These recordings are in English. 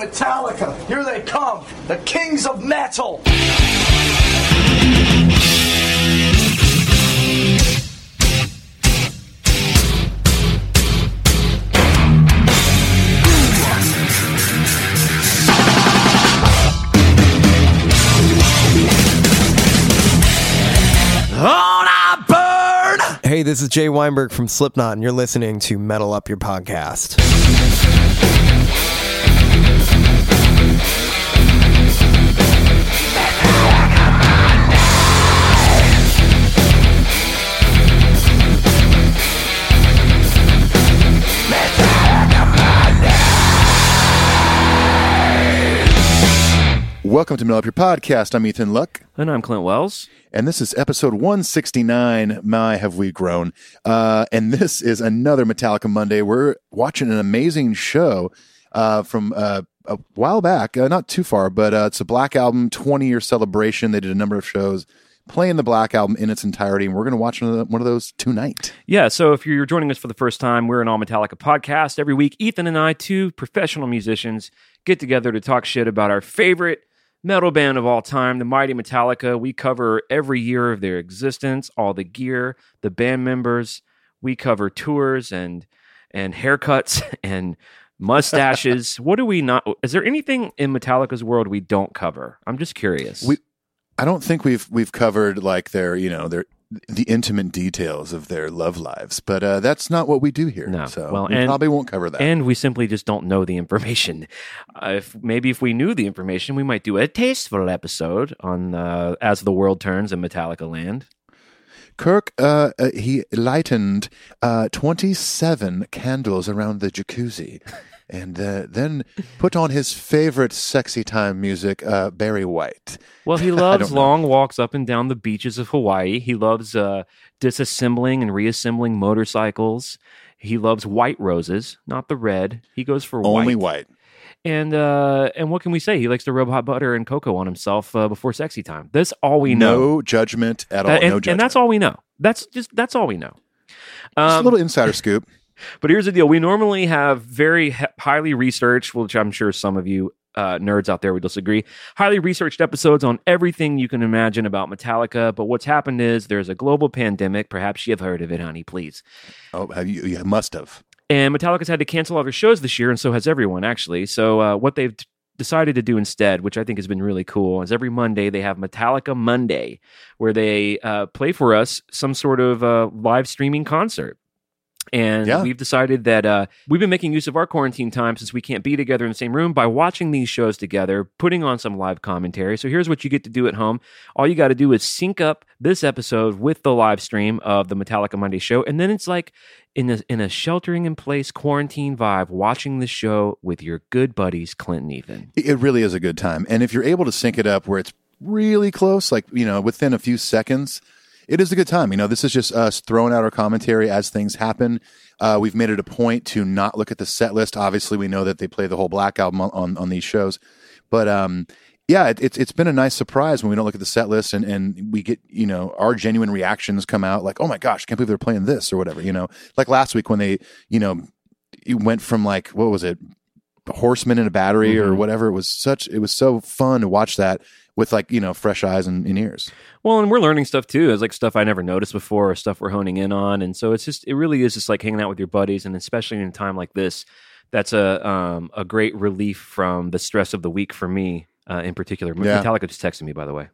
Metallica, here they come, the kings of metal. On I burn! Hey, this is Jay Weinberg from Slipknot, and you're listening to Metal Up Your Podcast. Welcome to Metal Up Your Podcast. I'm Ethan Luck, And I'm Clint Wells. and this is episode 169. My, have we grown? Uh, and this is another Metallica Monday. We're watching an amazing show uh, from uh, a while back, uh, not too far, but uh, it's a Black Album 20 year celebration. They did a number of shows playing the Black Album in its entirety, and we're going to watch one of, the- one of those tonight. Yeah, so if you're joining us for the first time, we're an All Metallica podcast. Every week, Ethan and I, two professional musicians, get together to talk shit about our favorite metal band of all time, the mighty Metallica. We cover every year of their existence, all the gear, the band members. We cover tours and and haircuts and mustaches. what do we not? Is there anything in Metallica's world we don't cover? I'm just curious. We- I don't think we've we've covered like their you know their the intimate details of their love lives, but uh, that's not what we do here. No. so Well, we and- probably won't cover that. and we simply just don't know the information. Uh, if maybe if we knew the information, we might do a tasteful episode on uh, as the world turns in Metallica land. Kirk, uh, uh, he lightened uh, 27 candles around the jacuzzi and uh, then put on his favorite sexy time music, uh, Barry White. Well, he loves don't know. long walks up and down the beaches of Hawaii. He loves uh, disassembling and reassembling motorcycles. He loves white roses, not the red. He goes for Only white. white. And uh, and what can we say? He likes to rub hot butter and cocoa on himself uh, before sexy time. That's all we know. No judgment at all. And, no judgment. and that's all we know. That's just that's all we know. Just a Um, little insider scoop. But here's the deal: we normally have very he- highly researched, which I'm sure some of you uh, nerds out there would disagree. Highly researched episodes on everything you can imagine about Metallica. But what's happened is there's a global pandemic. Perhaps you've heard of it, honey. Please. Oh, have you? You must have. And Metallica's had to cancel all their shows this year, and so has everyone actually. So uh, what they've t- decided to do instead, which I think has been really cool, is every Monday they have Metallica Monday, where they uh, play for us some sort of uh, live streaming concert. And Yeah. we've decided that uh, we've been making use of our quarantine time since we can't be together in the same room by watching these shows together, putting on some live commentary. So here's what you get to do at home. All you got to do is sync up this episode with the live stream of the Metallica Monday show. And then it's like in a, in a sheltering in place quarantine vibe, watching the show with your good buddies, Clint and Ethan. It it really is a good time. And if you're able to sync it up where it's really close, like, you know, within a few seconds, it is a good time. You know, this is just us throwing out our commentary as things happen. Uh, we've made it a point to not look at the set list. Obviously, we know that they play the whole Black album on, on, on these shows. But um, yeah, it, it's it's been a nice surprise when we don't look at the set list and, and we get, you know, our genuine reactions come out like, oh my gosh, can't believe they're playing this or whatever, you know. Like last week when they, you know, it went from like, what was it? horseman in a battery or Mhm. whatever. It was such it was so fun to watch that with like you know fresh eyes and, and ears. Well, and we're learning stuff too. It's like stuff I never noticed before, or stuff we're honing in on, and so it's just it really is just like hanging out with your buddies, and especially in a time like this, that's a um, a great relief from the stress of the week for me uh, in particular. Yeah. Metallica just texted me, by the way.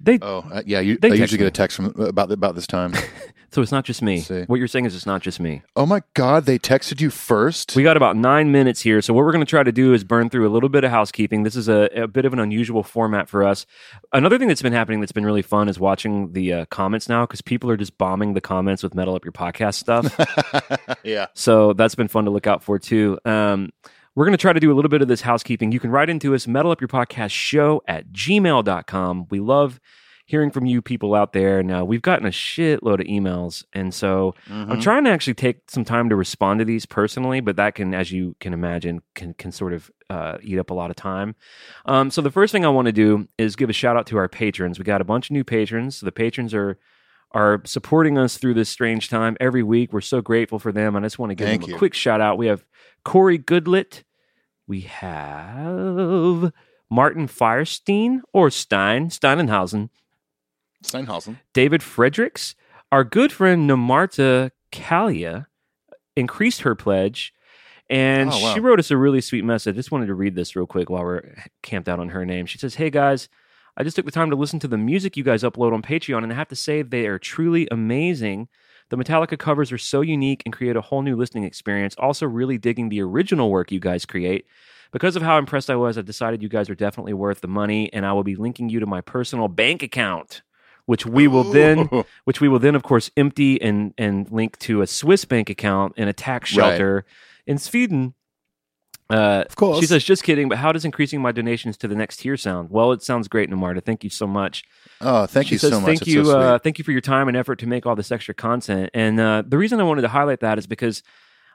They Oh uh, yeah, you, They I usually get a text from about about this time. so it's not just me. What you're saying is it's not just me. oh my god, they texted you first. We got about nine minutes here. So, what we're going to try to do is burn through a little bit of housekeeping. This is a, a bit of an unusual format for us. Another thing that's been happening that's been really fun is watching the uh, comments now because people are just bombing the comments with Metal Up Your Podcast stuff. yeah, so, that's been fun to look out for too. Um, we're going to try to do a little bit of this housekeeping. You can write into us, metal up your podcast show at gmail.com. We love hearing from you people out there. Now, we've gotten a shitload of emails. And so I'm trying to actually take some time to respond to these personally, but that can, as you can imagine, can, can sort of uh, eat up a lot of time. Um, so the first thing I want to do is give a shout out to our patrons. We got a bunch of new patrons. So the patrons are are supporting us through this strange time every week. We're so grateful for them. I just want to give Thank them a you. quick shout out. We have Corey Goodlet, we have Martin Firestein or Stein, Steinenhausen, Steinhausen. David Fredericks, our good friend Namarta Kalia increased her pledge. And Oh, wow. she wrote us a really sweet message. I Just wanted to read this real quick while we're camped out on her name. She says, Hey guys, I just took the time to listen to the music you guys upload on Patreon, and I have to say they are truly amazing. The Metallica covers are so unique and create a whole new listening experience. Also, really digging the original work you guys create. Because of how impressed I was, I decided you guys are definitely worth the money, and I will be linking you to my personal bank account, which we will then Ooh. which we will then, of course, empty and and link to a Swiss bank account in a tax Right. shelter in Sweden. Uh, Of course. she says, "Just kidding, but how does increasing my donations to the next tier sound?" Well, it sounds great, Namarta. Thank you so much. Oh, thank She you says, so much. Thank you, so uh, thank you for your time and effort to make all this extra content. And uh, the reason I wanted to highlight that is because,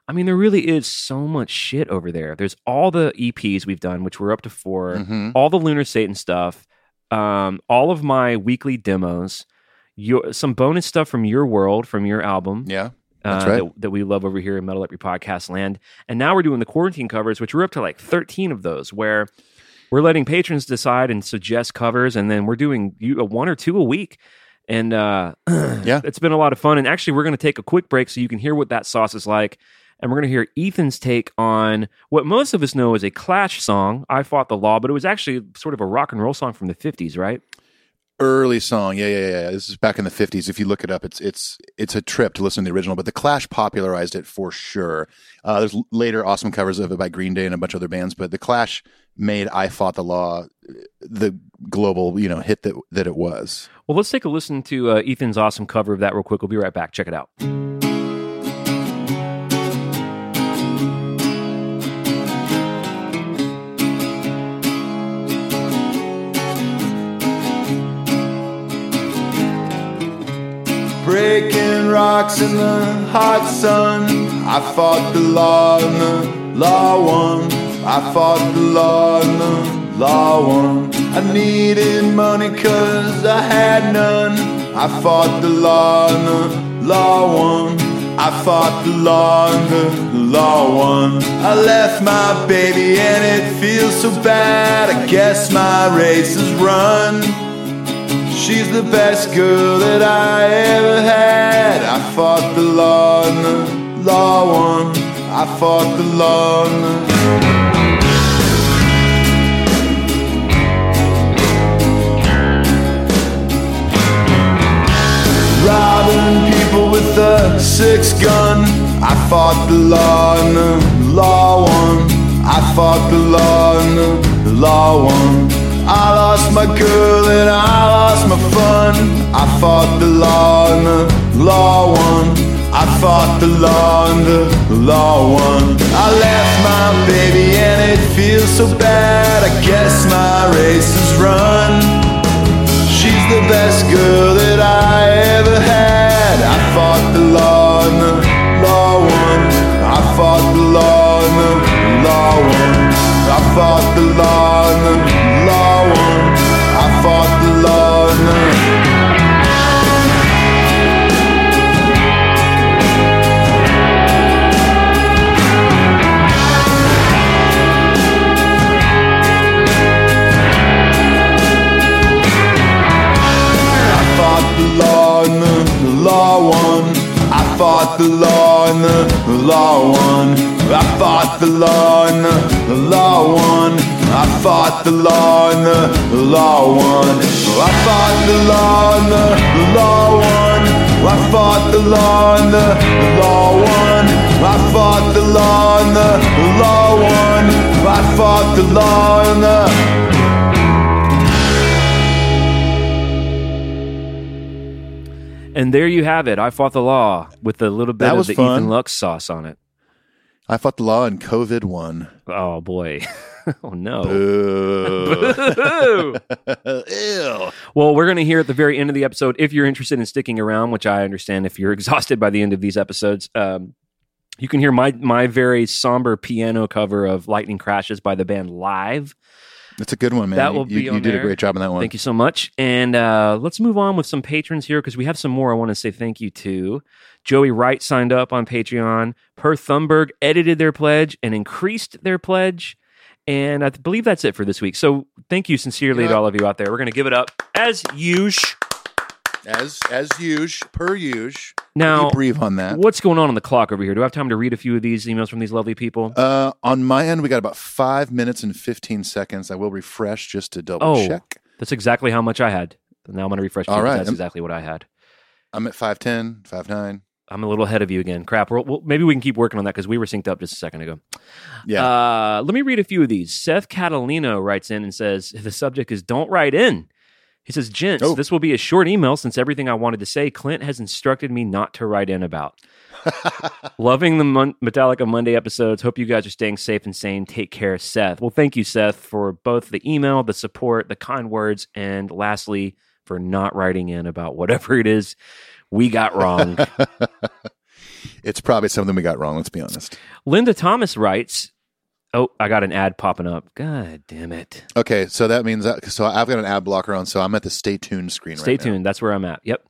I mean, there really is so much shit over there. There's all the EPs we've done, which we're up to 4 Mhm. all the Lunar Satan stuff, um, all of my weekly demos, your some bonus stuff from your world, from your album Yeah. Uh, That's right. that, that we love over here in Metal Up Your Podcast land. And now we're doing the quarantine covers, which we're up to like 13 of those, where we're letting patrons decide and suggest covers, and then we're doing uh, one or two a week. And uh, Yeah. it's been a lot of fun. And actually, we're going to take a quick break so you can hear what that sauce is like. And we're going to hear Ethan's take on what most of us know is a Clash song, I Fought the Law, but it was actually sort of a rock and roll song from the 50s, right? Early song, yeah, yeah, yeah. This is back in the fifties. If you look it up, it's it's it's a trip to listen to the original. But the Clash popularized it for sure. Uh, there's later awesome covers of it by Green Day and a bunch of other bands, but the Clash made "I Fought the Law" the global you know hit that that it was. Well, let's take a listen to uh, Ethan's awesome cover of that real quick. We'll be right back. Check it out. In the hot sun. I fought the law and the law won. I fought the law and the law won. I needed money cause I had none. I fought the law and the law won. I fought the law and the law won. I left my baby and it feels so bad. I guess my race is run. She's the best girl that I ever had. I fought the law and the law won. I fought the law and the robbing people with a six gun. I fought the law and the law won. I fought the law and the law won. I lost my girl and I lost my fun. I fought the law and the law won. I fought the law and the law won. I left my baby and it feels so bad. I guess my race is run. She's the best girl that I ever had. The law won. I fought the law and the law won. I fought the law and the law won. I fought the law and the law won. I fought the law and the law won. I fought the law and the law won. I fought the law and the And there you have it. I fought the law with a little bit That of the fun. Ethan Luck's sauce on it. I fought the law and COVID won. Oh boy. oh no. Boo. Boo. Ew. well, we're going to hear at the very end of the episode if you're interested in sticking around, which I understand if you're exhausted by the end of these episodes. Um, you can hear my my very somber piano cover of "Lightning Crashes" by the band Live. That's a good one, man. That will you, be you, you did there. a great job on that one. Thank you so much. And uh, let's move on with some patrons here because we have some more I want to say thank you to. Joey Wright signed up on Patreon. Per Thumberg edited their pledge and increased their pledge. And I believe that's it for this week. So thank you sincerely to all of you out there. We're going to give it up as usual. As as usual, per usual. Now- breathe on that. What's going on on the clock over here? Do I have time to read a few of these emails from these lovely people? Uh, on my end, we got about five minutes and fifteen seconds. I will refresh just to double Oh. check. That's exactly how much I had. Now I'm going to refresh. All right. That's exactly what I had. I'm at 5'10", 5'9". I'm a little ahead of you again. Crap. We'll, we'll, maybe we can keep working on that because we were synced up just a second ago. Yeah. Uh, let me read a few of these. Seth Catalino writes in and says the subject is "Don't write in." He says, "Gents, Oh. this will be a short email since everything I wanted to say, Clint has instructed me not to write in about." Loving the Mon- Metallica Monday episodes. Hope you guys are staying safe and sane. Take care, Seth. Well, thank you, Seth, for both the email, the support, the kind words, and lastly, for not writing in about whatever it is we got wrong. It's probably something we got wrong. Let's be honest. Linda Thomas writes, Oh, I got an ad popping up. God damn it. Okay, so that means that, so I've got an ad blocker on, so I'm at the stay tuned screen. Stay right now. tuned. That's where I'm at. Yep.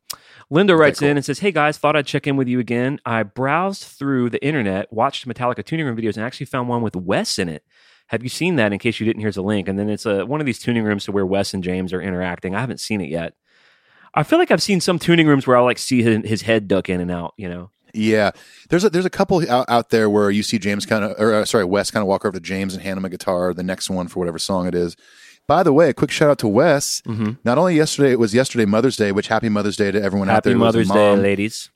Linda writes cool. in and says, Hey guys, thought I'd check in with you again. I browsed through the internet, watched Metallica tuning room videos, and actually found one with Wes in it. Have you seen that in case you didn't, here's a link. And then it's a, one of these tuning rooms to where Wes and James are interacting. I haven't seen it yet. I feel like I've seen some tuning rooms where I'll like see his, his head duck in and out, you know? Yeah, there's a, there's a couple out, out there where you see James kind of, or uh, sorry, Wes kind of walk over to James and hand him a guitar, the next one for whatever song it is. By the way, a quick shout out to Wes. Not only yesterday, it was yesterday Mother's Day, which happy Mother's Day to everyone out there. a Mother's Day, ladies.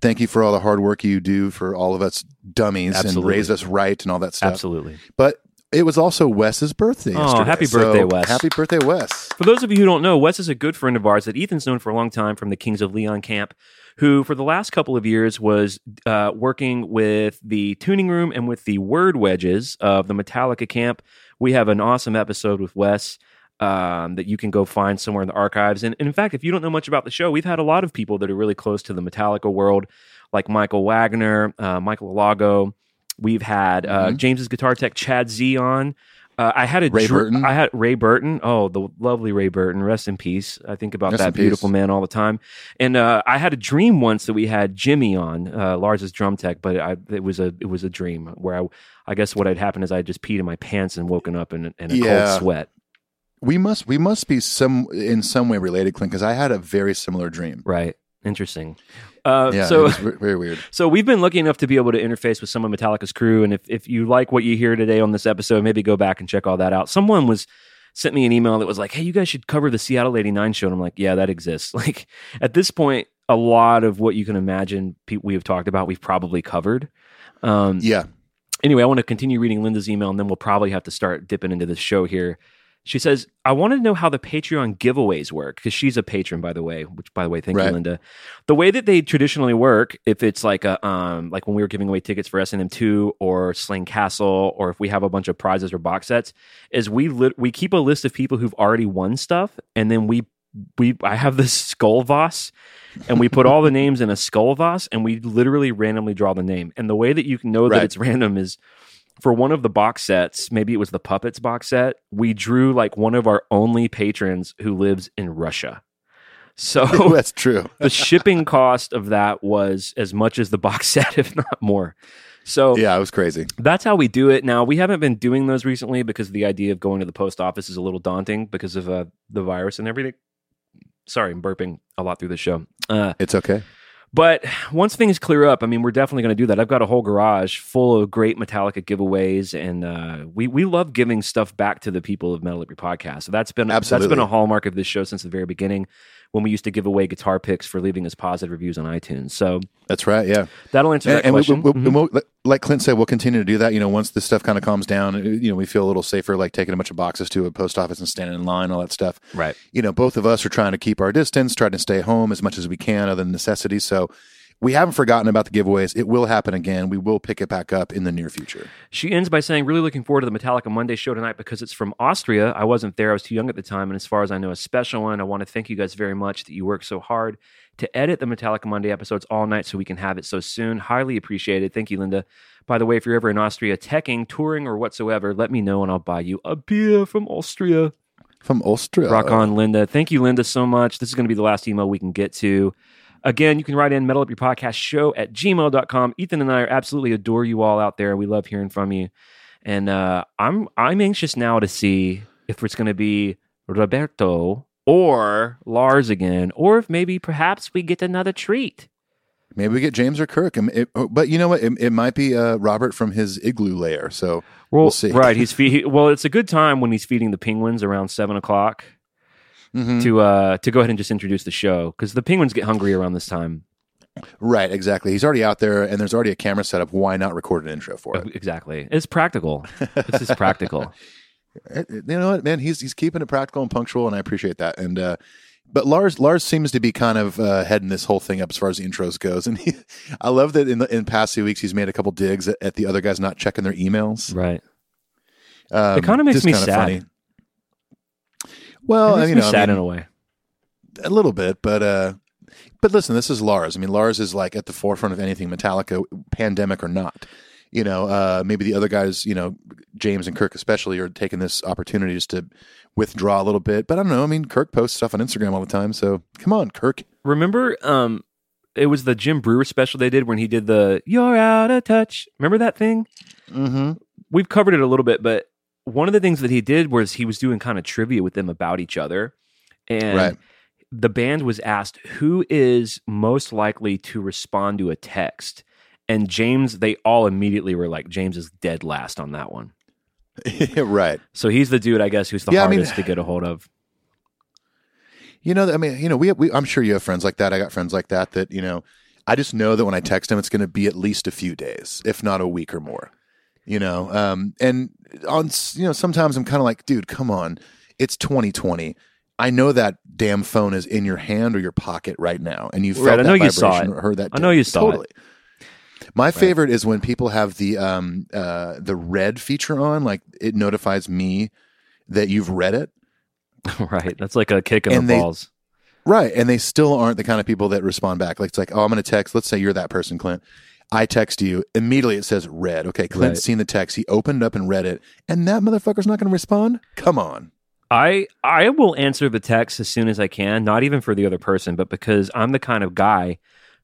Thank you for all the hard work you do for all of us dummies and raise us right and all that stuff. Absolutely. But it was also Wes's birthday. Oh, yesterday. happy So, birthday, Wes. Happy birthday, Wes. For those of you who don't know, Wes is a good friend of ours that Ethan's known for a long time from the Kings of Leon camp, who for the last couple of years was uh, working with the tuning room and with the word wedges of the Metallica camp. We have an awesome episode with Wes. Um, that you can go find somewhere in the archives. And, and in fact, if you don't know much about the show, we've had a lot of people that are really close to the Metallica world, like Michael Wagner, uh, Michael Lago. We've had uh, Mm-hmm. James's guitar tech Chad Z on. Uh, I had a Ray dr- Burton. I had Ray Burton. Oh, the lovely Ray Burton. Rest in peace. I think about Rest that beautiful man all the time. And uh, I had a dream once that we had Jimmy on uh, Lars's drum tech, but I, it was a it was a dream where I I guess what had happened is I just peed in my pants and woken up in, in a Yeah. cold sweat. We must we must be some in some way related, Clint, because I had a very similar dream. Right. Interesting. Uh, Yeah, so it was ve- very weird. So we've been lucky enough to be able to interface with some of Metallica's crew, and if if you like what you hear today on this episode, maybe go back and check all that out. Someone was sent me an email that was like, "Hey, you guys should cover the Seattle '89 show," and I'm like, "Yeah, that exists." Like at this point, a lot of what you can imagine people we have talked about, we've probably covered. Um, Yeah, anyway, I want to continue reading Linda's email, and then we'll probably have to start dipping into this show here. She says, I want to know how the Patreon giveaways work because she's a patron, by the way. Which, by the way, thank you, Linda. The way that they traditionally work, if it's like a um, like when we were giving away tickets for S and M two or Slane Castle, or if we have a bunch of prizes or box sets, is we li- we keep a list of people who've already won stuff, and then we we I have this skull vase, and we put all the names in a skull vase, and we literally randomly draw the name. And the way that you can know that it's random is for one of the box sets, maybe it was the Puppets box set, we drew like one of our only patrons who lives in Russia. So that's true. the shipping cost of that was as much as the box set, if not more. So Yeah, it was crazy. that's how we do it. Now we haven't been doing those recently because the idea of going to the post office is a little daunting because of uh, the virus and everything. Sorry, I'm burping a lot through the show. Uh, It's okay. But once things clear up, I mean, we're definitely going to do that. I've got a whole garage full of great Metallica giveaways, and uh, we we love giving stuff back to the people of Metal Up Your Podcast. So that's been that's Absolutely. been a hallmark of this show since the very beginning. When we used to give away guitar picks for leaving us positive reviews on iTunes, so That's right. Yeah. that'll answer And, that and we, question. we, we, we'll- like Clint said, we'll continue to do that. You know, once this stuff kind of calms down, uh, you know, we feel a little safer, like taking a bunch of boxes to a post office and standing in line, all that stuff. right. You know, both of us are trying to keep our distance, trying to stay home as much as we can, other than necessity. So we haven't forgotten about the giveaways. It will happen again. We will pick it back up in the near future. She ends by saying, Really looking forward to the Metallica Monday show tonight because it's from Austria. I wasn't there, I was too young at the time. And as far as I know, a special one. I want to thank you guys very much that you work so hard to edit the Metallica Monday episodes all night so we can have it so soon. Highly appreciated. Thank you, Linda. By the way, if you're ever in Austria teching, touring, or whatsoever, let me know and I'll buy you a beer from Austria. From Austria. Rock on, Linda. Thank you, Linda, so much. This is going to be the last email we can get to. Again, you can write in metal up your podcast show at gmail.com. Ethan and I are absolutely adore you all out there. We love hearing from you. and uh, I'm I'm anxious now to see if it's going to be Roberto or Lars again, or if maybe perhaps we get another treat. Maybe we get James or Kirk. It- but you know what? It, it might be uh, Robert from his igloo lair. So Well, we'll see. Right, he's feed, well. It's a good time when he's feeding the penguins around seven o'clock Mhm. to uh to go ahead and just introduce the show because the penguins get hungry around this time. Right, exactly. He's already out there, and there's already a camera set up. Why not record an intro for it? Exactly, it's practical. this is practical. Uh, You know what, man? He's he's keeping it practical and punctual, and I appreciate that. And uh, but Lars Lars seems to be kind of uh, heading this whole thing up as far as the intros goes. And he, I love that in the in past few weeks he's made a couple digs at, at the other guys not checking their emails. Right. Um, It kinda makes me sad. funny. Well, it makes you me know, I sad mean, in a way. a little bit, but uh, but listen, this is Lars. I mean, Lars is like at the forefront of anything Metallica, pandemic or not. You know, uh, maybe the other guys, you know, James and Kirk especially, are taking this opportunity just to withdraw a little bit. But I don't know. I mean, Kirk posts stuff on Instagram all the time, so come on, Kirk. Remember, um, it was the Jim Breuer special they did when he did the "You're out of touch." Remember that thing? Mm-hmm. We've covered it a little bit, but one of the things that he did was he was doing kind of trivia with them about each other, and Right. the band was asked who is most likely to respond to a text, and James. They all immediately were like, "James is dead last on that one." right. So he's the dude, I guess, who's the Yeah, I mean- hardest to get a hold of. You know, I mean, you know, we, we I'm sure you have friends like that. I got friends like that. That you know, I just know that when I text them, it's going to be at least a few days, if not a week or more. You know, um, and on you know, sometimes I'm kind of like, dude, come on, it's 2020. I know that damn phone is in your hand or your pocket right now, and you felt Right, I that know you saw it. or heard that. I know you saw it. My favorite is when people have the um uh the read feature on, like it notifies me that you've read it. right, that's like a kick in And the they- balls. Right. And they still aren't the kind of people that respond back. Like, it's like, oh, I'm going to text. Let's say you're that person, Clint. I text you. Immediately it says read. Okay. Clint's Right. seen the text. He opened up and read it. And that motherfucker's not going to respond? Come on. I I will answer the text as soon as I can, not even for the other person, but because I'm the kind of guy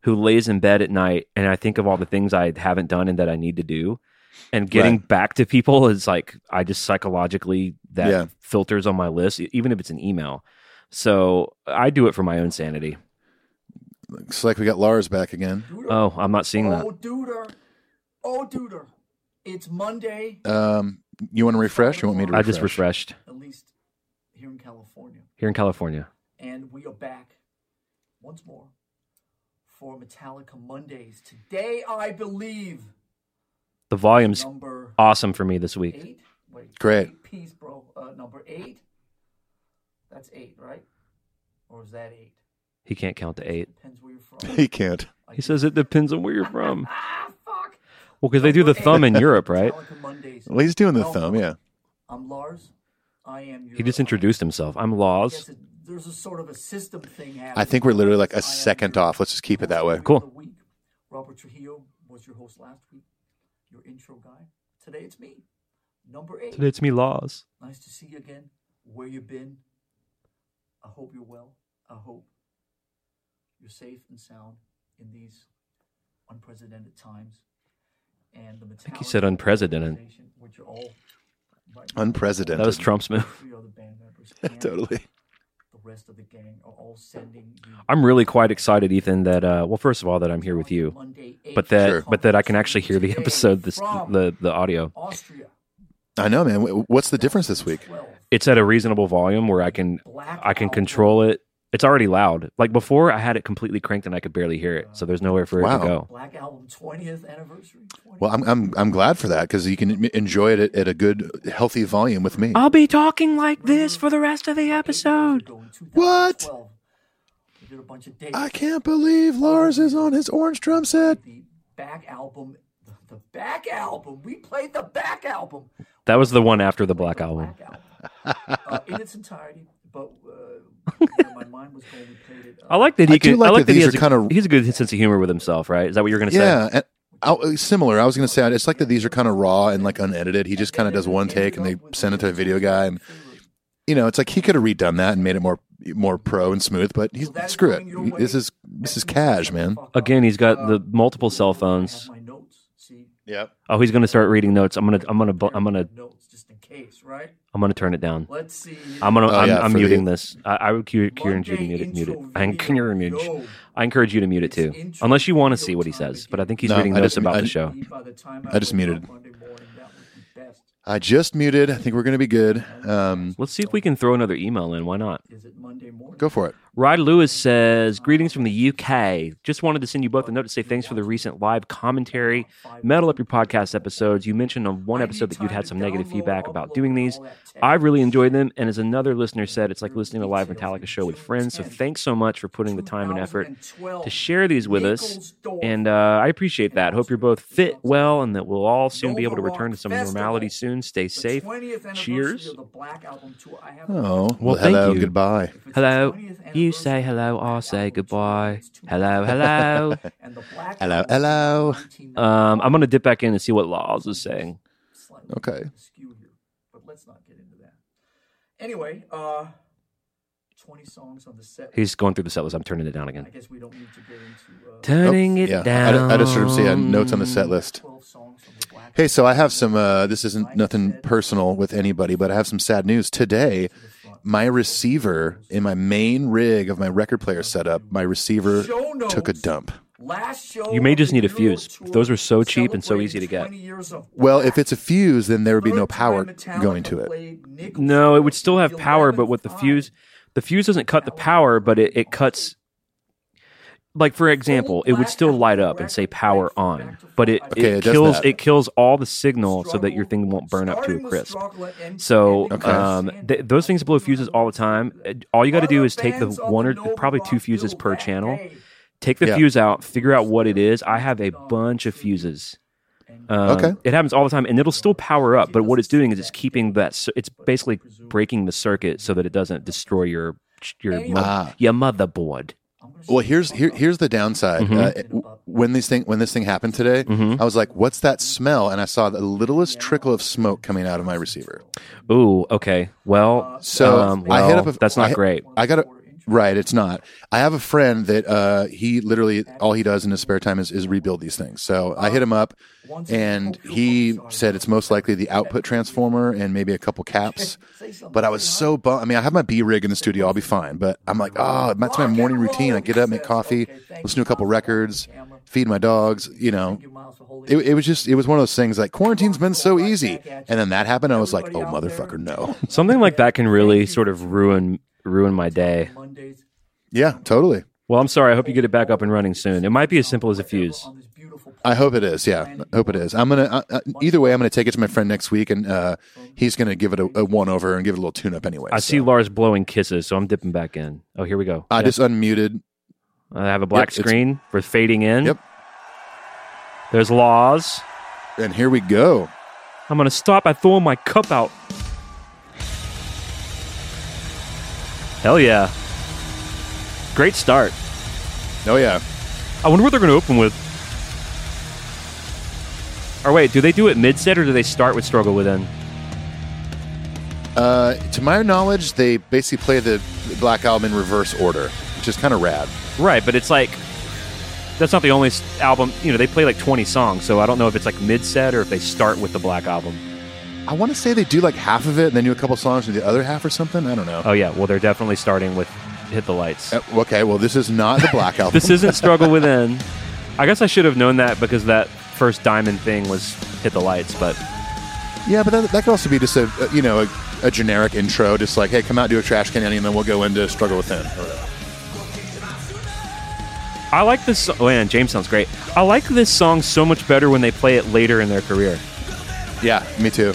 who lays in bed at night and I think of all the things I haven't done and that I need to do. And getting Right. back to people is like I just psychologically that Yeah. filters on my list, even if it's an email. So I do it for my own sanity. Looks like we got Lars back again. Oh, I'm not seeing that. Oh, duder. Oh, duder. It's Monday, Um, you want to refresh? You want me to Refresh? I just refreshed at least here in California. here in California. And we are back once more for Metallica Mondays. Today, I believe, The volume's number awesome for me this week. eight. Wait, Great. Eight piece, bro. Uh, number eight. That's eight, right? Or is that eight? He can't count to eight. Depends where you're from. He can't. He says it depends on where you're from. ah, fuck. Well, because they do the Number thumb in Europe, right? Well, he's doing the Welcome. thumb. Yeah. I'm Lars. I am your. He just uh, introduced himself. I'm I Laws. Guess it- there's a sort of a system thing happening. I think we're literally like I a am second off. Let's just keep it that way. Cool. week. Robert Trujillo was your host last week. Your intro guy. Today it's me. Number eight. Today it's me, Laws. Nice to see you again. Where you been? I hope you're well. I hope you're safe and sound in these unprecedented times. And the think you said unprecedented. Which are all right, Unprecedented. That was Trump's move. three other band members and totally. The rest of the gang are all sending I'm really quite excited, Ethan. That uh, well, first of all, that I'm here with you, but that Sure. but that I can actually hear the episode, this the the audio. Austria. I know, man. What's the difference this week? It's at a reasonable volume where I can I can control it. It's already loud. Like before, I had it completely cranked and I could barely hear it. So there's nowhere for it to go. Black Album 20th anniversary. 20th. Well, I'm I'm I'm glad for that because you can enjoy it at, at a good, healthy volume with me. I'll be talking like this for the rest of the episode. What? Did a bunch of dates. I can't believe Lars is on his orange drum set. The back album. The, the back album. We played the back album. That was the one after the Black Album. Black album. uh, in its entirety. But uh, where my mind was going, we played it. Uh, I like that he I do can. like I like that that he these has are a, kinda- he's a good sense of humor with himself, right? Is that what you're going to say? Yeah, and I, similar. I was going to say it's like that. These are kind of raw and like unedited. He just kind of does one take and they send it to a video guy, and you know, it's like he could have redone that and made it more more pro and smooth. But he's screw it. This is this is cash, man. Again, he's got the multiple cell phones. My notes. See, Yep. Oh, he's going to start reading notes. I'm gonna I'm gonna I'm gonna notes just in case, right? I'm gonna turn it down. Let's see. I'm gonna Oh, I'm, yeah, I'm for the- muting this. I, I would cu- encourage you to mute it. Mute it. I encourage Yo. I encourage you to mute it too, unless you want to see what he says. But I think he's No, reading I notes about I- the show. By the time I just muted. Morning, that would be best. I just muted. I think we're going to be good. Um, Let's see if we can throw another email in. Why not? Is it Monday morning? go for it. Rod Lewis says, Greetings from the UK. Just wanted to send you both a note to say thanks for the recent live commentary. Metal Up Your Podcast episodes. You mentioned on one episode that you'd had some negative feedback about doing these. I really enjoyed them. And as another listener said, it's like listening to a live Metallica show with friends. So thanks so much for putting the time and effort to share these with us. And uh, I appreciate that. Hope you're both fit well and that we'll all soon be able to return to some normality soon. Stay safe. Cheers. Oh, Well, thank hello, you. goodbye. Hello. You say hello, I'll say goodbye. Hello, hello. Hello, hello. Um, I'm going to dip back in and see what Laws is saying. Okay. But let's not get into that. Anyway, uh, 20 songs on the set. He's going through the set list. I'm turning it down I again. guess we don't need to get into uh, Turning it Yeah, down. I, I just sort of see uh, notes on the set list. 12 songs from the Black Hey, so I have some. Uh, this isn't nothing personal with anybody, but I have some sad news today. My receiver in my main rig of my record player setup, my receiver notes. took a dump. Last show You may just need a fuse. Those are so cheap and so easy to get. celebrating 20 years of Well, if it's a fuse, then there would be no power going to it. No, it would still have power, but with the fuse, the fuse doesn't cut the power, but it, it cuts. Like for example, it would still light up and say power on, but it, Okay, it it does kills that. it kills all the signal so that your thing won't burn up to a crisp. So ending um, th- those things blow fuses all the time. Uh, All you got to do is take the one or probably two fuses per channel. Take the Yeah. fuse out, figure out what it is. I have a bunch of fuses. Um, Okay. It happens all the time, and it'll still power up. But what it's doing is it's keeping that. cir- It's basically breaking the circuit so that it doesn't destroy your your mo- Ah. your motherboard. Well, here's here, here's the downside. Mm-hmm. Uh, when these thing when this thing happened today, I was like, "What's that smell?" And I saw the littlest trickle of smoke coming out of my receiver. Ooh, okay. Well, So um, I hit up. A, that's I not hit- great. I got a right. It's not. I have a friend that uh, he literally all he does in his spare time is, is rebuild these things. So I hit him up, and he said it's most likely the output transformer and maybe a couple caps. But I was so bummed. I mean, I have my B rig in the studio. I'll be fine. But I'm like, oh, that's my morning routine. I get up, make coffee, listen to a couple records, feed my dogs. You know, it, it was just it was one of those things like quarantine's been so easy, and then that happened. I was like, oh motherfucker, no. Something like that can really sort of ruin ruin my day. Mondays Yeah, totally. Well, I'm sorry. I hope you get it back up and running soon. It might be as simple as a fuse. on this beautiful I hope it is. Yeah, I hope it is. I'm gonna uh, either way. I'm gonna take it to my friend next week, and uh, he's gonna give it a, a one over and give it a little tune up anyway. I so. see Lars blowing kisses, so I'm dipping back in. Oh, here we go. I Yep. just unmuted. I have a black Yep, screen for fading in. Yep. There's Laws. And here we go. I'm gonna stop by throwing my cup out. Hell yeah! Great start. Oh yeah. I wonder what they're gonna open with. Or wait, do they do it mid set or do they start with Struggle Within? Uh, to my knowledge, they basically play the Black Album in reverse order, which is kind of rad. Right, but it's like that's not the only s- album. You know, they play like 20 songs, so I don't know if it's like mid set or if they start with the Black Album. I want to say they do like half of it, and then do a couple songs with the other half or something. I don't know. Oh yeah, well they're definitely starting with Hit the Lights. Uh, okay, well, this is not the Black Album. This isn't Struggle Within. I guess I should have known that because that first Diamond thing was Hit the Lights, but yeah, but that, that could also be just a, you know a, a generic intro, just like hey, come out, do a trash can, and then we'll go into Struggle Within. I like this. Oh man, James sounds great. I like this song so much better when they play it later in their career. Yeah, me too.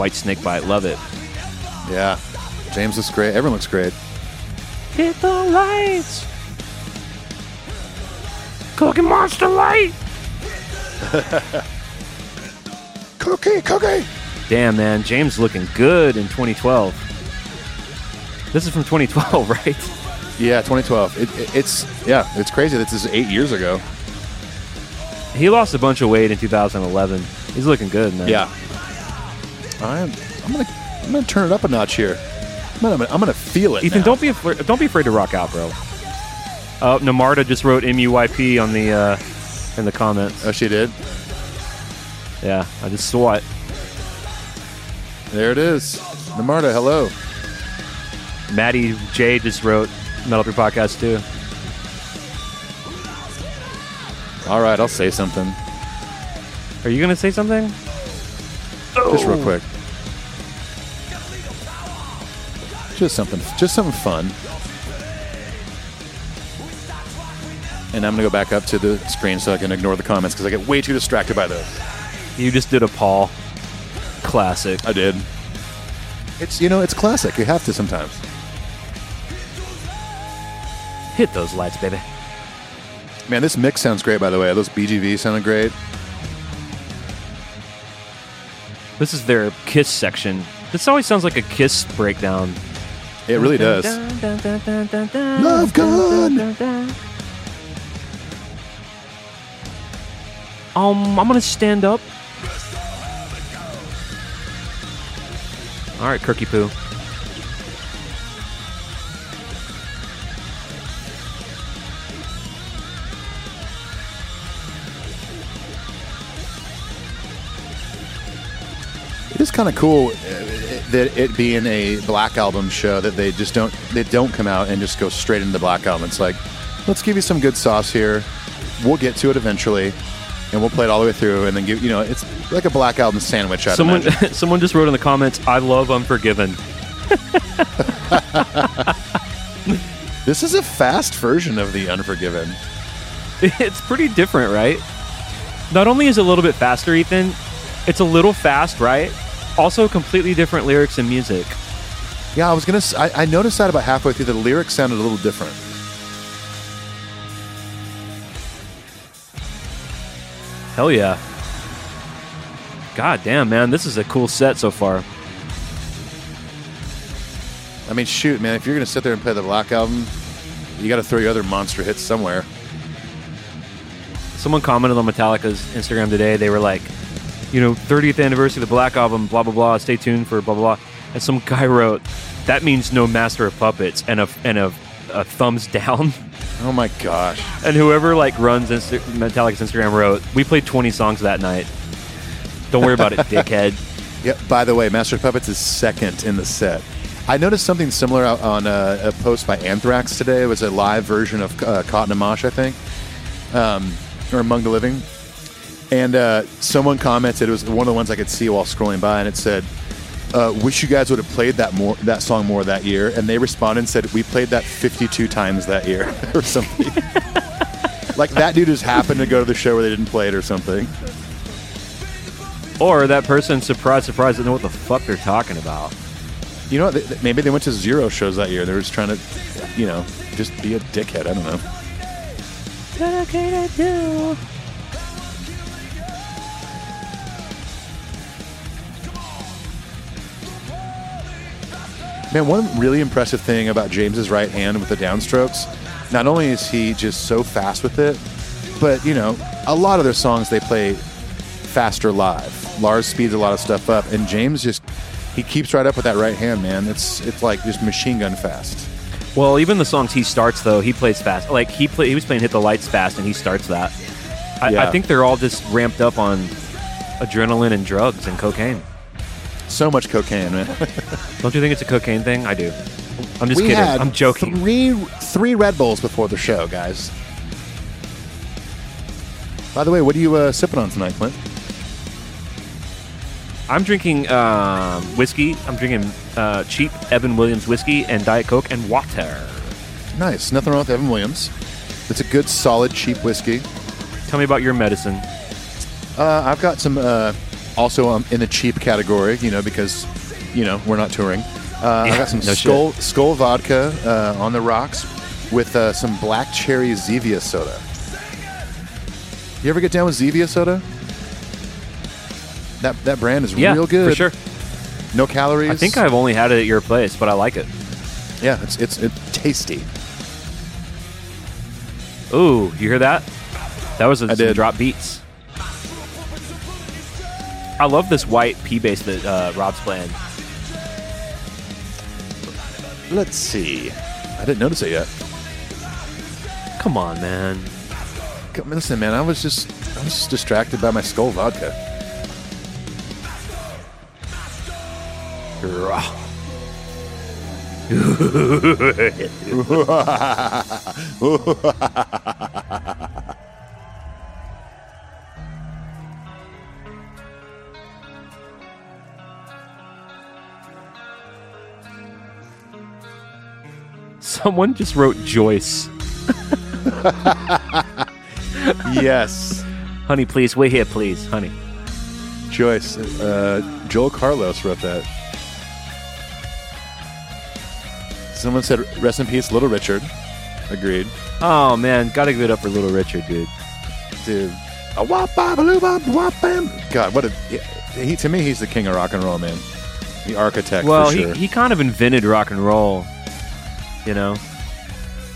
White Snake Bite, love it. Yeah, James looks great. Everyone looks great. Hit the lights. Cookie Monster Light. Cookie, cookie. Damn, man, James looking good in 2012. This is from 2012, right? Yeah, 2012. It, it, it's yeah, it's crazy. This is eight years ago. He lost a bunch of weight in 2011. He's looking good, man. Yeah. I'm I'm gonna I'm gonna turn it up a notch here. I'm gonna I'm gonna feel it. Ethan, now. don't be afraid. Don't be afraid to rock out, bro. Oh, Namarta just wrote MUYP on the uh, in the comments. Oh, she did. Yeah, I just saw it. There it is. Namarta, hello. Maddie J just wrote Metal Your Podcast too. All right, I'll say something. Are you gonna say something? Just real quick. Just something, just something fun. And I'm gonna go back up to the screen so I can ignore the comments because I get way too distracted by those. You just did a Paul. Classic. I did. It's you know it's classic. You have to sometimes. Hit those lights, baby. Man, this mix sounds great. By the way, those BGV sounded great. This is their Kiss section. This always sounds like a Kiss breakdown. It really does. Love gun. Um, I'm gonna stand up. All right, Kirky Poo. It is kind of cool that it being a black album show that they just don't they don't come out and just go straight into the black album. It's like, let's give you some good sauce here. We'll get to it eventually, and we'll play it all the way through, and then give you know it's like a black album sandwich. I'd Someone, imagine. someone just wrote in the comments, "I love Unforgiven." this is a fast version of the Unforgiven. It's pretty different, right? Not only is it a little bit faster, Ethan, it's a little fast, right? Also, completely different lyrics and music. Yeah, I was gonna. I noticed that about halfway through. The lyrics sounded a little different. Hell yeah. God damn, man, this is a cool set so far. I mean, shoot, man, if you're gonna sit there and play the black album, you got to throw your other monster hits somewhere. Someone commented on Metallica's Instagram today. They were like, you know, 30th anniversary of the Black Album, blah, blah, blah. Stay tuned for blah, blah, blah. And some guy wrote, that means no Master of Puppets and a, and a, a thumbs down. Oh my gosh. And whoever like runs Insta- Metallica's Instagram wrote, we played 20 songs that night. Don't worry about it, dickhead. Yeah. By the way, Master of Puppets is second in the set. I noticed something similar on a, a post by Anthrax today. It was a live version of uh, Caught in a Mosh, I think, um, or Among the Living. And uh, someone commented. It was one of the ones I could see while scrolling by, and it said, uh, "Wish you guys would have played that more, that song more that year." And they responded and said, "We played that 52 times that year, or something." like that dude just happened to go to the show where they didn't play it, or something. or that person, surprise, surprise, doesn't know what the fuck they're talking about. You know, what? They- maybe they went to zero shows that year. They were just trying to, you know, just be a dickhead. I don't know. Man, one really impressive thing about James's right hand with the downstrokes, not only is he just so fast with it, but you know, a lot of their songs they play faster live. Lars speeds a lot of stuff up, and James just he keeps right up with that right hand, man. It's it's like just machine gun fast. Well, even the songs he starts though, he plays fast. Like he play, he was playing "Hit the Lights" fast, and he starts that. I, I think they're all just ramped up on adrenaline and drugs and cocaine. So much cocaine, man. Don't you think it's a cocaine thing? I do. I'm just we kidding. had I'm joking. Three three Red Bulls before the show, guys. By the way, what are you uh, sipping on tonight, Clint? I'm drinking um, whiskey. I'm drinking uh, cheap Evan Williams whiskey and Diet Coke and water. Nice. Nothing wrong with Evan Williams. It's a good, solid, cheap whiskey. Tell me about your medicine. Uh, I've got some uh, also um, in the cheap category, you know, because you know we're not touring. Uh, I got some no Skull Skull vodka uh, on the rocks with uh, some black cherry Zevia soda. You ever get down with Zevia soda? That that brand is Yeah, real good. for sure. No calories. I think I've only had it at your place, but I like it. Yeah, it's it's it's tasty. Ooh, you hear that? That was a, I did. drop beats. I love this white P bass that uh, Rob's playing. Let's see. I didn't notice it yet. Come on, man. Come- Listen, man, I was just I was just distracted by my skull vodka. Someone just wrote Joyce. yes, Honey, please, wait here, please, honey. Joyce. Uh, Joel Carlos wrote that. Someone said, "Rest in peace, Little Richard." Agreed, Oh man, gotta give it up for Little Richard, dude. dude. A wop bop a bop wop bam. God, what a he to me. He's the king of rock and roll, man. The architect. Well, for sure. he, he kind of invented rock and roll. You know,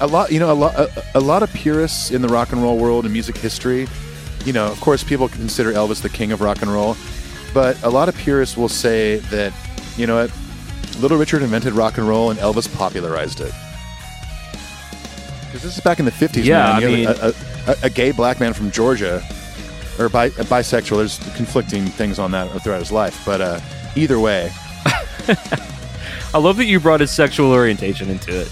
a lot you know a lot a, a lot of purists in the rock and roll world and music history you know of course people consider elvis the king of rock and roll but a lot of purists will say that you know what little richard invented rock and roll and elvis popularized it because this is back in the 50s Yeah, man. I have a, a, a gay black man from georgia or bi- bisexual there's conflicting things on that throughout his life but uh, either way I love that you brought his sexual orientation into it.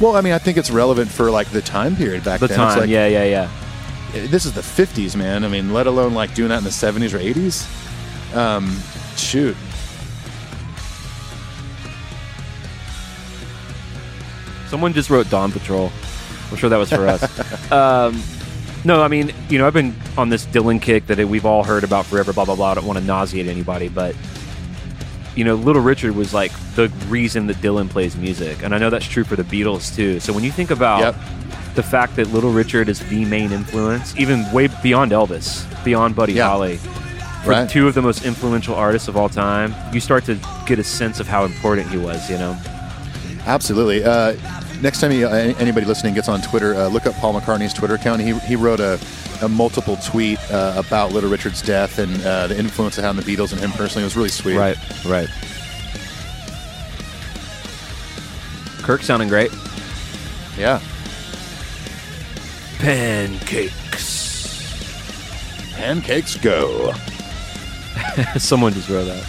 well i mean i think it's relevant for like the time period back The then time, like, yeah, yeah, yeah. this is the 50s man i mean let alone like doing that in the 70s or 80s um shoot Someone just wrote Dawn Patrol. I'm sure that was for us. um, no, I mean, you know, I've been on this Dylan kick that we've all heard about forever, blah, blah, blah. I don't want to nauseate anybody, but, you know, Little Richard was like the reason that Dylan plays music. And I know that's true for the Beatles, too. So when you think about Yep. the fact that Little Richard is the main influence, even way beyond Elvis, beyond Buddy Yeah. Holly, for Right. two of the most influential artists of all time, you start to get a sense of how important he was, you know? absolutely uh next time you, uh, anybody listening gets on twitter uh, look up paul mccartney's twitter account he, he wrote a, a multiple tweet uh, about little richard's death and uh, the influence it had on the beatles and him personally it was really sweet Right, right. Kirk sounding great. yeah Pancakes. pancakes go Someone just wrote that.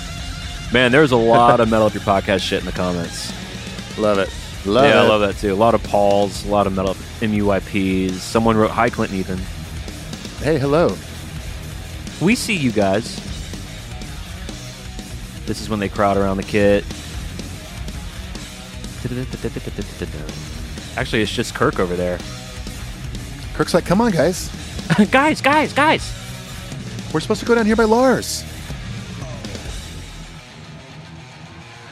Man, there's a lot of Metal Up Your Podcast shit in the comments. love it love yeah, it I love that too. A lot of Pauls, a lot of Metal Up MUIPs. Someone wrote, Hi, Clinton Ethan. Hey hello We see you guys. This is when they crowd around the kit. Actually, it's just Kirk over there. kirk's like come on guys guys, guys, guys. we're supposed to go down here by lars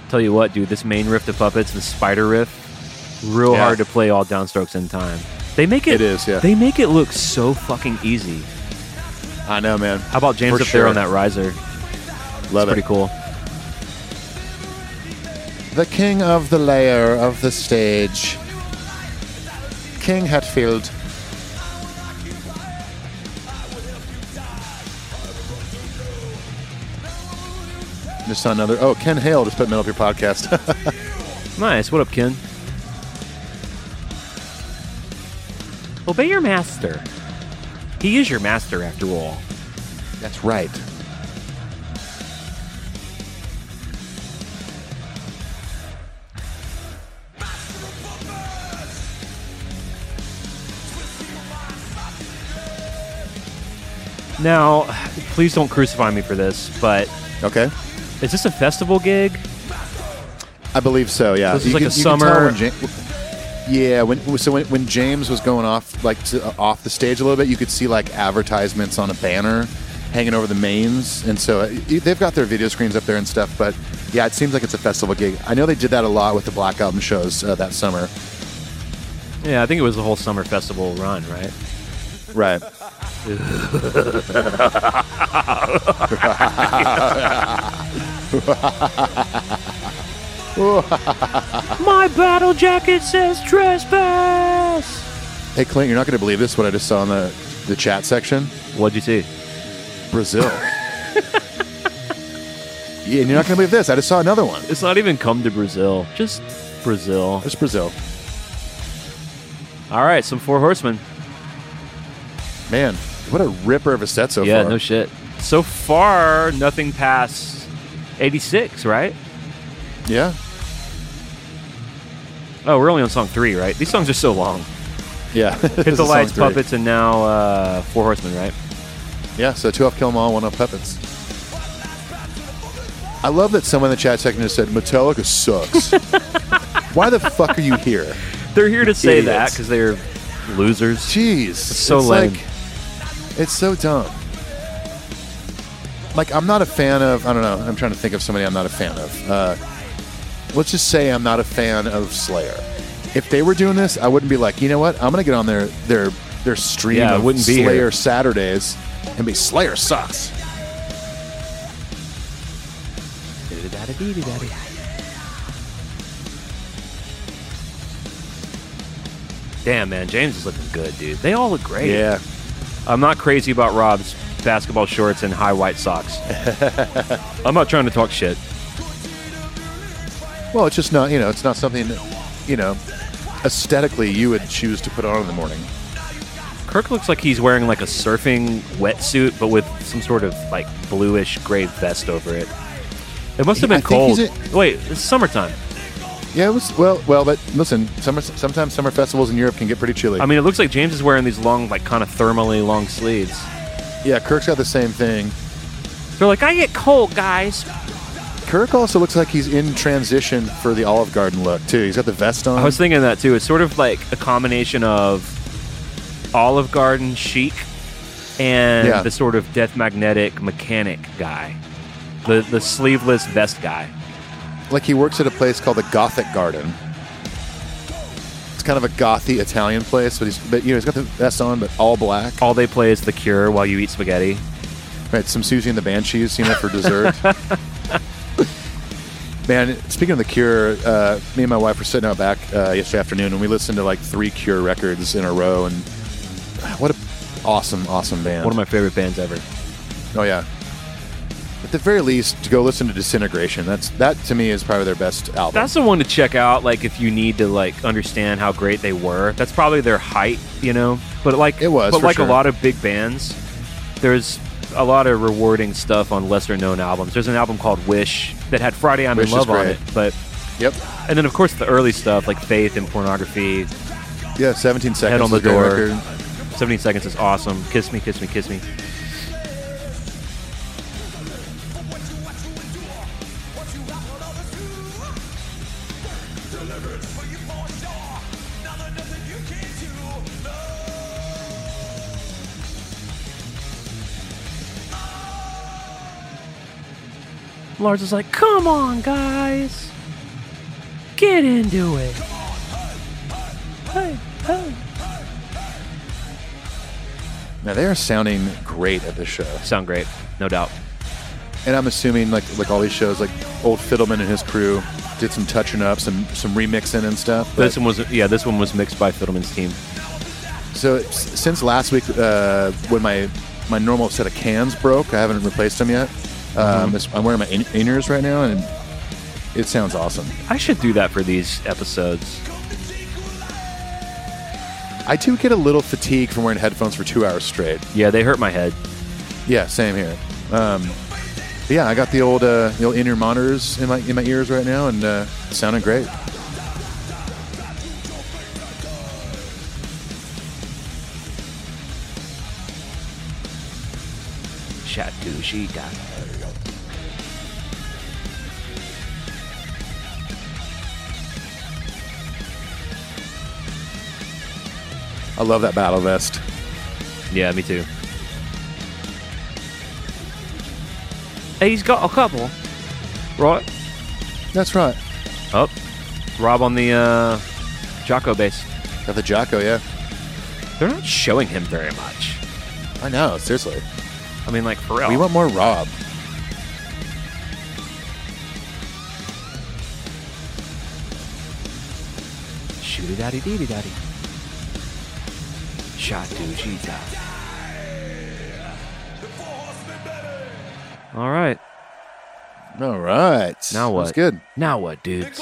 Tell you what, dude, this main riff to puppets, the spider riff, real Yeah. hard to play all downstrokes in time. They make it. It is, yeah. They make it look so fucking easy. i know man How about James For up there on that riser? love Pretty it Pretty cool. the king of the layer of the stage king hetfield Just another. Oh, Ken Hale just put Metal Up Your podcast. Nice. What up, Ken? Obey your master. He is your master, after all. That's right. Now, please don't crucify me for this, but Okay. is this a festival gig? I believe so. Yeah. This is You like can- a you can tell summer- when Ja- yeah. When so when, when James was going off like to, uh, off the stage a little bit, you could see like advertisements on a banner hanging over the mains, and so uh, they've got their video screens up there and stuff. But yeah, it seems like it's a festival gig. I know they did that a lot with the Black Album shows uh, that summer. Yeah, I think it was the whole summer festival run, right? Right. My battle jacket says trespass. Hey Clint, you're not going to believe this. What I just saw in the the chat section. What'd you see? Brazil. yeah, and you're not going to believe this. I just saw another one. It's not even come to Brazil. Just Brazil. It's Brazil. All right, some Four Horsemen. Man, what a ripper of a set so yeah, far. Yeah, no shit. So far, nothing past 86, right? Yeah, Oh, we're only on song three, right? These songs are so long. yeah. Hit the Lights. Puppets, and now uh, Four Horsemen, right? Yeah, so two off Kill 'Em All, one off Puppets. I love that someone in the chat section just said Metallica sucks. Why the fuck are you here? They're here to say that Idiots. because they're losers. Jeez, so it's lame. like it's so dumb. Like I'm not a fan of. I don't know. I'm trying to think of somebody I'm not a fan of. Uh, let's just say I'm not a fan of Slayer. If they were doing this, I wouldn't be like, you know what? I'm gonna get on their their their stream Yeah, I of wouldn't be Slayer here. Saturdays and be Slayer sucks. Damn, man, James is looking good, dude. They all look great. Yeah, I'm not crazy about Rob's basketball shorts and high white socks. I'm not trying to talk shit. Well, it's just not, you know, it's not something, you know, aesthetically you would choose to put on in the morning. Kirk looks like he's wearing like a surfing wetsuit, but with some sort of like bluish gray vest over it. It must have been I cold. he's Wait, it's summertime. Yeah, it was well, well, but listen, summer sometimes summer festivals in Europe can get pretty chilly. I mean, it looks like James is wearing these long, like kind of thermally long sleeves. yeah, Kirk's got the same thing. They're like, I get cold, guys. Kirk also looks like he's in transition for the Olive Garden look too. He's got the vest on. I was thinking that too. It's sort of like a combination of Olive Garden chic and Yeah. the sort of death magnetic mechanic guy, the the sleeveless vest guy. like he works at a place called the Gothic Garden. It's kind of a gothy Italian place, but he's but you know he's got the vest on, but all black. All they play is The Cure while you eat spaghetti. Right, some Siouxsie and the Banshees, you know, for dessert. Man, speaking of the Cure, uh, me and my wife were sitting out back uh, yesterday afternoon, and we listened to like three Cure records in a row, and what a awesome, awesome band! One of my favorite bands ever. oh yeah. At the very least, to go listen to Disintegration. That's that to me is probably their best album. That's the one to check out. Like if you need to like understand how great they were. That's probably their height, you know. But like It was, But for like sure. a lot of big bands, there's a lot of rewarding stuff on lesser known albums. There's an album called Wish that had Friday I'm Wish in Love on it, but yep. and then of course the early stuff like Faith and Pornography. Yeah, 17 seconds. Head on the door. 17 Seconds is awesome. Kiss me, kiss me, kiss me. Lars is like, come on, guys. Get into it. Hey, hey. Now they are sounding great at this show, Sound great, no doubt. and I'm assuming like like all these shows, like old Fidelman and his crew did some touching up, some some remixing and stuff. But, This one was yeah, this one was mixed by Fidelman's team. so since last week, uh, when my my normal set of cans broke, I haven't replaced them yet. Mm-hmm. Um, I'm wearing my in- in-ears right now, and it sounds awesome. I should do that for these episodes. I do get a little fatigue from wearing headphones for two hours straight. Yeah, they hurt my head. Yeah, same here. Um, yeah, I got the old uh, the old in-ear monitors in my in my ears right now, and uh, sounding great. Shatushita. I love that battle vest. Yeah, me too. He's got a couple, right? That's right. Up, Rob on the uh, Jaco bass. Got the Jaco, yeah. They're not showing him very much. I know, seriously. I mean, like for real. We want more Rob. Shooty daddy dee daddy. Shatushita. All right. All right. Now what? That's good. Now what, dudes?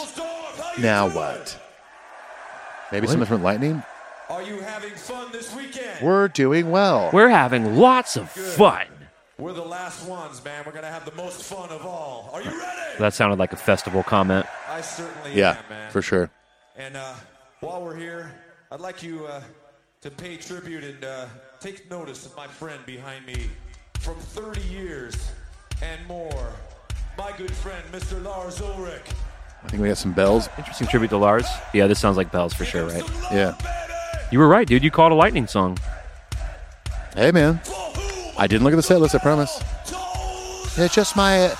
Now what? Maybe What? some different lightning? Are you having fun this weekend? We're doing well. We're having lots of fun. We're the last ones, man. We're gonna have the most fun of all. Are you ready? That sounded like a festival comment. I certainly yeah, am, man. for sure. And uh, while we're here, I'd like you uh, to pay tribute and uh, take notice of my friend behind me from 30 years and more. My good friend, Mr. Lars Ulrich. I think we have some bells. Interesting tribute to Lars. Yeah, this sounds like bells for sure, right? Yeah. You were right, dude. You called a lightning song. Hey, man. I didn't look at the set list, I promise. It's just my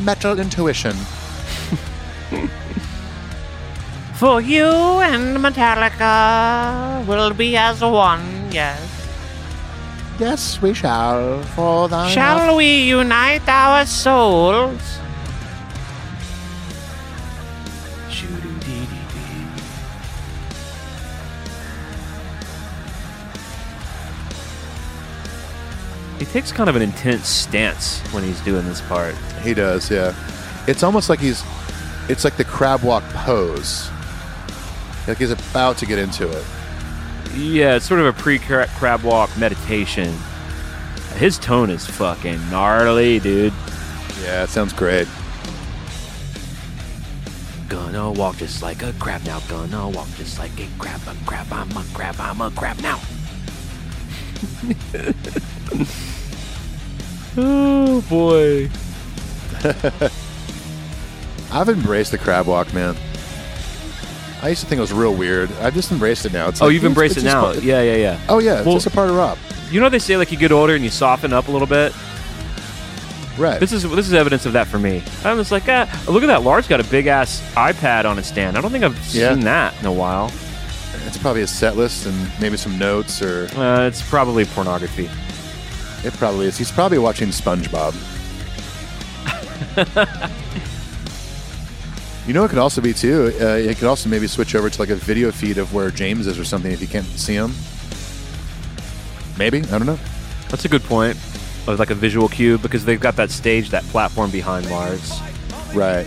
metal intuition. For you and Metallica will be as one, yes. Yes, we shall. For thine Shall we unite our souls? Takes kind of an intense stance when he's doing this part. He does, yeah. It's almost like he's. It's like the crab walk pose. Like he's about to get into it. Yeah, it's sort of a pre crab walk meditation. His tone is fucking gnarly, dude. Yeah, it sounds great. Gonna walk just like a crab now. Gonna walk just like a crab. A crab. I'm a crab. I'm a crab now. oh boy. I've embraced the crab walk, man. I used to think it was real weird. I've just embraced it now. It's Oh, like, you've embraced it now. part- Yeah, yeah, yeah. Oh yeah, it's Well- just a part of Rob. You know they say like you get older and you soften up a little bit. Right. This is this is evidence of that for me. I'm just like, ah, look at that. Lars got a big ass iPad on his stand. I don't think I've Yeah. seen that in a while. it's probably a set list and maybe some notes, or Uh, it's probably pornography. It probably is. He's probably watching SpongeBob. you know, it could also be too. Uh, it could also maybe switch over to like a video feed of where James is or something if you can't see him. Maybe I don't know. That's a good point. Of like a visual cue because they've got that stage, that platform behind Lars. Right.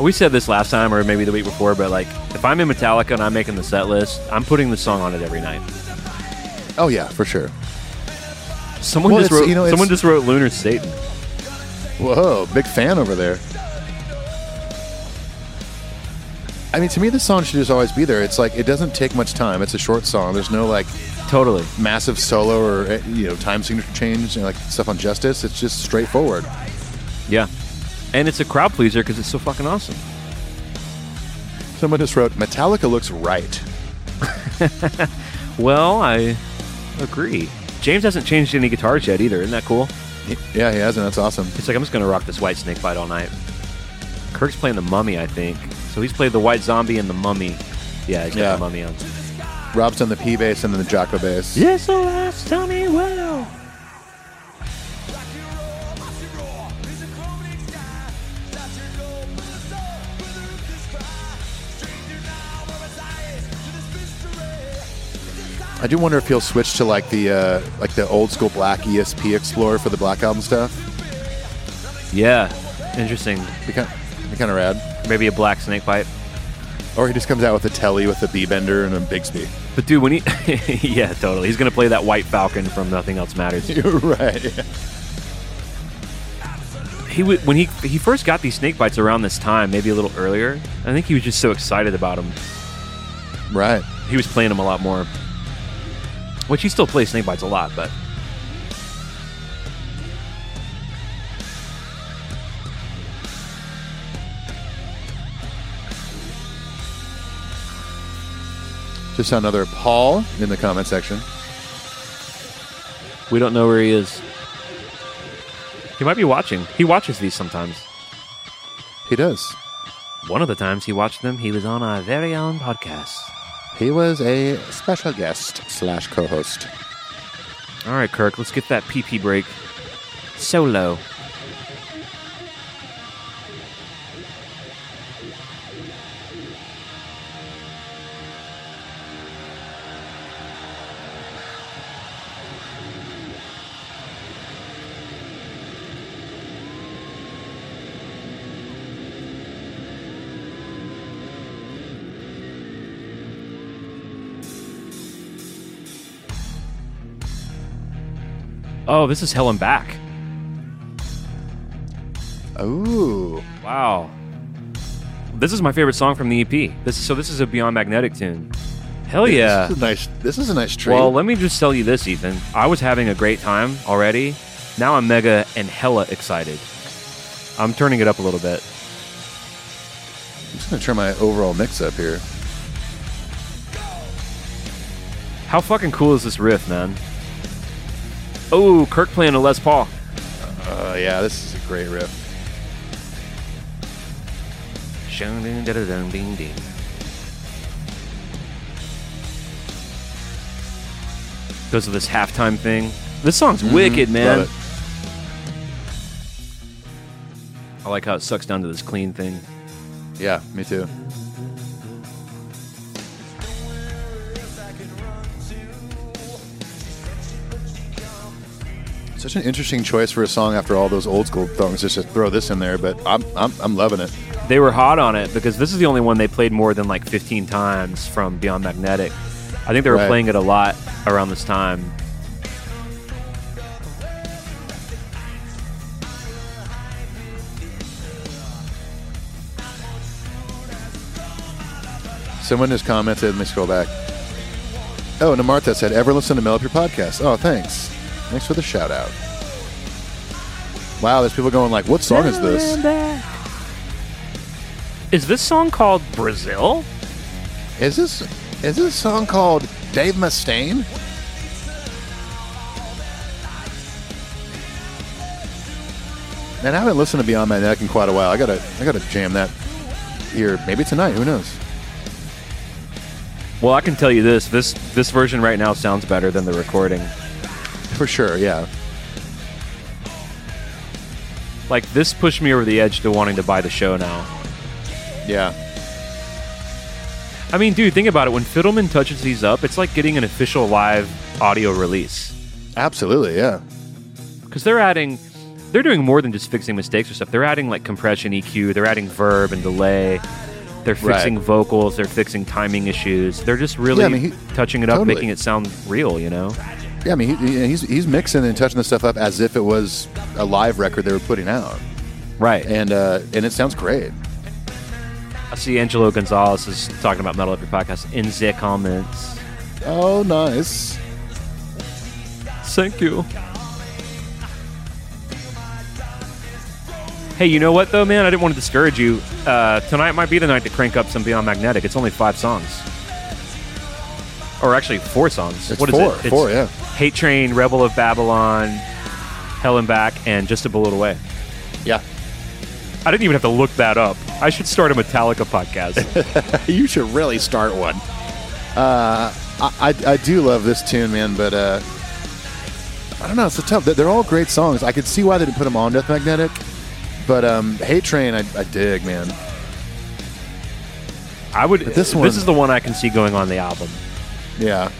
We said this last time, or maybe the week before, but like, if I'm in Metallica and I'm making the set list, I'm putting the song on it every night. Oh yeah, for sure. Someone Well, just wrote. you know, someone just wrote "Lunar Satan." Whoa, big fan over there. I mean, to me, this song should just always be there. It's like it doesn't take much time. It's a short song. There's no like Totally. massive solo or eh, you know time signature change and like stuff on Justice. It's just straightforward. Yeah. And it's a crowd pleaser because it's so fucking awesome. Someone just wrote, "Metallica looks right." Well, I agree. James hasn't changed any guitars yet either. Isn't that cool? Yeah, he hasn't. That's awesome. He's like, I'm just gonna rock this white Snakebyte all night. Kirk's playing the mummy, I think. So he's played the white zombie and the mummy. Yeah, he's got Yeah. the mummy on. Rob's on the P bass and then the Jaco bass. Yes, the last time he I do wonder if he'll switch to like the uh, like the old school black ESP Explorer for the Black Album stuff. Yeah, interesting. Be kind, be kind of rad. Maybe a black Snakebyte. Or he just comes out with a telly with a B bender and a Bigsby. But dude, when he, yeah, totally, he's gonna play that White Falcon from Nothing Else Matters. You're right. yeah. He w- when he he first got these Snakebytes around this time, maybe a little earlier. I think he was just so excited about them. Right. He was playing them a lot more. Which he still plays Snakebytes a lot, but Just saw another Paul in the comment section. we don't know where he is. He might be watching. He watches these sometimes. He does. One of the times he watched them, he was on our very own podcast. He was a special guest slash co-host. All right, Kirk, let's get that PP break. Solo. Oh, this is Hell and Back. Ooh. Wow. This is my favorite song from the EP. This is, so this is a Beyond Magnetic tune. Hell yeah. This is a nice. This is a nice treat. Well, let me just tell you this, Ethan. I was having a great time already. Now I'm mega and hella excited. I'm turning it up a little bit. I'm just gonna turn my overall mix up here. How fucking cool is this riff, man? Oh, Kirk playing a Les Paul. Uh, yeah, this is a great riff. Goes to this halftime thing. This song's wicked, man. Love I like how it sucks down to this clean thing. Yeah, me too. Such an interesting choice for a song after all those old school songs. Just to throw this in there, but I'm I'm, I'm loving it. They were hot on it because this is the only one they played more than like 15 times from Beyond Magnetic. I think they were Right. playing it a lot around this time. Someone just commented. Let me scroll back. Oh, Namarta said, "Ever listen to Mel Up Your podcast?" Oh, thanks. Thanks for the shout out. Wow, there's people going like, "What song is this?" Is this song called Brazil? Is this is this song called Dave Mustaine? Man, I haven't listened to Beyond My Neck in quite a while. I gotta I gotta jam that here. Maybe tonight. Who knows? Well, I can tell you this: this this version right now sounds better than the recording. For sure. Yeah. Like this pushed me over the edge to wanting to buy the show now. Yeah. I mean, dude, think about it. When Fidelman touches these up, it's like getting an official live audio release Absolutely. Yeah. because they're adding, they're doing more than just fixing mistakes or stuff. They're adding like compression, EQ. They're adding verb and delay. They're fixing Right. vocals. They're fixing timing issues. They're just really Yeah, I mean, he- touching it up, totally. making it sound real. You know? Yeah. I mean, he, he- he's he's mixing and touching the stuff up as if it was a live record they were putting out, Right. and uh, and it sounds great. I see Angelo Gonzalez is talking about Metal Up Your Podcast in the comments. Oh, nice. Thank you. Hey, you know what though, man? I didn't want to discourage you. Uh, tonight might be the night to crank up some Beyond Magnetic. It's only five songs, or actually four songs. It's what is four, it? It's four, yeah. Hate Train, Rebel of Babylon, Hell and Back, and Just a Bullet Away. Yeah. I didn't even have to look that up. I should start a Metallica podcast. you should really start one. Uh, I, I I do love this tune, man, but uh, I don't know. It's a tough. They're all great songs. I could see why they didn't put them on Death Magnetic, but um, Hate Train, I, I dig, man. I would. But this one- this is the one I can see going on the album. Yeah,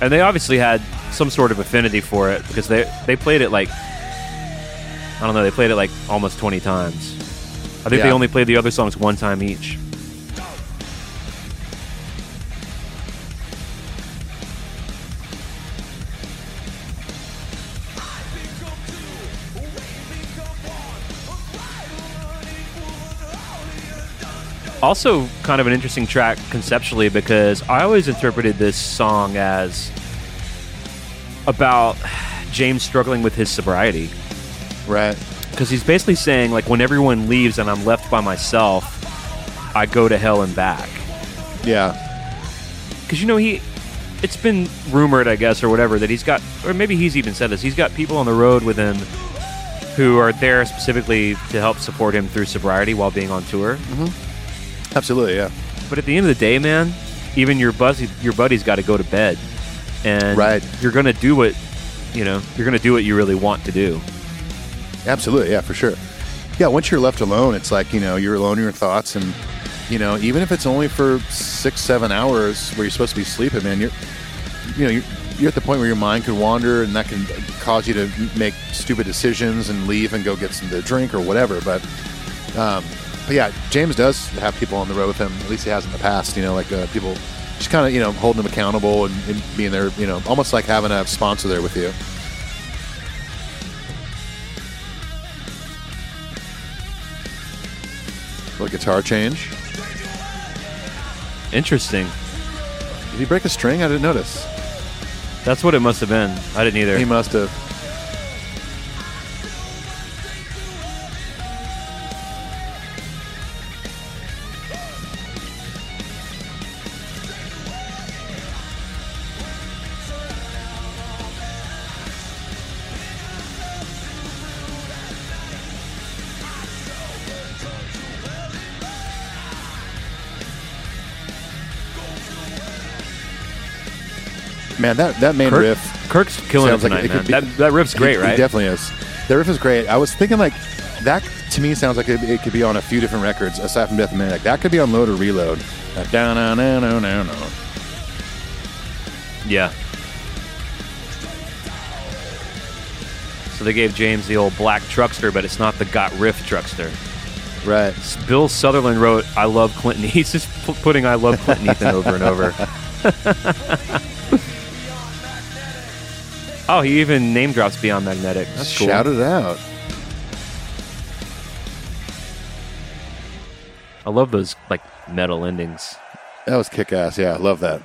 and they obviously had some sort of affinity for it because they they played it like I don't know they played it like almost 20 times. I think they only played the other songs one time each. Also, kind of an interesting track conceptually because I always interpreted this song as about James struggling with his sobriety. right. Because he's basically saying, like, when everyone leaves and I'm left by myself, I go to hell and back. Yeah, Because, you know, he. It's been rumored, I guess, or whatever, that he's got, or maybe he's even said this, he's got people on the road with him who are there specifically to help support him through sobriety while being on tour. Mm-hmm. Absolutely. Yeah, But at the end of the day, man, even your buzzy, your buddy's got to go to bed, and Right. you're gonna do what you know. You're gonna do what you really want to do. absolutely. Yeah, for sure. Yeah, once you're left alone, it's like you know you're alone in your thoughts, and you know even if it's only for six, seven hours where you're supposed to be sleeping, man, you're you know you're, you're at the point where your mind could wander, and that can cause you to make stupid decisions and leave and go get some to drink or whatever. But um, but yeah, James does have people on the road with him. At least he has in the past. You know, like uh, people just kind of you know holding them accountable and, and being there, you know, almost like having a sponsor there with you. Little guitar change. Interesting. Did he break a string? I didn't notice. That's what it must have been. I didn't either. He must have. Man, that, that main Kirk- riff Kirk's killing it sounds like tonight, it man. be- that, that riff's great, he, right? definitely is. The riff is great. I was thinking like that to me sounds like it, could be on a few different records aside from Death Magnetic. That could be on Load or Reload. Yeah. So they gave James the old black truckster, but it's not the got riff truckster. Right. Bill Sutherland wrote "I love Clinton." He's just pu- putting "I love Clinton Ethan" over and over. oh, he even name drops Beyond Magnetic. That's cool. Shout it out. I love those like metal endings. That was kick ass. Yeah, I love that.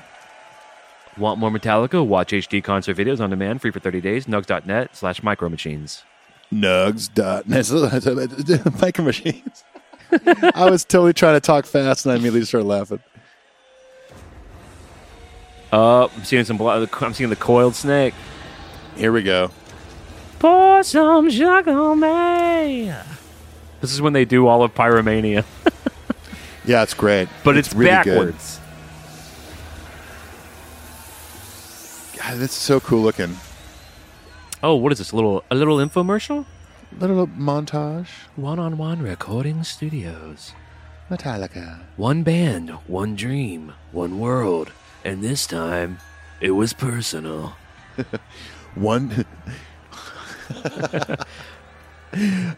Want more Metallica? Watch HD concert videos on demand, free for 30 days. Nugs.net slash micro machines. Nugs dot micro machines. I was totally trying to talk fast and I immediately started laughing. Uh, I'm seeing some. bla- I'm seeing the coiled snake. Here we go. Pour some sugar on me. This is when they do all of Pyromania, Yeah, it's great. but it's, really good. backwards. God, that's so cool looking. Oh, what is this? A little a little infomercial? Little montage. One-on-one recording studios. Metallica. One band, one dream, one world, and this time it was personal. One.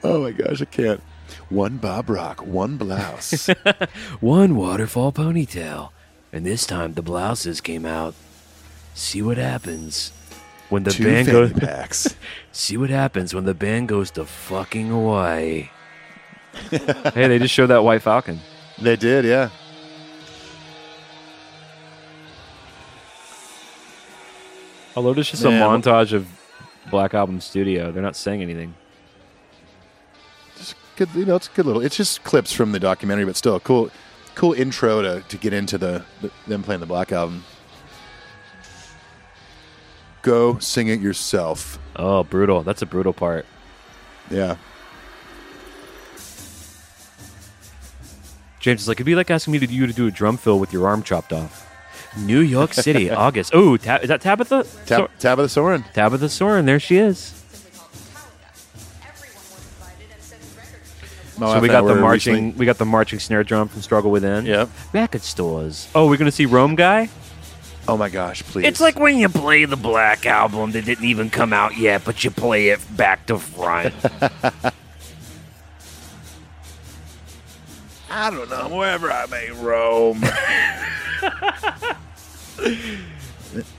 oh my gosh, I can't. One Bob Rock, one blouse. One waterfall ponytail, and this time the blouses came out. See what happens when the Two band goes. packs. See what happens when the band goes to fucking Hawaii. hey, they just showed that White Falcon. They did, yeah. Although it's just Man, a montage of Black Album Studio. They're not saying anything. Just good, you know, it's a good little. It's just clips from the documentary, but still a cool, cool intro to, to get into the, the them playing the Black album. Go sing it yourself. Oh, brutal. That's a brutal part. Yeah. James is like, it'd be like asking me to you to do a drum fill with your arm chopped off. New York City, August. Oh, Ta- is that Tabitha? Tab- Tabitha Soren. Tabitha Soren. There she is. My so we got the marching. recently- We got the marching snare drum from Struggle Within. Yep. Record stores. Oh, we're gonna see Rome guy. Oh my gosh, please. It's like when you play the Black Album that didn't even come out yet, but you play it back to front. I don't know. Wherever I may roam.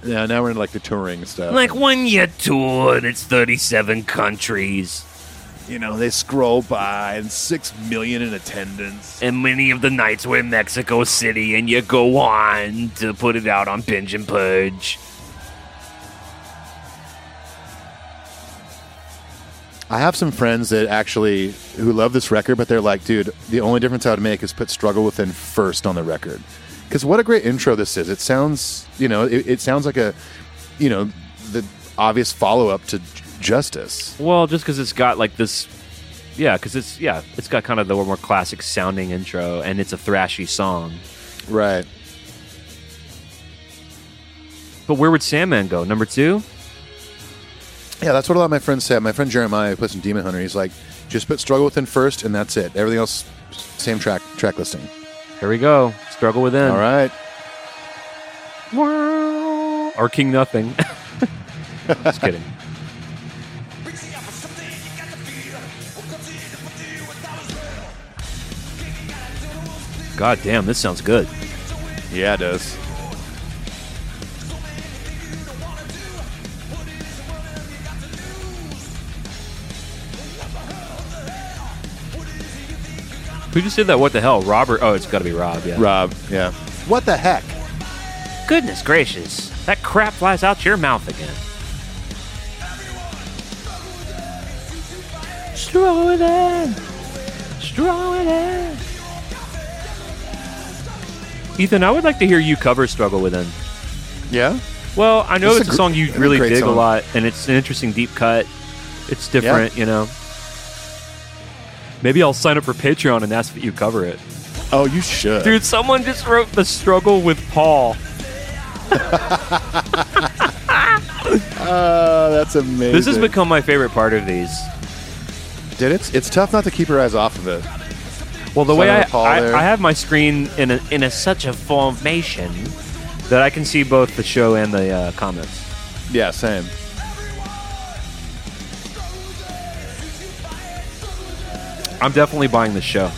now, now we're in like the touring stuff. like when you tour and it's 37 countries, you know, they scroll by and six million in attendance. and many of the nights were in Mexico City, and you go on to put it out on Binge and Purge. I have some friends that actually who love this record, but they're like, dude, the only difference I would make is put "Struggle Within" first on the record. Because what a great intro this is! It sounds, you know, it, it sounds like a, you know, the obvious follow up to Justice. Well, just because it's got like this, yeah, because it's yeah, it's got kind of the more classic sounding intro, and it's a thrashy song. Right. But where would Sandman go? Number two? Yeah, that's what a lot of my friends said. My friend Jeremiah, who plays in Demon Hunter, he's like, just put "Struggle Within" first, and that's it. Everything else, same track track listing. Here we go. Struggle within. All right. Or King Nothing. Just kidding. God damn, this sounds good. Yeah, it does. Who just did that? What the hell? Robert? Oh, it's got to be Rob. Yeah. Rob, yeah. What the heck? Goodness gracious. That crap flies out your mouth again. Struggle with it. Struggle with it. Ethan, I would like to hear you cover "Struggle Within." Yeah. Well, I know It's a it's a, gr- song you it's a really great dig a lot, and it's an interesting deep cut. It's different, you know. Maybe I'll sign up for Patreon and ask that you cover it. Oh, you should. Dude, someone just wrote "The Struggle with Paul." Uh, that's amazing. This has become my favorite part of these. Did it? It's tough not to keep your eyes off of it. Well, the Sign way I, I. I have my screen in a, in a such a formation that I can see both the show and the uh, comments. Yeah, same. I'm definitely buying the show.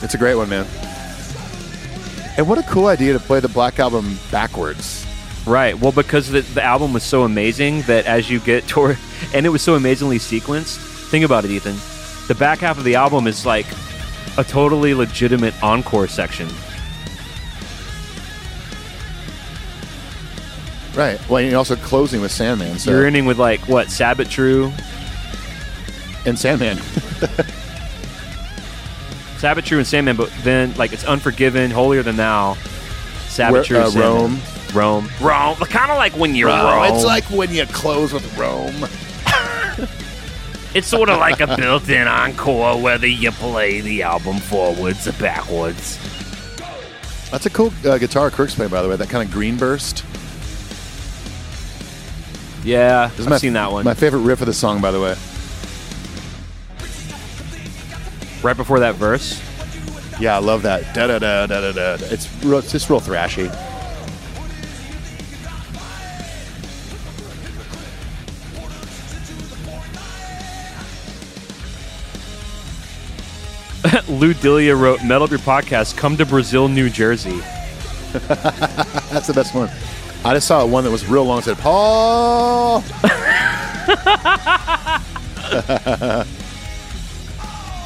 It's a great one, man. And what a cool idea to play the Black Album backwards. Right. Well, because the, the album was so amazing that as you get toward, and it was so amazingly sequenced. Think about it, Ethan. The back half of the album is like a totally legitimate encore section. Right. Well, you're also closing with Sandman. So You're ending with like what Sad But True, and Sandman. Sad But True, and Sandman. But then like it's Unforgiven, Holier Than Thou, Sad But True, uh, Sandman. Rome. Rome. Kind of like when you're Rome. Rome. It's like when you close with Rome. It's sort of like a built-in encore, whether you play the album forwards or backwards. That's a cool uh, guitar Kirk's playing, by the way. That kind of green burst. Yeah, I've my, seen that one. My favorite riff of the song, by the way. Right before that verse. Yeah, I love that. Da da da da da da. It's real, it's just real thrashy. Lou Dilia wrote, "Metal Up Your Podcast. Come to Brazil, New Jersey." That's the best one. I just saw one that was real long. It said Paul.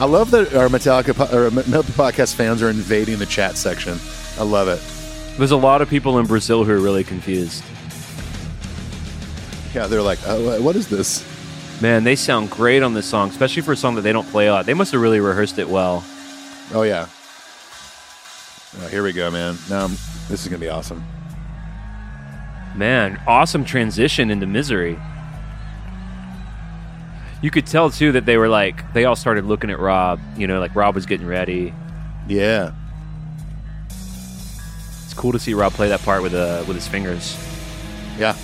I love that our Metallica po- or Metal Podcast fans are invading the chat section. I love it. There's a lot of people in Brazil who are really confused. Yeah, they're like, oh, what is this? Man, they sound great on this song, especially for a song that they don't play a lot. They must have really rehearsed it well. Oh yeah. Oh, here we go, man. Now I'm, this is gonna be awesome. Man, awesome transition into misery. You could tell too that they were like they all started looking at Rob. You know, like Rob was getting ready. Yeah. It's cool to see Rob play that part with uh, with his fingers. Yeah.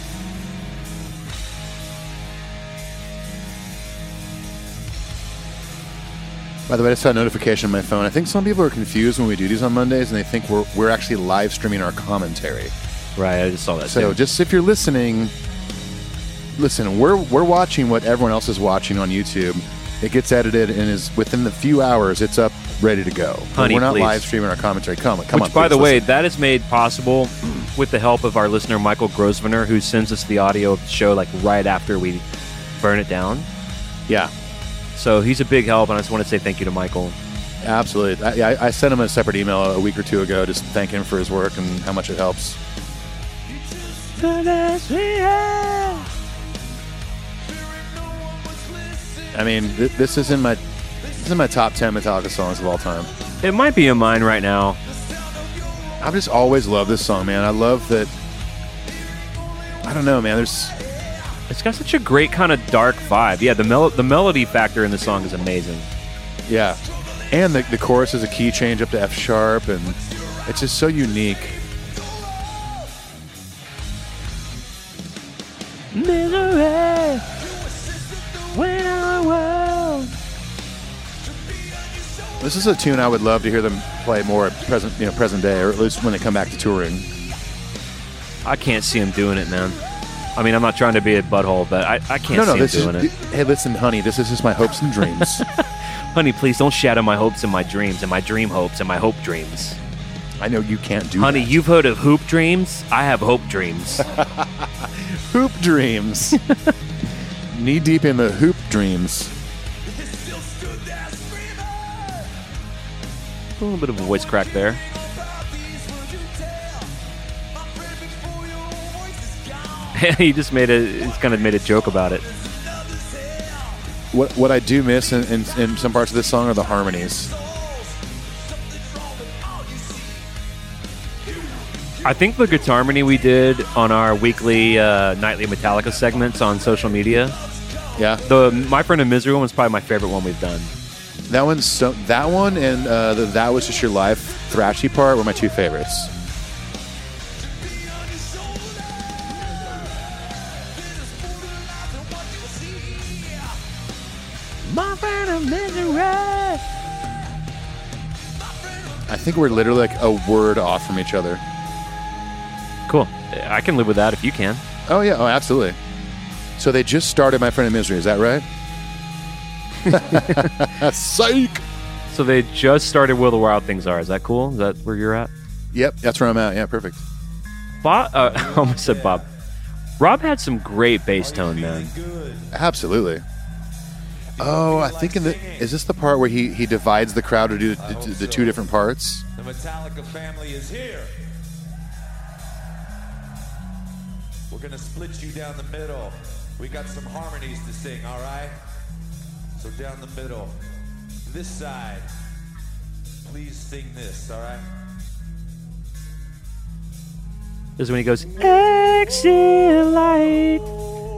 By the way, I just got a notification on my phone. I think some people are confused when we do these on Mondays, and they think we're we're actually live streaming our commentary. Right, I just saw that. So too. just if you're listening, listen. We're we're watching what everyone else is watching on YouTube. It gets edited and is within the few hours. It's up, ready to go. Honey, we're not please. live streaming our commentary. Come on, come Which, on. by the way, that is made possible with the help of our listener Michael Grosvenor, who sends us the audio of the show like right after we burn it down. yeah, So he's a big help, and I just want to say thank you to Michael. absolutely. I, I, I sent him a separate email a week or two ago, just thank him for his work and how much it helps. I mean, th- this is in my this is in my top ten Metallica songs of all time. It might be in mine right now. I've just always loved this song, man. I love that. I don't know, man. There's It's got such a great kind of dark vibe. Yeah, the mel- the melody factor in the song is amazing. yeah, and the the chorus is a key change up to F sharp, and it's just so unique. This is a tune I would love to hear them play more at present, you know, present day, or at least when they come back to touring. I can't see him doing it, man. I mean, I'm not trying to be a butthole, but I, I can't no, no, see this him is. doing it. Hey, listen, honey, this is just my hopes and dreams. Honey, please don't shadow my hopes and my dreams and my dream hopes and my hope dreams. I know you can't do. Honey, that. you've heard of hoop dreams? I have hope dreams. hoop dreams. Knee deep in the hoop dreams. A little bit of a voice crack there. he just made a he's kind of made a joke about it. What what I do miss in, in, in some parts of this song are the harmonies. I think the guitar harmony we did on our weekly uh, nightly Metallica segments on social media, Yeah, the My Friend of Misery one was probably my favorite one we've done. That one's so that one and uh, the, that was just your life thrashy part were my two favorites. My Friend of Misery. I think we're literally like a word off from each other. Cool. I can live with that if you can. Oh yeah, oh absolutely. So they just started my friend in misery. Is that right? Psych. So they just started Where the Wild Things Are. Is that cool? Is that where you're at? Yep, that's where I'm at. Yeah, perfect. Bob, uh, I almost said Bob. Rob had some great bass tone, man. Absolutely. Oh, I think in the is this the part where he he divides the crowd to do the, the two different parts? The Metallica family is here. We're gonna split you down the middle. We got some harmonies to sing, all right? So down the middle, this side. Please sing this, all right? This is when he goes, Exit light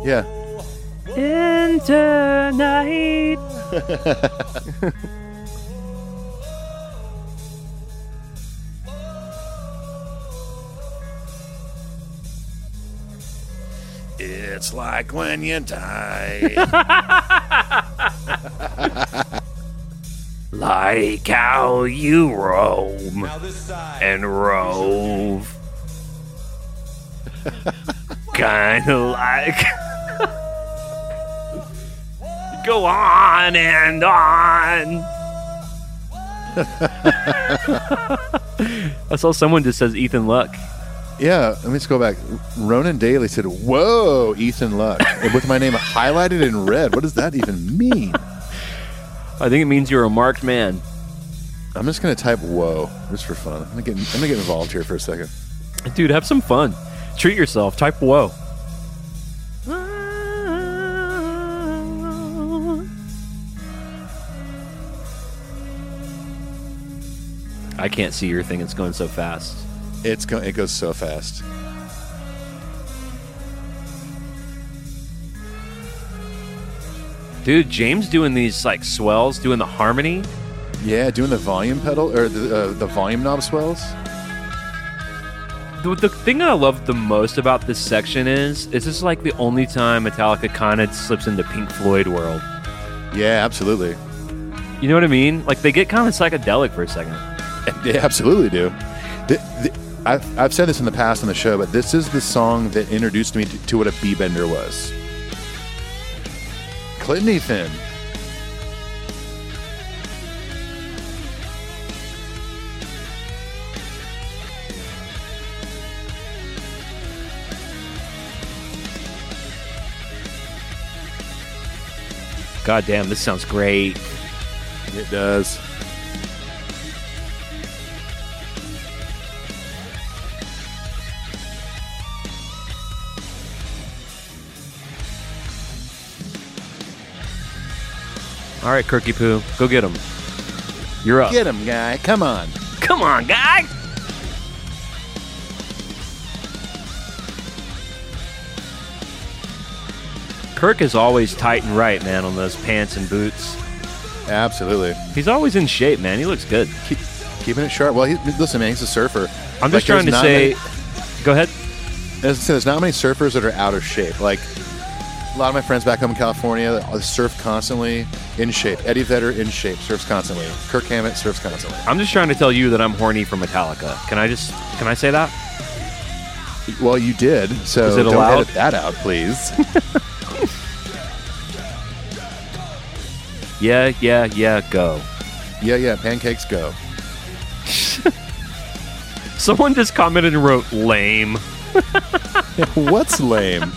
Yeah. into night. It's like when you die. Like how you roam Now this side. and rove. Kinda like. Go on and on. I saw someone just says Ethan Luck. Yeah, let me just go back. Ronan Daly said, "Whoa, Ethan Luck," with my name highlighted in red. What does that even mean? I think it means you're a marked man. I'm just gonna type "whoa" just for fun. I'm gonna get I'm gonna get involved here for a second. Dude, have some fun. Treat yourself. Type whoa. I can't see your thing. It's going so fast. It's go- it goes so fast. Dude, James doing these like swells, doing the harmony. Yeah, doing the volume pedal or the uh, the volume knob swells. The, the thing I love the most about this section is, is this is like the only time Metallica kind of slips into Pink Floyd world. Yeah, absolutely. You know what I mean? Like they get kind of psychedelic for a second. They absolutely do. The, the, I've, I've said this in the past on the show, but this is the song that introduced me to, to what a B bender was. Clinton Ethan. God damn, this sounds great. It does. All right, Kirky Poo, go get him. You're up. Get him, guy. Come on. Come on, guy. Kirk is always tight and right, man, on those pants and boots. Absolutely. He's always in shape, man. He looks good. Keep, keeping it sharp. Well, he, listen, man, he's a surfer. I'm Like, just trying to say. many- Go ahead. As I said, there's not many surfers that are out of shape. Like a lot of my friends back home in California surf constantly, in shape. Eddie Vedder in shape, surfs constantly. Kirk Hammett surfs constantly. I'm just trying to tell you that I'm horny for Metallica. Can I just? Can I say that? Well, you did, so Is it don't allowed? edit that out, please. Yeah, yeah, yeah. Go. yeah, yeah. Pancakes go. Someone just commented and wrote "lame." What's lame?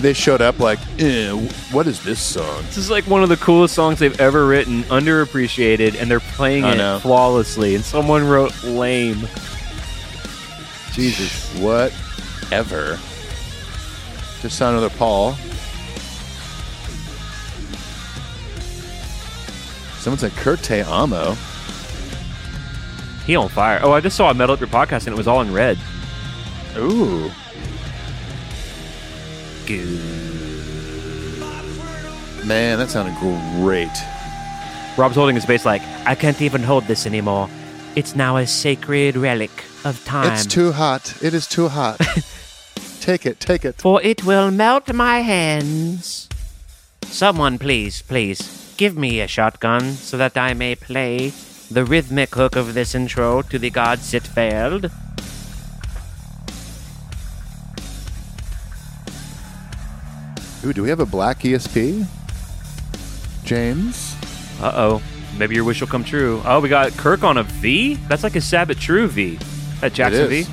They showed up like, eh, what is this song? This is like one of the coolest songs they've ever written, underappreciated, and they're playing I it know. flawlessly. And someone wrote lame. Jesus. Whatever. Just saw another Paul. Someone said Kurt Te Amo. He on fire. Oh, I just saw a Metal Up Your Podcast and it was all in red. Ooh. Man, that sounded great. Rob's holding his face like, I can't even hold this anymore. It's now a sacred relic of time. It's too hot. It is too hot. take it, take it. for it will melt my hands. Someone, please, please, give me a shotgun so that I may play the rhythmic hook of this intro to the God That Failed. Ooh, do we have a black ESP? James? uh oh, maybe your wish will come true. Oh, we got Kirk on a V? That's like a Sad But True V. That Jackson. V.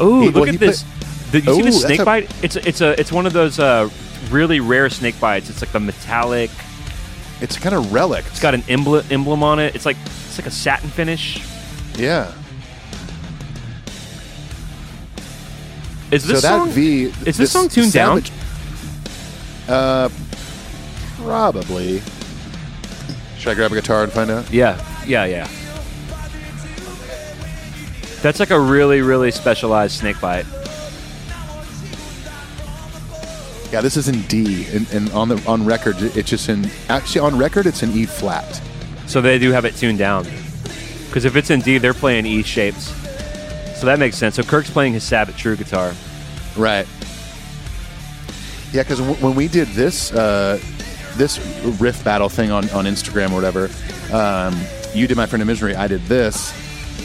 Oh, look well, at this. Did you see Ooh, the snake a- bite? It's a, it's a it's one of those uh, really rare Snakebytes. It's like a metallic. It's kind of relic. It's got an emblem emblem on it. It's like it's like a satin finish. yeah. Is this so that song? V is this song tuned down? Uh, probably. Should I grab a guitar and find out? Yeah, yeah, yeah. That's like a really, really specialized Snakebyte. Yeah, this is in D, and, and on the on record, it's just in. Actually, on record, it's in E flat. So they do have it tuned down. Because if it's in D, they're playing E shapes. So that makes sense. So Kirk's playing his Sad But True guitar. Right. Yeah, because w- when we did this uh, this riff battle thing on, on Instagram or whatever, um, you did my friend of misery. I did this,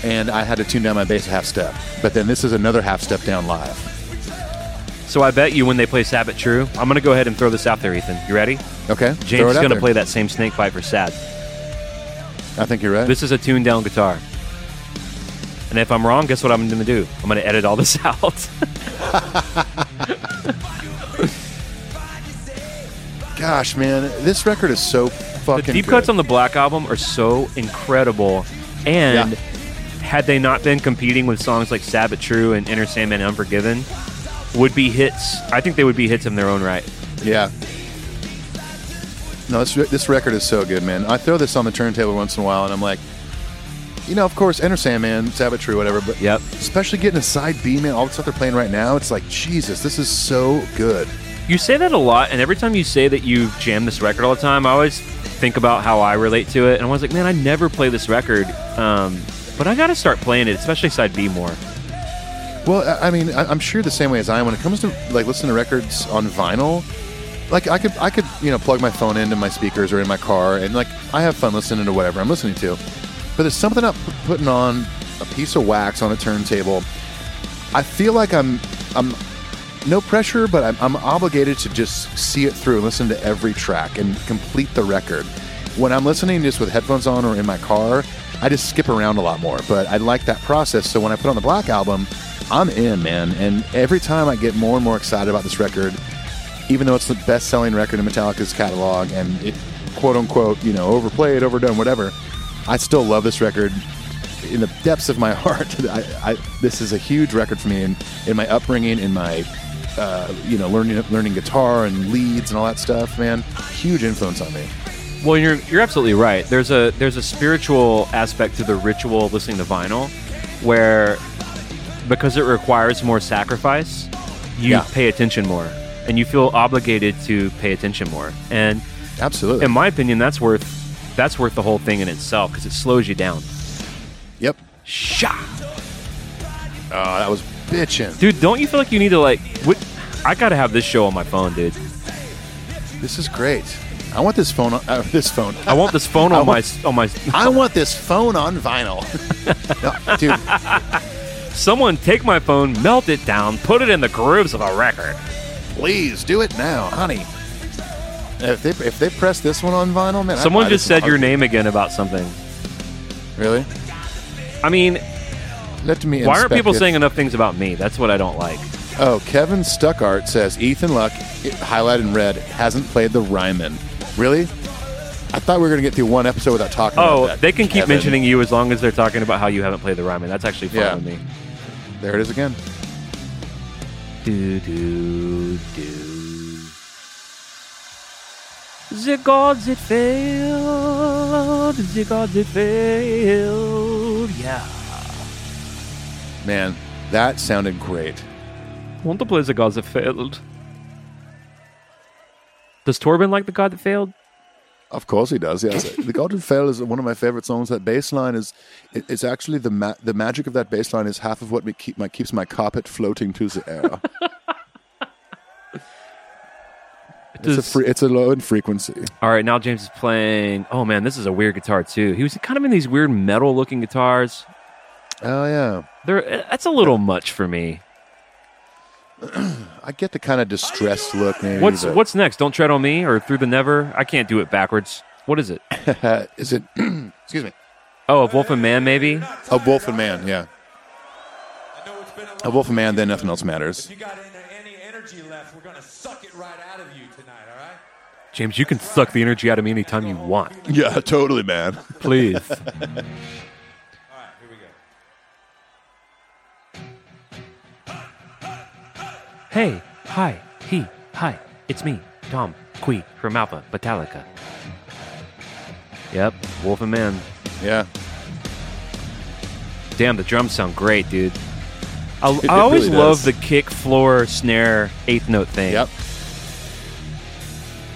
and I had to tune down my bass a half step. But then this is another half step down live. So I bet you when they play Sad But True, I'm going to go ahead and throw this out there, Ethan. You ready? Okay, James is to there. play that same Snakebyte for Sad. I think you're right. This is a tuned down guitar. And if I'm wrong, guess what I'm going to do? I'm going to edit all this out. Gosh, man, this record is so fucking. the deep good. cuts on the Black Album are so incredible. And Yeah. had they not been competing with songs like Sad But True and Enter Sandman Unforgiven, would be hits. I think they would be hits in their own right. Yeah. No, this this record is so good, man. I throw this on the turntable once in a while, and I'm like, you know, of course, Enter Sandman, Sad But True, whatever. But Yep. especially getting a side B, man, all the stuff they're playing right now, it's like, Jesus, this is so good. You say that a lot, and every time you say that you jam this record all the time, I always think about how I relate to it, and I was like, man, I never play this record, um, but I got to start playing it, especially side B more. Well, I mean, I'm sure the same way as I am when it comes to like listening to records on vinyl. Like I could, I could, you know, plug my phone into my speakers or in my car, and like I have fun listening to whatever I'm listening to. But there's something about putting on a piece of wax on a turntable. I feel like I'm, I'm no pressure, but I'm, I'm obligated to just see it through and listen to every track and complete the record. When I'm listening just with headphones on or in my car, I just skip around a lot more. But I like that process. So when I put on the Black album, I'm in, man. And every time I get more and more excited about this record, even though it's the best selling record in Metallica's catalog and it, quote unquote, you know, overplayed, overdone, whatever, I still love this record in the depths of my heart. I, I, this is a huge record for me And in my upbringing, in my, uh, you know, learning learning guitar and leads and all that stuff, man. Huge influence on me. Well, you're you're absolutely right. There's a there's a spiritual aspect to the ritual of listening to vinyl, where because it requires more sacrifice, you Yeah. pay attention more, and you feel obligated to pay attention more. And Absolutely. in my opinion, that's worth that's worth the whole thing in itself because it slows you down. yep. Shot, Oh, that was bitching. dude. Don't you feel like you need to like? What, I gotta have this show on my phone, dude. This is great. I want this phone. On, uh, this phone. I want this phone on my on my. I want this phone on vinyl. No, dude, Someone take my phone, melt it down, put it in the grooves of a record. please do it now, honey. If they if they press this one on vinyl, man. Someone just said your name again about something. Really? I mean, Let me. why aren't people it. saying enough things about me? That's what I don't like. Oh, Kevin Stuckart says Ethan Luck, highlighted in red, hasn't played the Ryman. Really? I thought we were going to get through one episode without talking about Oh, that. they can keep Kevin. mentioning you as long as they're talking about how you haven't played the Ryman. That's actually fine Yeah. with me. There it is again. Do do do. The God That Failed. The God That Failed. Yeah. Man, that sounded great. Want to play the gods that failed. Does Torben like the god that failed? Of course he does. Yes, the God Who Fell is one of my favorite songs. That bass line is, it, it's actually the ma- the magic of that bass line is half of what me keep my keeps my carpet floating to the air. it's a free, it's a low in frequency. All right, now James is playing. Oh man, this is a weird guitar too. He was kind of in these weird metal-looking guitars. Oh yeah, They're that's a little much for me. I get the kind of distressed look. Maybe What's but- what's next? Don't tread on me or through the never. I can't do it backwards. What is it? is it? excuse me. Oh, a Wolf and Man maybe. A wolf and man. Yeah, I know it's been a a wolf and man. Then nothing else matters. If you got any, any energy left, we're gonna suck it right out of you tonight. All right? James, you can suck the energy out of me anytime you want. Yeah, totally, man. Please. Hey, hi, he, hi. It's me, Tom Quee from Alpha Metallica. yep, Wolf and Man. Yeah, Damn, the drums sound great, dude. I, It- it I always really love the kick, floor, snare, eighth note thing. yep.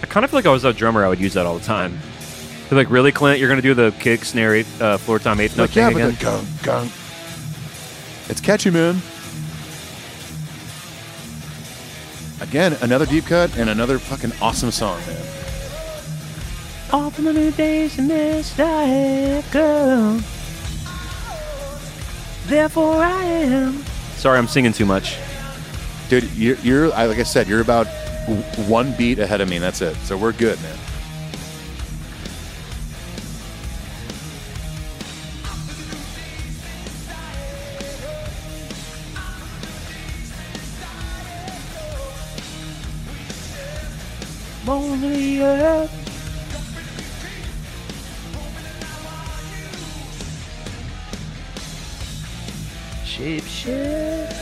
I kind of feel like I was a drummer. I would use that all the time. They're like, really, Clint? You're gonna do the kick, snare, eighth, uh, floor time, eighth note Like, yeah, thing but again? the gung gung. It's catchy, man. Again, another deep cut and another fucking awesome song, man. All from the new days in this life, girl. Therefore I am. Sorry, I'm singing too much. Dude, you're, you're like I said, you're about one beat ahead of me, and that's it. So we're good, man. Earth. Shape shift.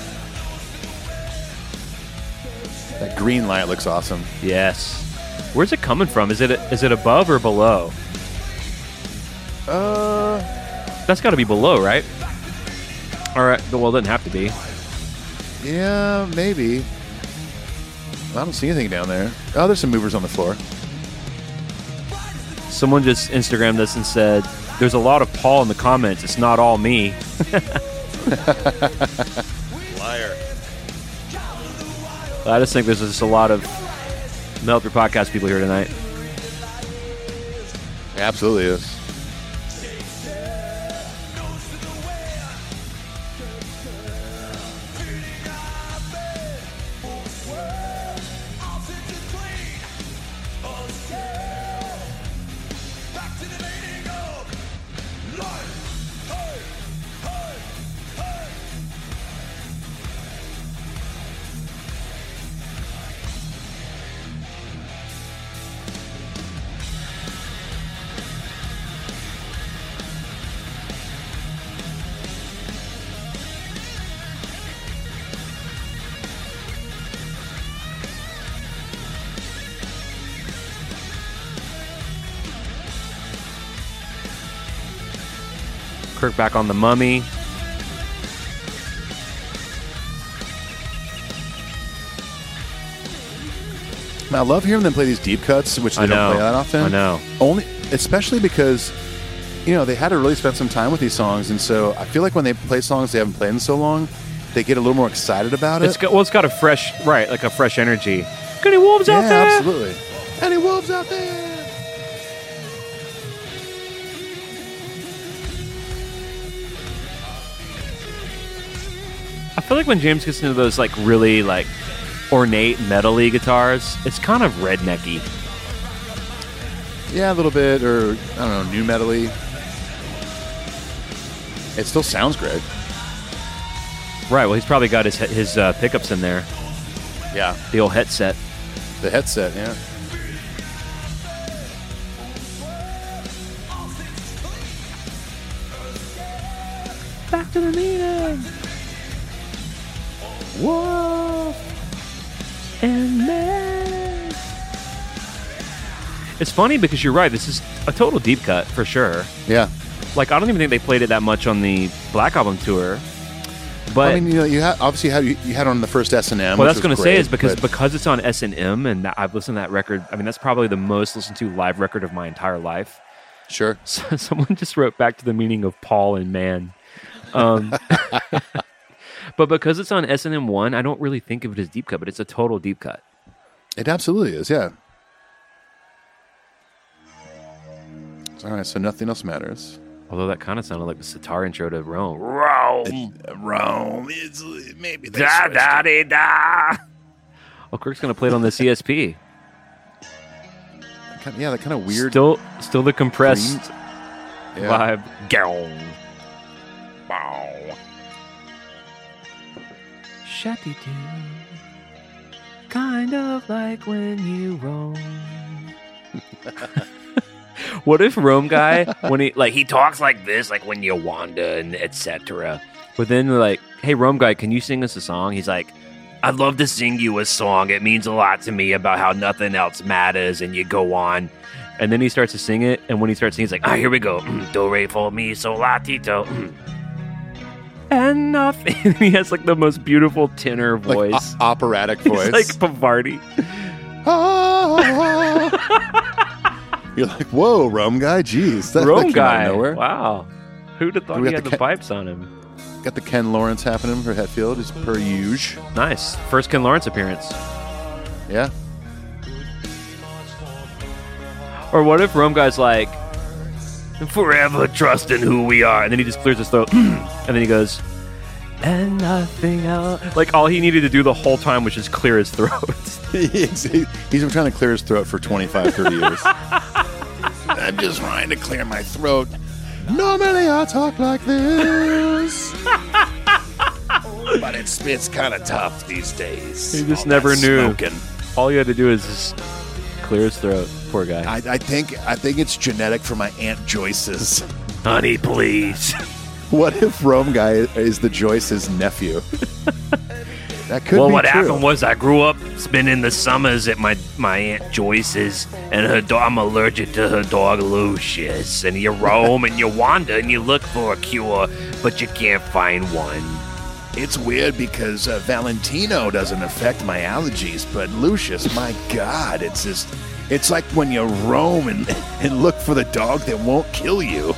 That green light looks awesome. Yes. Where's it coming from? Is it is it above or below? Uh, That's got to be below, right? All right. Well, it doesn't have to be. yeah, maybe. I don't see anything down there. Oh, there's some movers on the floor. Someone just Instagrammed this and said, "There's a lot of Paul in the comments. It's not all me." Liar. I just think there's just a lot of Melt Your Podcast people here tonight. Absolutely is. Back on the mummy. I love hearing them play these deep cuts, which they I don't know. play that often. I know. Only, especially because, you know, they had to really spend some time with these songs, and so I feel like when they play songs they haven't played in so long, they get a little more excited about it. It's got well, it's got a fresh right, like a fresh energy. Got any wolves out yeah, there? absolutely. Any wolves out there? Feel like when James gets into those like really like ornate metally guitars, it's kind of rednecky. Yeah, a little bit, or I don't know, new metally. It still sounds great. Right. Well, he's probably got his his uh, pickups in there. Yeah, The old headset. the headset. Yeah. Back to the meeting. Whoa. And then. It's funny because you're right. This is a total deep cut for sure. Yeah. Like I don't even think they played it that much on the Black Album tour. But I mean, you know, you had obviously had you, you had on the first S and M. What I was going to say is because because it's on S and M, and I've listened to that record. I mean, that's probably the most listened to live record of my entire life. sure. So someone just wrote back to the meaning of Paul and man. Um, but because it's on S and M one, I don't really think of it as deep cut, but it's a total deep cut. It absolutely is. Yeah. All right. So nothing else matters. Although that kind of sounded like the sitar intro to Rome. Rome, Rome It's, maybe da da da da. Oh, Kirk's gonna play it on the CSP. Yeah, that kind of weird. Still, still the compressed yeah. vibe. Gong. Bow. Shatty doo. Kind of like when you roam. what if Rome guy when he like he talks like this, like when you wander and etc. But then like, hey Rome guy, can you sing us a song? He's like, I'd love to sing you a song. It means a lot to me about how nothing else matters, and you go on. And then he starts to sing it, and when he starts singing, he's like, ah, here we go. Mm, Do re for mi so la ti do. Mm. And he has like the most beautiful tenor like voice. o- operatic voice. He's like Pavardi. Ah. You're like, whoa, Rome guy. Jeez, that, that Rome out guy. of nowhere. Wow. Who'd have thought we he had the the, ca- pipes on him? Got the Ken Lawrence happening for Hetfield, as per usual. Nice. First Ken Lawrence appearance. Yeah. Or what if Rome guy's like, forever trusting who we are, and then he just clears his throat, and then he goes, and nothing else. Like all he needed to do the whole time was just clear his throat. he's, he- he's been trying to clear his throat for 25, 30 years. I'm just trying to clear my throat. Normally I talk like this. but it's it's kind of tough these days. He just All never knew. Smoking. all you had to do is just clear his throat. Poor guy. I, I think I think it's genetic for my aunt Joyce's. Honey, please. What if Rome guy is the Joyce's nephew? that could well, be what true. happened was I grew up spending the summers at my my aunt Joyce's, and her dog. I'm allergic to her dog Lucius. And you roam and you wander and you look for a cure, but you can't find one. It's weird because uh, Valentino doesn't affect my allergies, but Lucius, my God, it's just. It's like when you roam and, and look for the dog that won't kill you.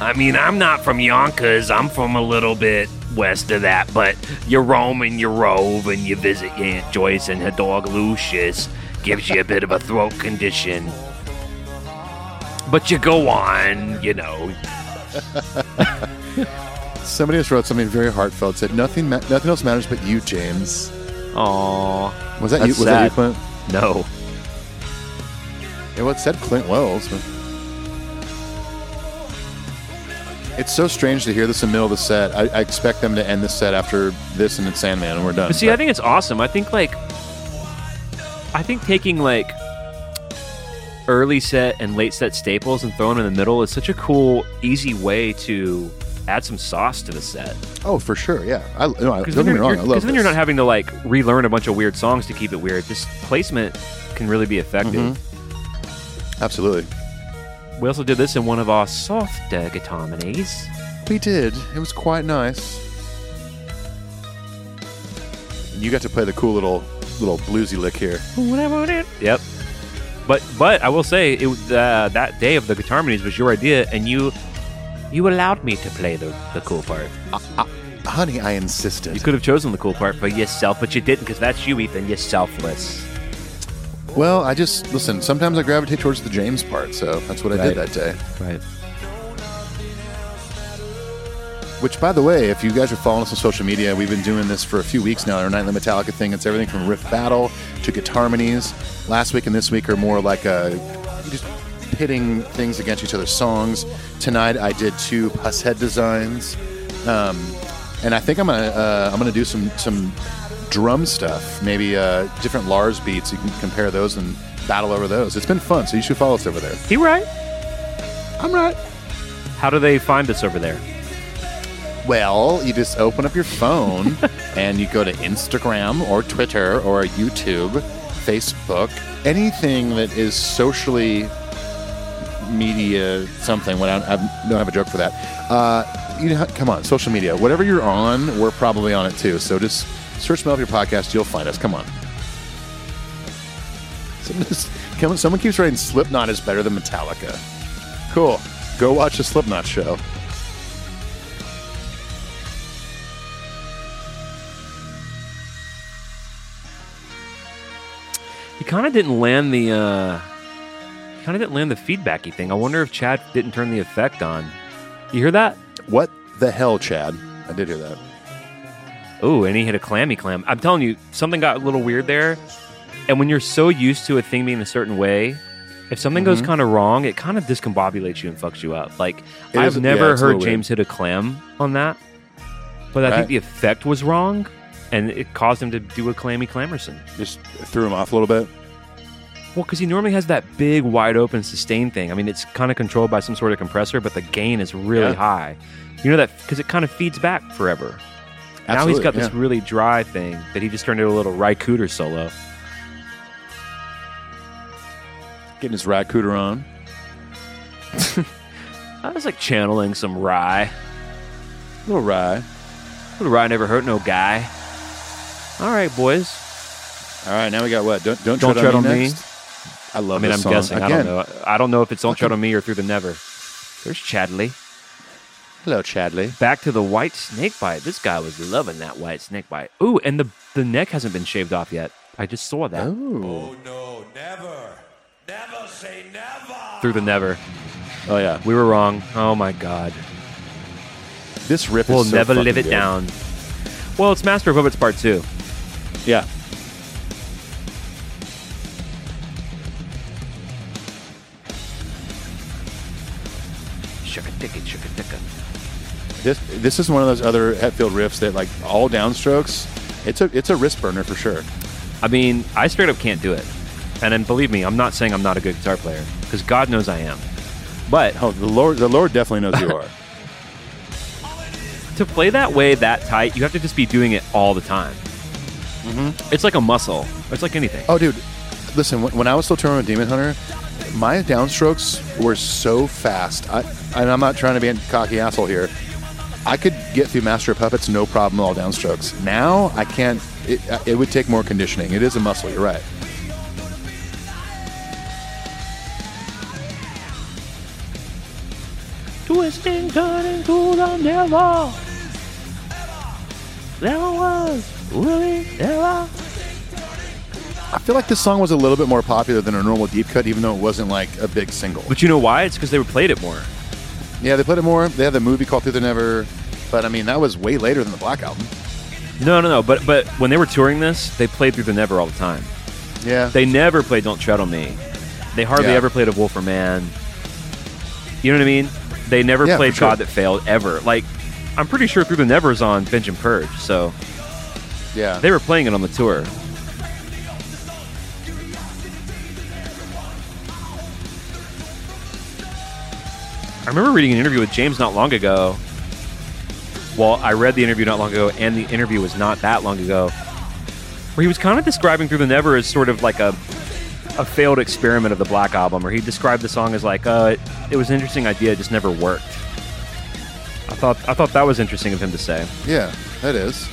I mean, I'm not from Yonkers. I'm from a little bit west of that, but you roam and you rove and you visit Aunt Joyce and her dog Lucius. Gives you a bit of a throat condition. But you go on, you know. Somebody just wrote something very heartfelt. Said nothing, ma- nothing else matters but you, James. Aw. Was that That's you? Was that you. Clint? No. Yeah, what said Clint Wells? But it's so strange to hear this in the middle of the set. I, I expect them to end the set after this and then Sandman, and we're done. But see, I think it's awesome. I think like, I think taking like early set and late set staples and throwing them in the middle is such a cool, easy way to add some sauce to the set. oh, for sure, yeah. I, no, I, don't get me wrong, I love 'cause then you're not having to like relearn a bunch of weird songs to keep it weird. Just placement can really be effective. Mm-hmm. Absolutely, We also did this in one of our soft uh, guitar minis. we did. It was quite nice. You got to play the cool little little bluesy lick here. Yep. But but I will say it was, uh, that day of the guitar minis was your idea, and you you allowed me to play the, the cool part. Honey, I insisted. You could have chosen the cool part for yourself, but you didn't because that's you, Ethan. You're selfless. Well, I just listen. Sometimes I gravitate towards the James part, so that's what I did Right. that day. Right. Which, by the way, if you guys are following us on social media, we've been doing this for a few weeks now. Our nightly Metallica thing. It's everything from riff battle to guitar harmonies. Last week and this week are more like a just pitting things against each other's songs. Tonight I did two Pushead designs. Um, and I think I'm gonna uh, I'm gonna do some some drum stuff, maybe uh, different Lars beats. You can compare those and battle over those. It's been fun, so you should follow us over there. He right? I'm right. How do they find us over there? Well, you just open up your phone and you go to Instagram or Twitter or YouTube, Facebook, anything that is socially media something. When I, I don't have a joke for that. Uh, you know, come on, social media. Whatever you're on, we're probably on it too. So just search Your Podcast. You'll find us. Come on. Someone, come on, someone keeps writing Slipknot is better than Metallica. Cool. Go watch the Slipknot show. He kind of didn't land the. uh kind of didn't land the feedbacky thing. I wonder if Chad didn't turn the effect on. You hear that? What the hell, Chad? I did hear that. Oh, and he hit a clammy clam. I'm telling you, something got a little weird there. And when you're so used to a thing being a certain way, if something goes mm-hmm. kind of wrong, it kind of discombobulates you and fucks you up. Like It I've is- never a heard James hit a clam on that, but I Right. think the effect was wrong, and it caused him to do a clammy clamerson. Just threw him off a little bit. Well, because he normally has that big, wide open sustain thing. I mean, it's kind of controlled by some sort of compressor, but the gain is really Yeah. high. You know that because it kind of feeds back forever. Now he's Absolutely, got this yeah. really dry thing that he just turned into a little Ry Cooder solo. Getting his rat on. I was like channeling some rye. little rye. Little rye never hurt no guy. All right, boys. All right, now we got what? Don't don't, Don't tread, on, Tread on me. Me. Next? I love. I mean, I'm song. guessing. I don't know. I don't know if it's Don't Tread on Me or Through the Never. There's Chadley. Hello, Chadley. Back to the white Snakebyte. This guy was loving that white Snakebyte. Ooh, and the the neck hasn't been shaved off yet. I just saw that. Oh, Oh no, never. Never say never. Through the never. oh yeah. We were wrong. Oh my god. This riff We'll so never live it good. down. Well, it's Master of Puppets Part 2. Yeah. Shucka ticka, shucka ticka. This this is one of those other Hetfield riffs that like all downstrokes. It's a it's a wrist burner for sure. I mean, I straight up can't do it. And then believe me, I'm not saying I'm not a good guitar player, because God knows I am. But Oh, the Lord the Lord definitely knows you are. to play that way, that tight, you have to just be doing it all the time. Mm-hmm. It's like a muscle. It's like anything. Oh, dude, listen. When, when I was still touring with Demon Hunter, my downstrokes were so fast. I, and I'm not trying to be a cocky asshole here. I could get through Master of Puppets no problem all downstrokes. Now I can't. It, uh, it would take more conditioning. It is a muscle. You're right. Twisting, turning to the never. There was really never. I feel like this song was a little bit more popular than a normal deep cut, even though it wasn't like a big single. But you know why? It's because they played it more. Yeah, they played it more. They had the movie called Through the Never, but I mean that was way later than the Black album. No, no, no. But but when they were touring this, they played through the Never all the time. Yeah, They never played Don't Tread on Me. They hardly Yeah. ever played a Wolfer Man. You know what I mean? They never Yeah, played sure. God That Failed ever. Like, I'm pretty sure Through the Never is on Binge and Purge, so yeah. they were playing it on the tour. Remember reading an interview with James not long ago. Well, I read the interview not long ago, and the interview was not that long ago, where he was kind of describing Through the Never as sort of like a a failed experiment of the Black Album, where he described the song as like, uh, it, it was an interesting idea, it just never worked. I thought I thought that was interesting of him to say. yeah, that is.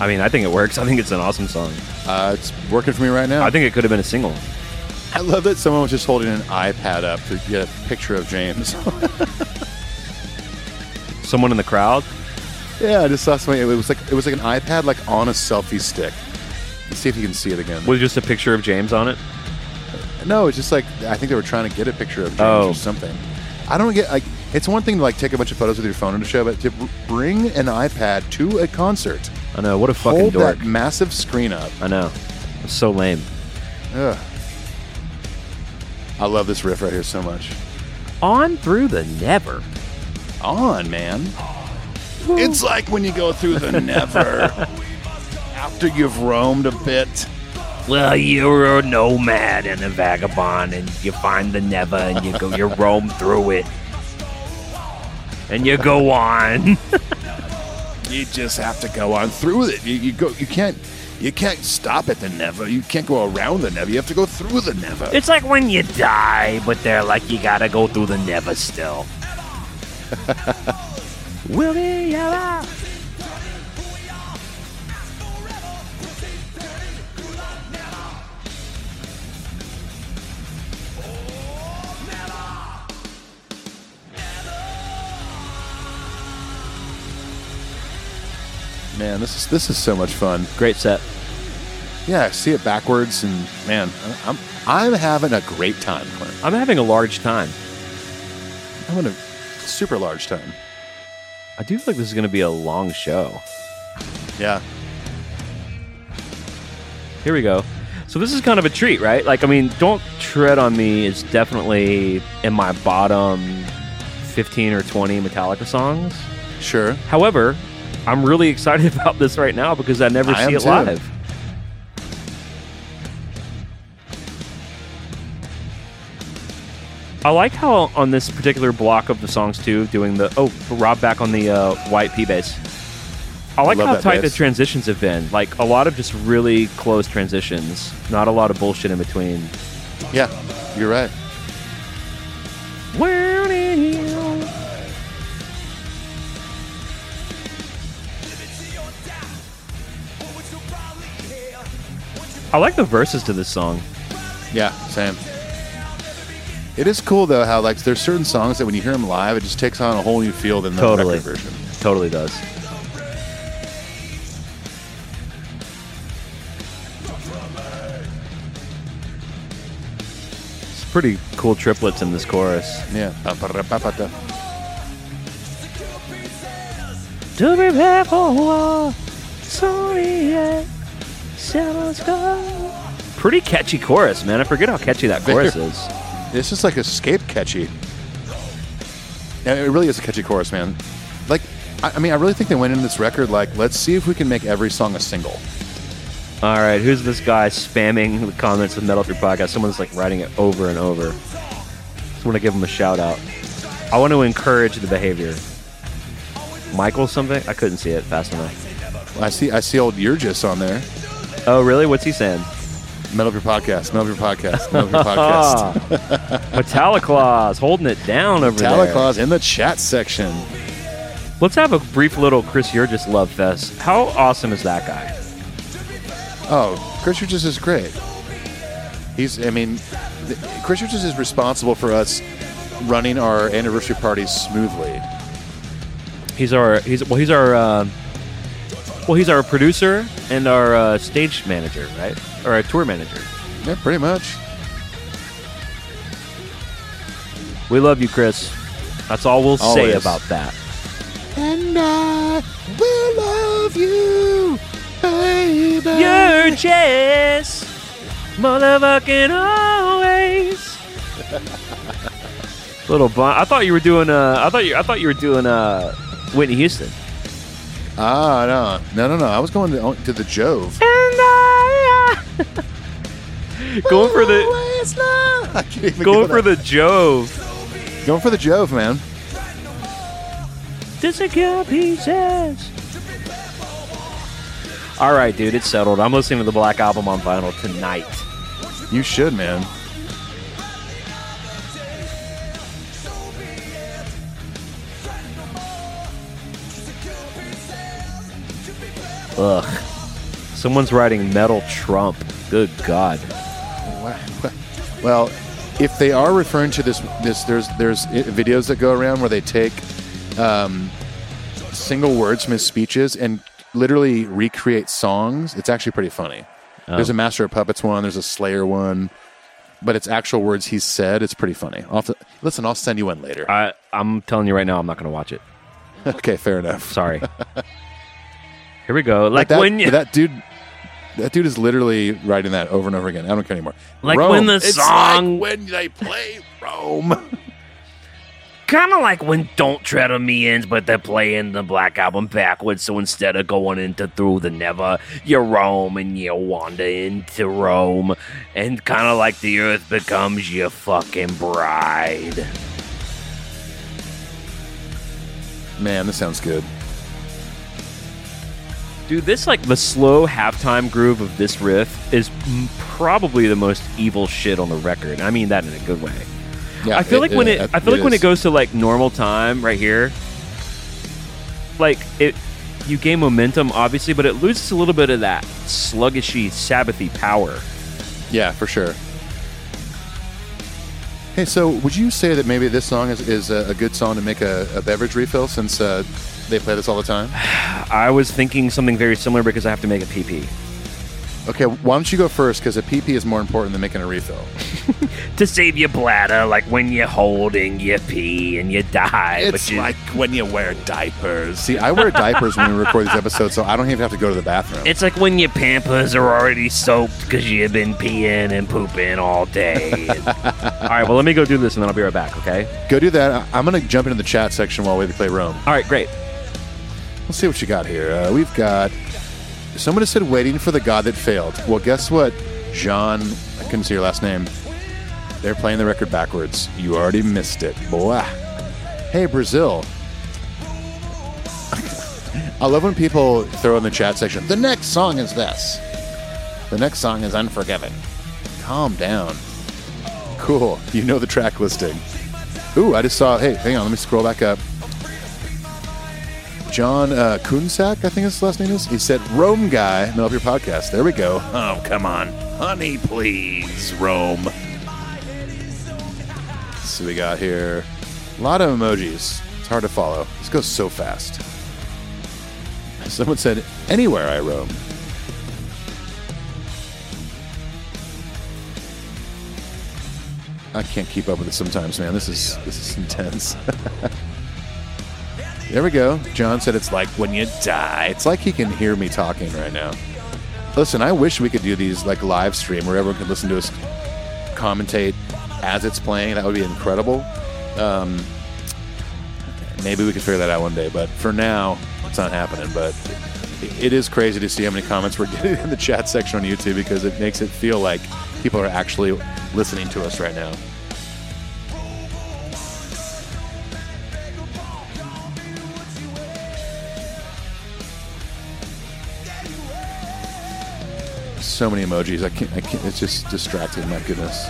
I mean, I think it works. I think it's an awesome song. Uh, it's working for me right now. I think it could have been a single. I love that someone was just holding an iPad up to get a picture of James. Someone in the crowd. yeah, I just saw something. It was like it was like an iPad like on a selfie stick. Let's see if you can see it again. with just a picture of James on it. No, it's just like I think they were trying to get a picture of James Oh. or something. I don't get like it's one thing to like take a bunch of photos with your phone at a show, but to br- bring an iPad to a concert, I know. What a fucking hold dork. that massive screen up. I know. It's so lame. Ugh. I love this riff right here so much. On through the never. On, man. It's like when you go through the never after you've roamed a bit. Well, you're a nomad and a vagabond, and you find the never, and you go, you roam through it, and you go on. You just have to go on through it. You, you go. You can't. You can't stop at the never. You can't go around the never. You have to go through the never. It's like when you die, but they're like you gotta go through the never still. Will be yellow. Man, this is this is so much fun. Great set. Yeah, I see it backwards, and man, I'm I'm having a great time, Clint. I'm having a large time. I'm having a super large time. I do feel like this is going to be a long show. Yeah, Here we go. So this is kind of a treat, right? Like, I mean, "Don't Tread on Me" is definitely in my bottom 15 or 20 Metallica songs. sure. However, I'm really excited about this right now because I never I see it too. live. I like how on this particular block of the songs too, doing the oh Rob back on the uh, white P bass. I like love how tight bass. the transitions have been. Like a lot of just really close transitions, not a lot of bullshit in between. Yeah, you're right. I like the verses to this song. Yeah, same. It is cool though how like there's certain songs that when you hear them live, it just takes on a whole new feel than the Totally. record version. Totally does. It's pretty cool triplets in this chorus. Yeah. To prepare for war, sorry, go. Pretty catchy chorus, man. I forget how catchy that chorus is. This is like escape catchy. Yeah, it really is a catchy chorus, man. Like, I, I mean, I really think they went into this record like, let's see if we can make every song a single. All right, who's this guy spamming the comments of Metal Up Your Podcast? Someone's like writing it over and over. Just want to give him a shout out. I want to encourage the behavior. Michael something? I couldn't see it fast enough. I see, I see old Urgis on there. Oh, really? What's he saying? Metal Up Your Podcast, Metal Up Your Podcast, Metal Up Your Podcast. Metalliclaws holding it down over there. Metalliclaws in the chat section. Let's have a brief little Chris Urgis love fest. How awesome is that guy? Oh, Chris Urgis is great. He's, I mean, Chris Urgis is responsible for us running our anniversary parties smoothly. He's our he's well he's our uh, well he's our producer and our uh, stage manager, right? Or our tour manager. Yeah, pretty much. We love you, Chris. That's all we'll say about that. And I will love you, baby. Urgis, motherfucking always. Little bon- I thought you were doing uh I thought you I thought you were doing uh Whitney Houston. Ah, no, no, no, no. I was going to, to the Jove. And I, going for the I can't even going go for the Jove. going for the Jove, man. Secure pieces. All right, dude, it's settled. I'm listening to the Black Album on vinyl tonight. You should, man. Ugh. Someone's writing Metal Trump. Good God. Well, if they are referring to this, this there's there's videos that go around where they take um, single words from his speeches and literally recreate songs. It's actually pretty funny. There's a Master of Puppets one. There's a Slayer one. But it's actual words he said. It's pretty funny. I'll to, listen, I'll send you one later. I I'm telling you right now, I'm not going to watch it. okay, fair enough. Sorry. Here we go. Like that, when you, that dude, that dude is literally writing that over and over again. I don't care anymore. Like Rome. when the It's song- like when they play Rome. kind of like when Don't Tread on Me ends, but they're playing the Black Album backwards. So instead of going into Through the Never, you roam and you wander into Rome. And kind of like the earth becomes your fucking bride. Man, this sounds good. Dude, this like the slow halftime groove of this riff is m- probably the most evil shit on the record. I mean that in a good way. Yeah, I feel like when it, I feel like when is. it goes to like normal time right here, like it, you gain momentum obviously, but it loses a little bit of that sluggishy, Sabbathy power. Yeah, for sure. Hey, so would you say that maybe this song is, is a, a good song to make a, a beverage refill since uh, they play this all the time? I was thinking something very similar because I have to make a PP Okay, why don't you go first? Because a PP is more important than making a refill. To save your bladder, like when you're holding your pee and you die. but you, when you wear diapers. See, I wear diapers when we record these episodes, so I don't even have to go to the bathroom. It's like when your pampers are already soaked because you've been peeing and pooping all day. All right, well let me go do this and then I'll be right back. Okay. Go do that. I'm going to jump into the chat section while we play Rome. All right, great. Let's see what you got here. Uh, we've got someone said waiting for the god that failed. Well, guess what, John? I couldn't see your last name. They're playing the record backwards. You already missed it, boy. Hey, Brazil. I love when people throw in the chat section. The next song is this. The next song is Unforgiven. Calm down. Cool. You know the track listing. Ooh, I just saw. Hey, hang on. Let me scroll back up. John uh, Kunsak, I think his last name is. He said, Rome guy, Metal Up Your Podcast. There we go. Oh, come on. Honey, please, Rome. So we got here a lot of emojis. It's hard to follow. This goes so fast. Someone said, anywhere I roam. I can't keep up with it sometimes, man. This is this is intense. there we go. John said it's like when you die. It's like he can hear me talking right now. Listen, I wish we could do these like live stream where everyone could listen to us commentate as it's playing. That would be incredible. Um, maybe we could figure that out one day, but for now, it's not happening. But it- it is crazy to see how many comments we're getting in the chat section on YouTube because it makes it feel like people are actually listening to us right now. So many emojis. I can't. I can't. It's just distracting. My goodness.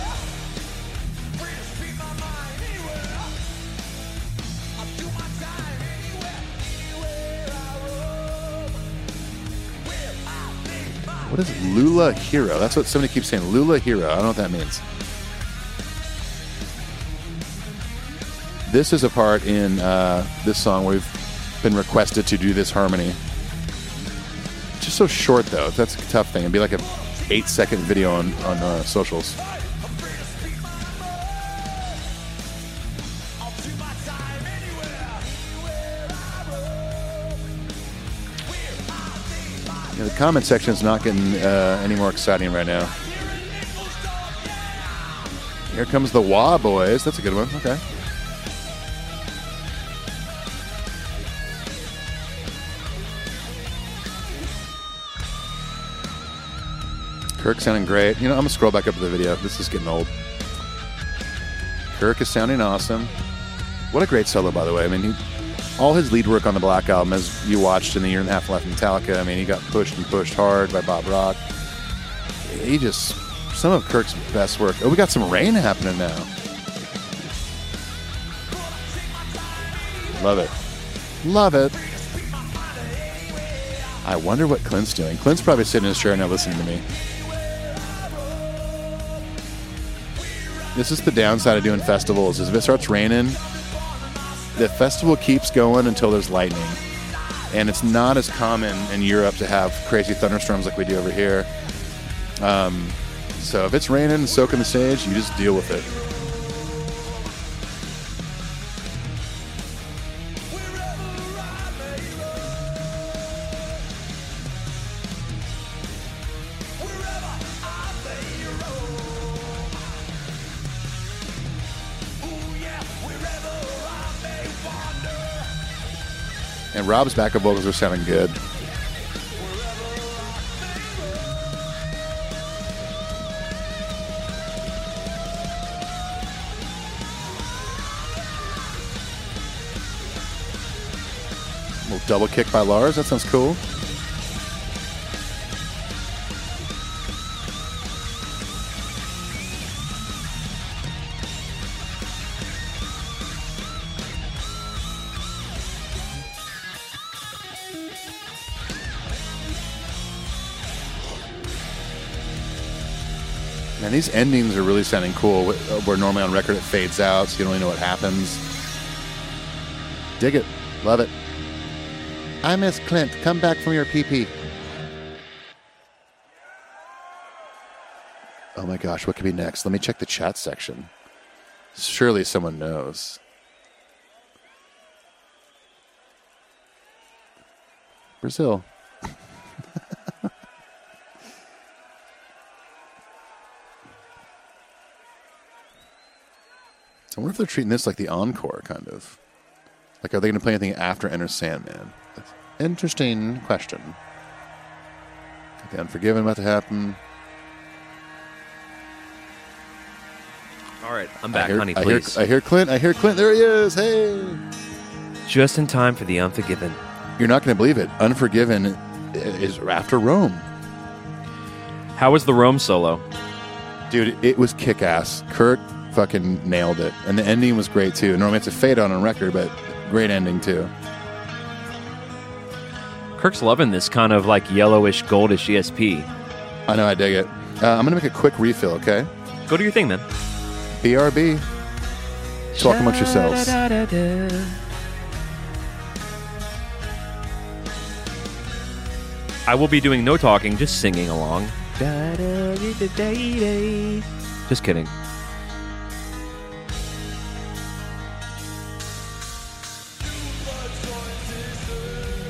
What is Lula Hero? That's what somebody keeps saying. Lula Hero. I don't know what that means. This is a part in uh, this song where we've been requested to do this harmony. Just so short though. That's a tough thing. It'd be like a eight second video on on uh, socials. Yeah, the comment section is not getting uh, any more exciting right now. Here comes the Wah Boys. That's a good one. Okay. Kirk sounding great. You know, I'm gonna scroll back up to the video. This is getting old. Kirk is sounding awesome. What a great solo, by the way. I mean, he, all his lead work on the Black Album, as you watched in the year and a half left Metallica, I mean, he got pushed and pushed hard by Bob Rock. He just some of Kirk's best work. Oh, we got some rain happening now. Love it. Love it. I wonder what Clint's doing. Clint's probably sitting in his chair now listening to me. This is the downside of doing festivals is if it starts raining, the festival keeps going until there's lightning. And it's not as common in Europe to have crazy thunderstorms like we do over here. Um, so if it's raining and soaking the stage, you just deal with it. Rob's backup vocals are sounding good. little double kick by Lars. That sounds cool. Man, these endings are really sounding cool. Uh, where normally on record it fades out, so you don't really know what happens. Dig it. Love it. I miss Clint. Come back from your PP. Oh my gosh, what could be next? Let me check the chat section. Surely someone knows. Brazil. I wonder if they're treating this like the encore, kind of. Like, are they going to play anything after Enter Sandman? That's interesting question. Got the Unforgiven about to happen. All right, I'm I back, hear, honey. I hear, Please. I hear Clint. I hear Clint. There he is. Hey. Just in time for the Unforgiven. You're not going to believe it. Unforgiven is after Rome. How was the Rome solo? Dude, it was kick ass. Kirk fucking nailed it. And the ending was great too. Normally it's a fade on a record, but great ending too. Kirk's loving this kind of like yellowish, goldish ESP. I know, I dig it. Uh, I'm going to make a quick refill, okay? Go do your thing, man. BRB. Talk amongst yourselves. I will be doing no talking, just singing along. Just kidding.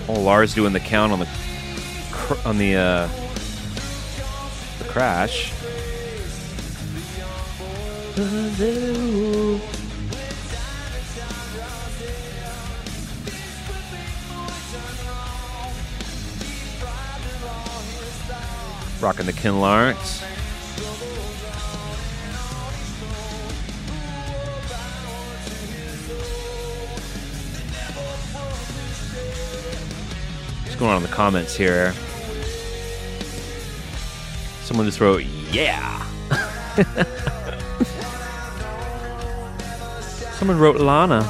Oh, Lars doing the count on the on the uh, the crash. Rocking the Ken Lawrence. Going on in the comments here? Someone just wrote, yeah. Someone wrote Lana.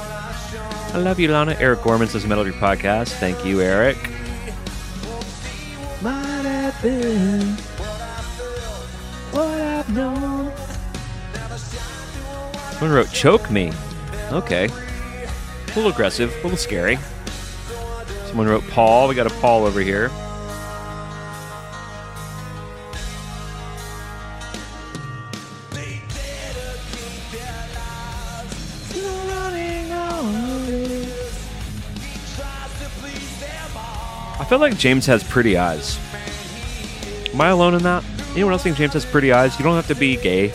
I love you, Lana. Eric Gorman says Metal Gear Podcast. Thank you, Eric. Might have been what I've known. Someone wrote choke me. Okay. A little aggressive, a little scary. Someone wrote Paul. We got a Paul over here. I feel like James has pretty eyes. Am I alone in that? Anyone else think James has pretty eyes? You don't have to be gay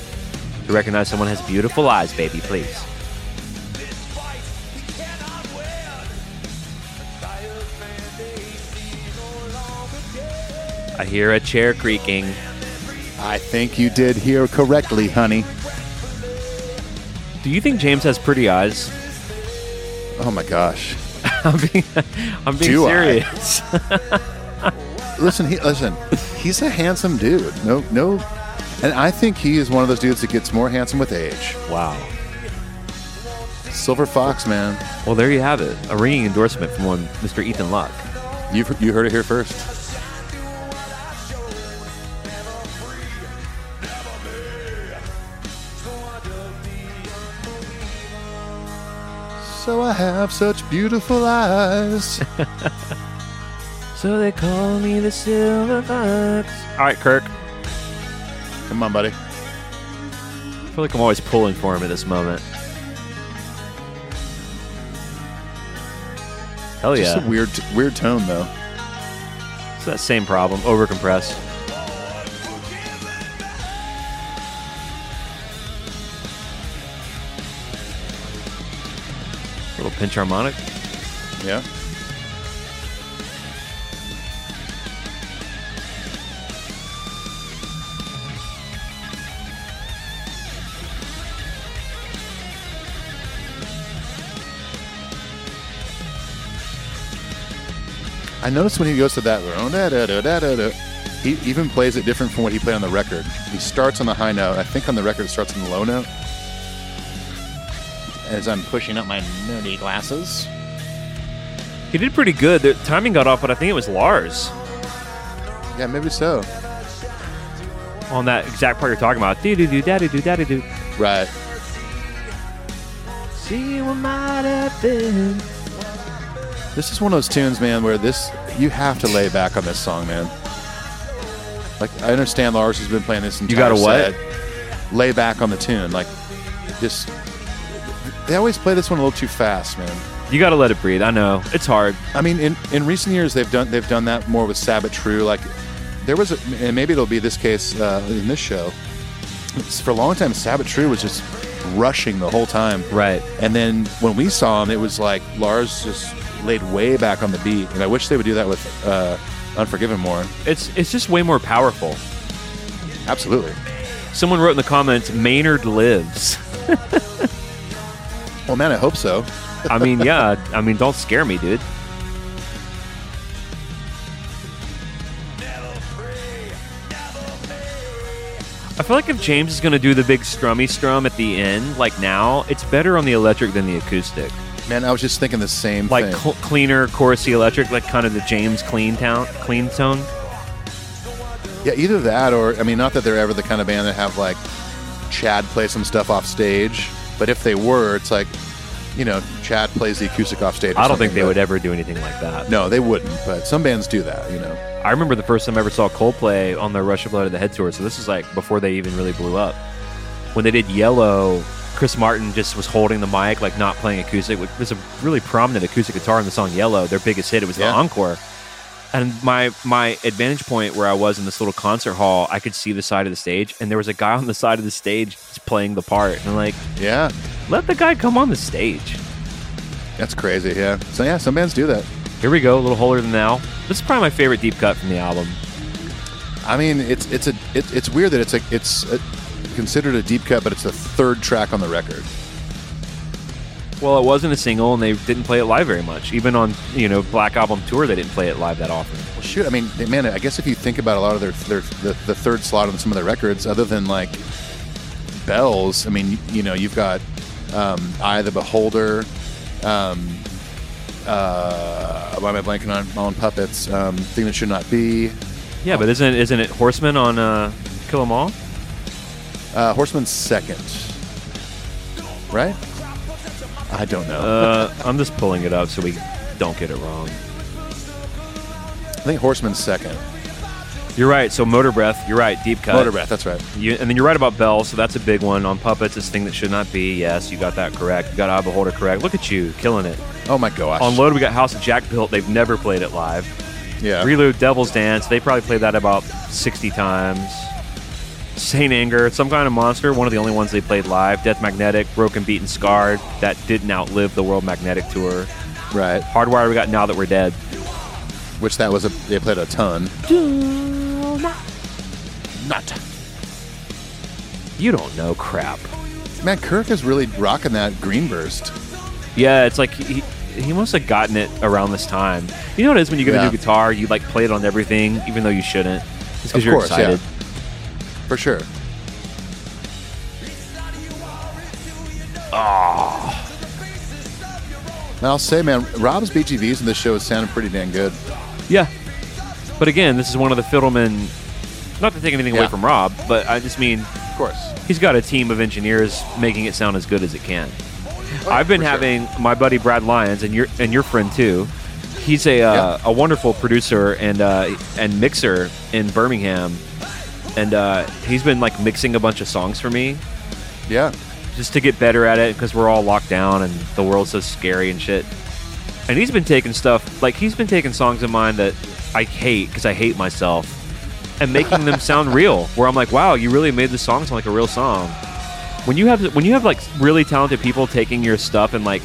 to recognize someone has beautiful eyes, baby, please. Hear a chair creaking. I think you did hear correctly, honey. Do you think James has pretty eyes? Oh my gosh. I'm being, I'm being Do I? serious. listen, he, listen. He's a handsome dude. No, no. And I think he is one of those dudes that gets more handsome with age. wow. Silver Fox, man. Well, there you have it. A ringing endorsement from one Mr. Ethan Luck. You've, you heard it here first. Have such beautiful eyes. So they call me the Silver Fox. All right, Kirk. Come on, buddy. I feel like I'm always pulling for him at this moment. Hell Just yeah. a weird, weird tone though. It's that same problem. Overcompress. Pinch harmonic? Yeah. I noticed when he goes to that, he even plays it different from what he played on the record. He starts on the high note. I think on the record it starts on the low note. As I'm pushing up my nerdy glasses. He did pretty good. The timing got off, but I think it was Lars Yeah, maybe so. on that exact part you're talking about. Do do do daddy do daddy do. Right. See what might have been. This is one of those tunes, man, where this you have to lay back on this song, man. Like I understand Lars has been playing this entire gotta what? set. Lay back on the tune, like just. They always play this one a little too fast, man. You got to let it breathe. I know it's hard. I mean, in, in recent years, they've done they've done that more with Sad But True. Like there was, a, and maybe it'll be this case uh, in this show. It's- For a long time, Sad But True was just rushing the whole time, Right. And then when we saw him, it was like Lars just laid way back on the beat, and I wish they would do that with uh, Unforgiven more. It's it's just way more powerful. Absolutely. Someone wrote in the comments, Maynard lives. Well, man, I hope so. I mean, yeah. I mean, don't scare me, dude. I feel like if James is going to do the big strummy strum at the end, like now, it's better on the electric than the acoustic. Man, I was just thinking the same Like thing. cl- cleaner, chorusy electric, like kind of the James clean town, clean tone. Yeah, either that or I mean, not that they're ever the kind of band that have like Chad play some stuff off stage, but if they were, it's like you know, Chad plays the acoustic off stage. I don't think they but- would ever do anything like that. No, they wouldn't. But some bands do that. You know. I remember the first time I ever saw Coldplay on their Rush of Blood at the Head tour. So this is like before they even really blew up. When they did Yellow, Chris Martin just was holding the mic, like not playing acoustic. There's a really prominent acoustic guitar in the song Yellow, their biggest hit. It was Yeah. the encore. And my my advantage point where I was in this little concert hall, I could see the side of the stage, and there was a guy on the side of the stage playing the part. And I'm like, Yeah, let the guy come on the stage. that's crazy. Yeah. So yeah, some bands do that. Here we go, a little holier than thou. This is probably my favorite deep cut from the album. I mean, it's it's a it, it's weird that it's a it's a, considered a deep cut, but it's the third track on the record. Well, it wasn't a single, and they didn't play it live very much. Even on you know Black Album tour, they didn't play it live that often. Well, shoot, I mean, man, I guess if you think about a lot of their, their the, the third slot on some of their records, other than like Bells, I mean, you know, you've got um, Eye of the Beholder. Um, uh, why am I blanking on on puppets? Um, thing that should not be. Yeah, but isn't isn't it Horseman on uh, Kill 'Em All? Uh, Horseman's second, right? I don't know. Uh, I'm just pulling it up so we don't get it wrong. I think Horseman's second. You're right. So Motorbreath. You're right. Deep cut. Motorbreath, that's right. You, and then you're right about Bell. So that's a big one on puppets. This thing that should not be. Yes, you got that correct. You got Eye Beholder correct. Look at you, killing it. Oh my gosh. On Load, we got House of Jack built. They've never played it live. yeah. Reload Devil's Dance. They probably played that about 60 times. Saint Anger, Some Kind of Monster, one of the only ones they played live. Death Magnetic, Broken, Beaten, Scarred. That didn't outlive the World Magnetic Tour. Right. Hardwire, we got Now That We're Dead. Which that was a they played a ton. Do Not. Not. You don't know crap. Man, Kirk is really rocking that Greenburst. Yeah, it's like he, he must have gotten it around this time. You know what it is when you get Yeah. a new guitar, you like play it on everything, even though you shouldn't. It's Of because you're course, yeah. For sure. And I'll say, man, Rob's BGVs in this show is sounding pretty damn good. Yeah. But again, this is one of the Fidelman. Not to take anything away from Rob, but I just mean Of course. he's got a team of engineers making it sound as good as it can. I've been Oh, for sure. having my buddy Brad Lyons and your and your friend too. He's a uh, Yeah. a wonderful producer and uh, and mixer in Birmingham, and uh, he's been like mixing a bunch of songs for me Yeah. just to get better at it because we're all locked down and the world's so scary and shit. And he's been taking stuff like he's been taking songs of mine that I hate because I hate myself and making them sound real. Where I'm like, wow, you really made the song sound like a real song. When you have when you have like really talented people taking your stuff and like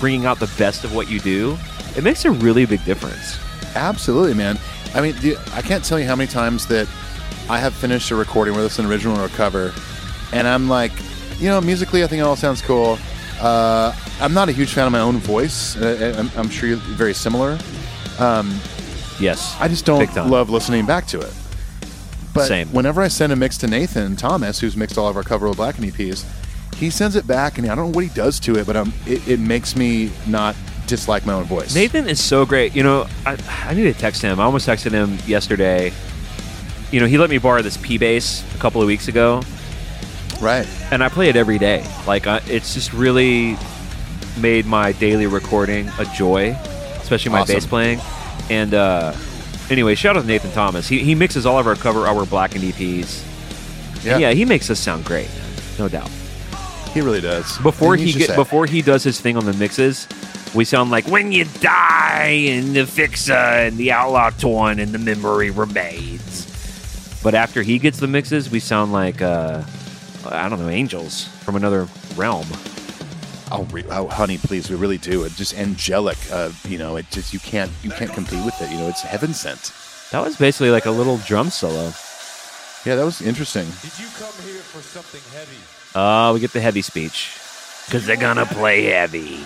bringing out the best of what you do, it makes a really big difference. Absolutely, man. I mean, I can't tell you how many times that I have finished a recording, whether it's an original or a cover, and I'm like, you know, musically, I think it all sounds cool. Uh, I'm not a huge fan of my own voice. Uh, I'm, I'm sure you're very similar. Um, Yes. I just Big don't time. love listening back to it. But Same. whenever I send a mix to Nathan Thomas, who's mixed all of our cover of Black and EPs, he sends it back, and I don't know what he does to it, but um, it, it makes me not dislike my own voice. Nathan is so great. You know, I, I need to text him. I almost texted him yesterday. You know, he let me borrow this P bass a couple of weeks ago, right? and I play it every day. Like, I, it's just really made my daily recording a joy, especially my Awesome. bass playing. And uh, anyway, shout out to Nathan Thomas. He, he mixes all of our cover, our Black and EPs. Yeah, And yeah, he makes us sound great, no doubt. he really does. Before he get before he does his thing on the mixes, we sound like when you die and the fixer and the outlaw torn and the memory remains. But after he gets the mixes, we sound like uh, I don't know angels from another realm. Oh, re- oh, honey, please, we really do. It's just angelic. Uh, you know, it just you can't you can't compete with it. You know, it's heaven sent. That was basically like a little drum solo. Yeah, that was interesting. Did you come here for something heavy? Uh, we get the heavy speech because they're gonna play heavy.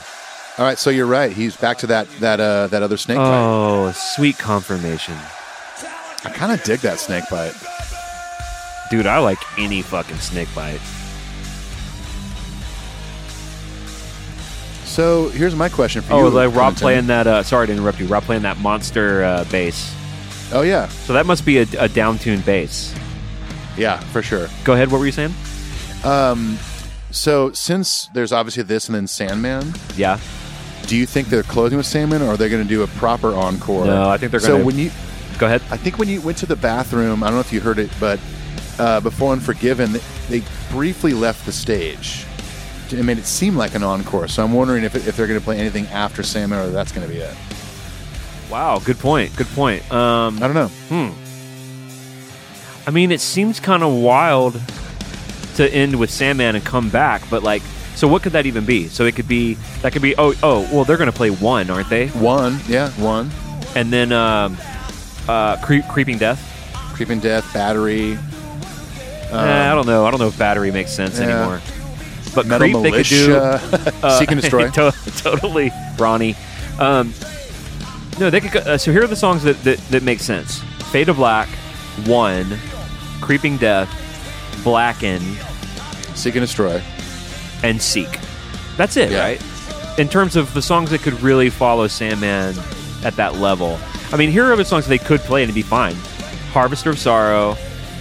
All right, so you're right. He's back to that that uh, that other Snakebyte. Oh, sweet confirmation, I kind of dig that Snakebyte. dude. I like any fucking Snakebyte. So here's my question for you. Oh, like Rob Clinton. playing that. Uh, sorry to interrupt you. Rob playing that monster uh, bass. Oh yeah, So that must be a, a down-tuned bass. yeah, for sure. Go ahead. What were you saying? Um, So since there's obviously this and then Sandman, Yeah. do you think they're closing with Sandman, or are they going to do a proper encore? No, I think they're So gonna- when you, Go ahead. I think when you went to the bathroom, I don't know if you heard it, but uh, before Unforgiven, they, they briefly left the stage. It made it seem like an encore. So I'm wondering if, if they're going to play anything after Sandman, or that's going to be it. Wow. Good point. Good point. Um, I don't know. Hmm. I mean, it seems kind of wild to end with Sandman and come back, but like, so what could that even be? So it could be that could be oh oh well they're gonna play one, aren't they? One, yeah, one. And then um, uh, creep, creeping death. Creeping Death, Battery, Eh, I don't know. I don't know if battery makes sense yeah. anymore. But Metal creep they could do. Uh, Seek and Destroy. to- totally, Ronnie. Um, no, they could. go- Uh, so here are the songs that, that that make sense: Fade of Black, One, Creeping Death, Blacken, Seek and Destroy. and Seek. That's it, Yeah. right? In terms of the songs that could really follow Sandman at that level. I mean, here are the songs they could play and it'd be fine: Harvester of Sorrow.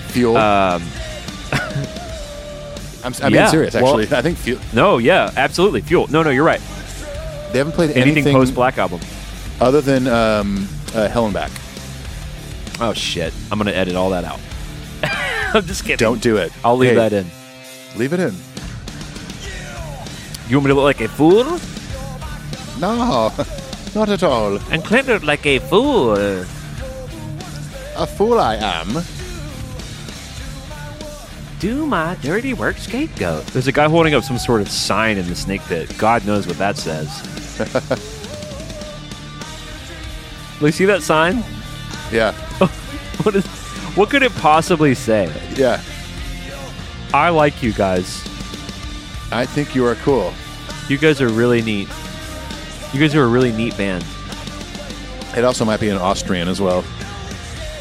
Fuel. Um, I'm, I'm yeah, being serious, well- actually. I think Fuel. no, yeah, absolutely. Fuel. No, no, you're right. They haven't played Anything, anything, post Black album. other than um, uh, Hell and Back. Oh shit! I'm gonna edit all that out. I'm just kidding. Don't do it. I'll leave Hey, that in. Leave it in. You want me to look like a fool? No, not at all. And clattered like a fool. A fool I am. Do my dirty work scapegoat. There's a guy holding up some sort of sign in the snake pit. God knows what that says. you see that sign? Yeah, What is? What could it possibly say? yeah. I like you guys. I think you are cool. You guys are really neat. You guys are a really neat band. It also might be an Austrian as well.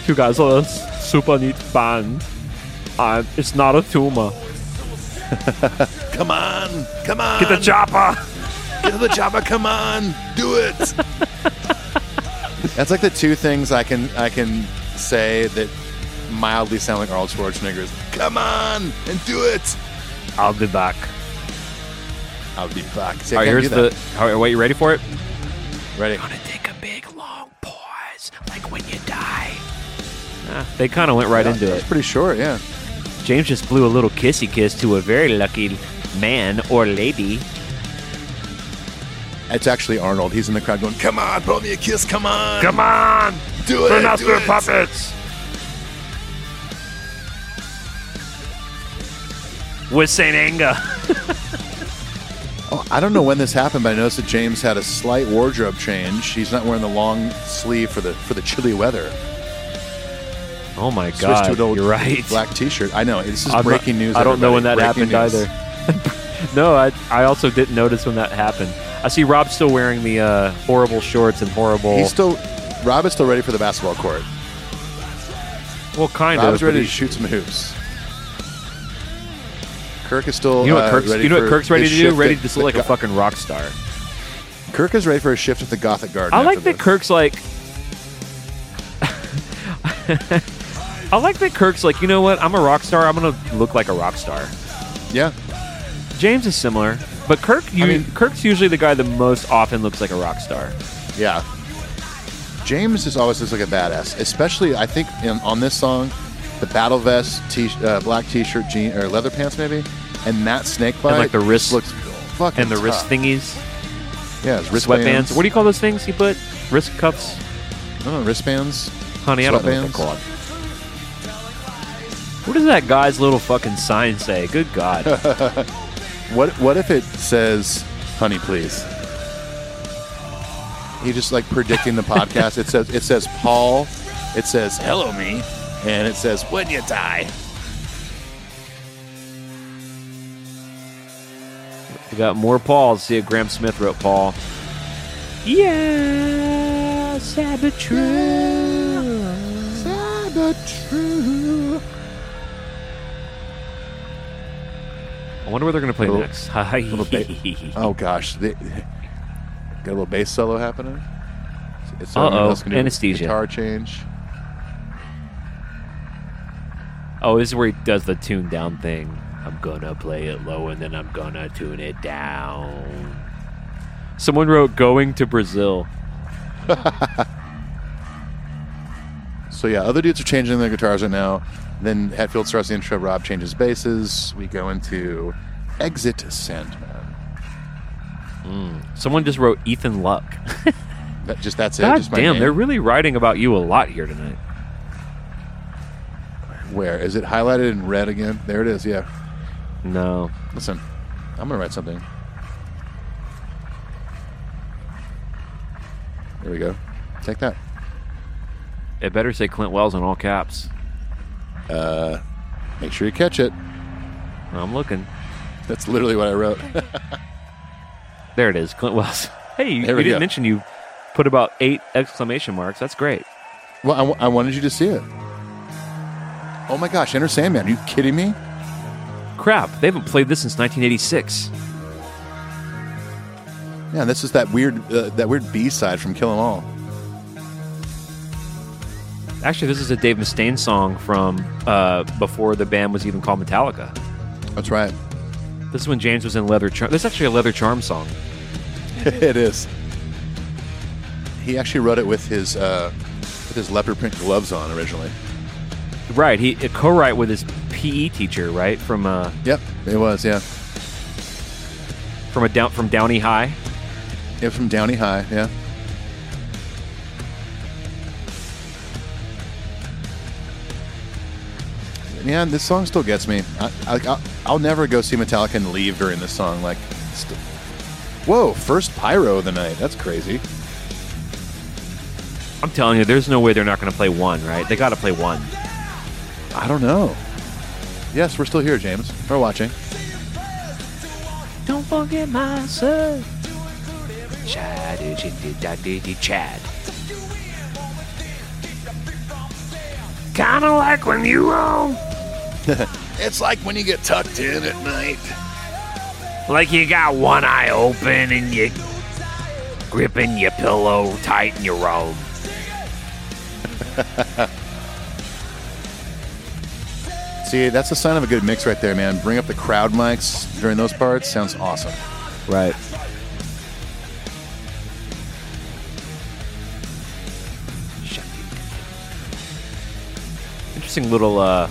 You guys are a super neat band. I'm, it's not a tumor. Come on, come on. Get the chopper. Get to the chopper. Come on, do it. That's like the two things I can I can say that mildly sound like Arnold Schwarzenegger's. Come on and do it. I'll be back. I'll be back. See, All right, here's the. All right, wait, you ready for it? ready. Gonna take a big long pause, like when you die. Ah, they kind of went right into it. pretty short. Yeah. James just blew a little kissy kiss to a very lucky man or lady. It's actually Arnold. He's in the crowd going, Come on, blow me a kiss. Come on. Come on, do it. do it. puppets. With Saint Anger. Oh, I don't know when this happened, but I noticed that James had a slight wardrobe change. He's not wearing the long sleeve for the for the chilly weather. Oh my Switched god, to an old you're right. black T-shirt. I know this is I'm not- breaking news. I don't know when that everybody. happened news. either. no, I I also didn't notice when that happened. I see Rob still wearing the uh, horrible shorts and horrible. He's still Rob is still ready for the basketball court. Well, kind Rob's of. ready to shoot some hoops. Kirk is still. You know what uh, Kirk's, ready you know what Kirk's ready to do? Ready to look like a fucking rock star. Kirk is ready for a shift at the Gothic Garden. I like that this. Kirk's like. I like that Kirk's like, you know what? I'm a rock star. I'm gonna look like a rock star. Yeah, James is similar, but Kirk, you, mean- Kirk's usually the guy that most often looks like a rock star. yeah. James is always looks like a badass, especially I think in, on this song, the battle vest, t- uh, black t-shirt, jean or leather pants maybe, and that Snakebyte, like, the wrist- looks fucking And the wrist thingies, yeah, his sweatbands. wristbands. What do you call those things you put? Wrist cuffs? I don't know, wristbands. Honey, I don't know what they're called. What does that guy's little fucking sign say? Good God. What what if it says "Honey, please"? He just like predicting the podcast. It says it says Paul. It says "Hello me," and it says "When you die." we got more Pauls. See if Graham Smith wrote Paul. Yeah, Sabotage, Sabotage. I wonder what they're going to play Little- next. ba- Oh gosh, they, got a little bass solo happening. It's someone Uh-oh, else can do a anesthesia. Guitar change. Oh, this is where he does the tune down thing. I'm gonna play it low and then I'm gonna tune it down. Someone wrote "Going to Brazil." So yeah, other dudes are changing their guitars right now. Then Hetfield starts the intro. Rob changes basses. We go into "Exit Sandman." Hmm. Someone just wrote Ethan Luck. That just that's it. God just my damn, name. they're really writing about you a lot here tonight. Where is it highlighted in red again? There it is. Yeah. No, Listen, I'm gonna write something. There we go. Take that. it better say Clint Wells in all caps. Uh, make sure you catch it. I'm looking. That's literally what I wrote. There it is, Clint Wells. Hey, you, you we didn't go. mention you put about eight exclamation marks. That's great. well, I, w- I wanted you to see it. Oh my gosh, Enter Sandman. Are you kidding me? Crap, they haven't played this since 1986. Yeah, this is that weird uh, that weird B side from Kill 'Em All. Actually, this is a Dave Mustaine song from uh, before the band was even called Metallica. That's right. This is when James was in Leather Charm. This is actually a Leather Charm song. it is. He actually wrote it with his uh, with his leopard print gloves on originally. Right, he co-write with his PE teacher, right from uh, Yep, it was. Yeah, from a down from Downey High. yeah, from Downey High. Yeah. Yeah, this song still gets me. I, I, I'll, I'll never go see Metallica and leave during this song. Like, st- whoa, first pyro of the night. That's crazy. I'm telling you, there's no way they're not going to play one. Right, they got to play one. I don't know. Yes, we're still here, James. We're watching. Don't forget my son. Chad, Chad. Kinda like when you roll. It's like when you get tucked in at night. Like you got one eye open and you gripping your pillow tight in your robe. See, that's a sign of a good mix right there, man. Bring up the crowd mics during those parts. Sounds awesome. Right. Interesting little uh,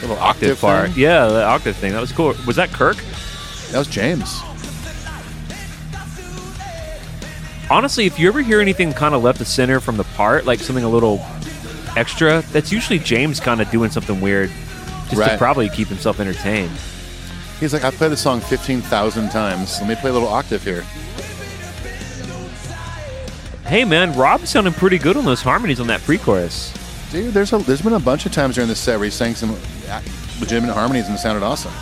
Little octave octave part. thing. Yeah, the octave thing. That was cool. Was that Kirk? That was James. Honestly, if you ever hear anything kind of left to center from the part, like something a little extra, that's usually James kind of doing something weird just to probably keep himself entertained. He's like, I played the song 15,000 times. Let me play a little octave here. Hey, man, Rob's sounding pretty good on those harmonies on that pre-chorus. Dude, there's a, there's been a bunch of times during this set where he sang some uh, legitimate harmonies and it sounded awesome.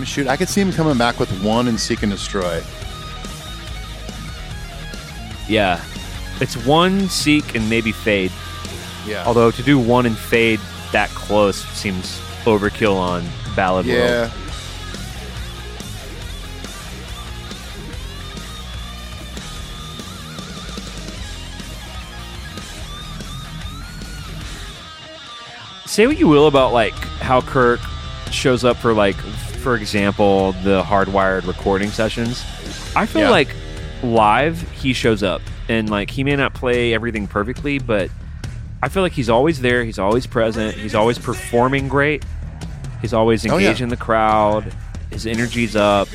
Mean, shoot, I could see him coming back with one and seek and destroy. Yeah. It's one, seek, and maybe fade. Yeah. Although to do one and fade that close seems overkill on Ballad World. yeah. say what you will about like how Kirk shows up for like for example the hardwired recording sessions I feel Yeah. like live he shows up and like he may not play everything perfectly but I feel like he's always there he's always present he's always performing great he's always Oh, yeah. the crowd his energy's up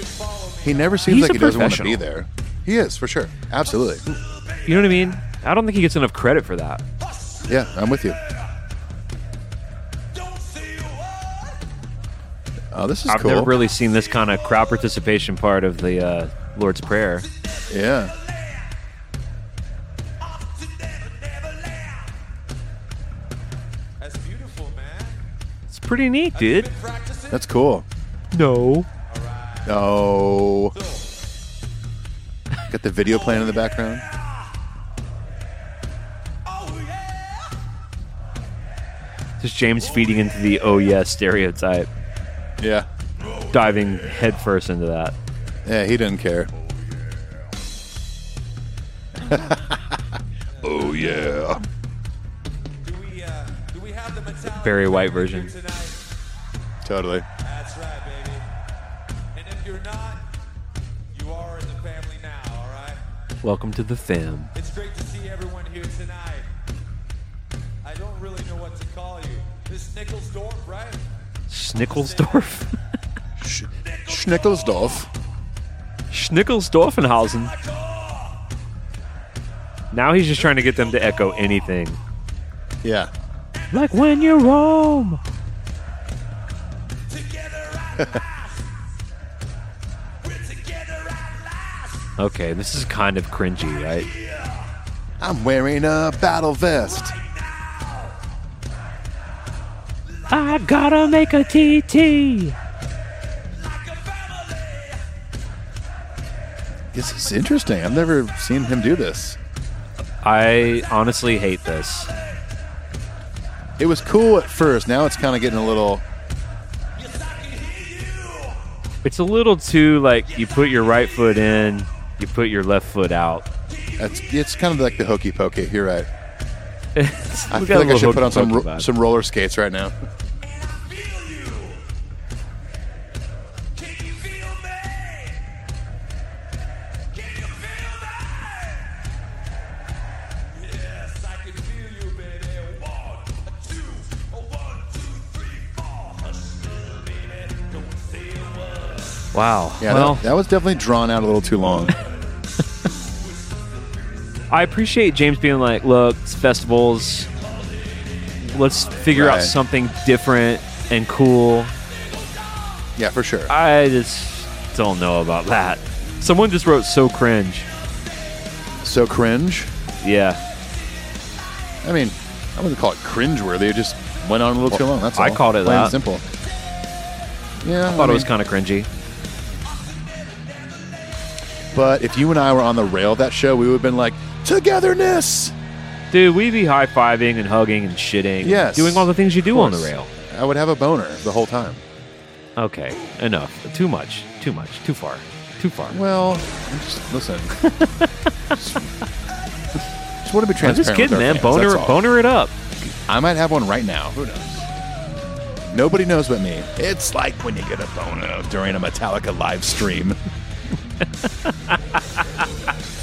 He never seems He's like he doesn't want to be there. He is, for sure. Absolutely. you know what I mean I don't think he gets enough credit for that Yeah, I'm with you. Oh, this is I've cool. never really seen this kind of crowd participation part of the uh, Lord's Prayer yeah. That's beautiful, man. it's pretty neat dude That's cool. no Oh. Got the video playing in the background. Just James feeding into the oh yeah stereotype, Yeah. diving headfirst into that. Yeah, he doesn't care. oh yeah. Do we, uh, do we have the Metallica Barry White version. Totally. That's right, baby. And if you're not, you are in the family now, all right? Welcome to the fam. It's great to see everyone here tonight. I don't really know what to call you. This Nickelsdorf, right? Schnickelsdorf. Sch- Schnickelsdorf. Schnickelsdorfenhausen. Now he's just trying to get them to echo anything. Yeah. Like when you're home. Okay, this is kind of cringy, right? I'm wearing a battle vest. I gotta make a TT. This is interesting. I've never seen him do this. I honestly hate this. It was cool at first. Now it's kind of getting a little. It's a little too like you put your right foot in, you put your left foot out. It's, it's kind of like the hokey pokey. You're right. I feel like I should put on some ro- some roller skates right now. Yes, I can feel you, baby. One, a two, a one, two, three, four. Hush, baby, don't say a word. Wow. Yeah, well, that, that was definitely drawn out a little too long. I appreciate James being like, look, it's festivals. Let's figure out Right. something different and cool. yeah, for sure. I just don't know about that. Someone just wrote so cringe. So cringe. Yeah. I mean, I wouldn't call it cringeworthy. It just went on a little too long. That's all. I called it Plain and that. simple. Yeah, I thought it was kind of cringy. But if you and I were on the rail of that show, we would have been like, togetherness. Dude, we'd be high fiving and hugging and shitting. Yes, Doing all the things you do on the rail. I would have a boner the whole time. Okay. Enough. Too much. Too much. Too far. Too far. Well, just listen. just, just want to be transparent. I'm just kidding, man. fans, Boner, boner it up. I might have one right now. Who knows? Nobody knows but me. It's like when you get a boner during a Metallica live stream.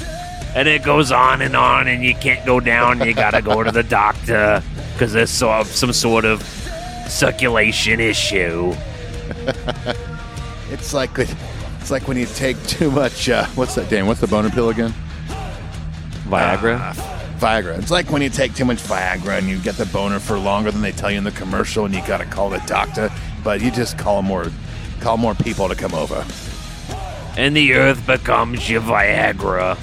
And it goes on and on, and you can't go down. You gotta go to the doctor because there's sort of some sort of circulation issue. It's like it's like when you take too much. Uh, what's that, Dan? What's the boner pill again? Viagra. Ah, Viagra. It's like when you take too much Viagra and you get the boner for longer than they tell you in the commercial, and you got to call the doctor. But you just call more, call more people to come over. And the earth becomes your Viagra.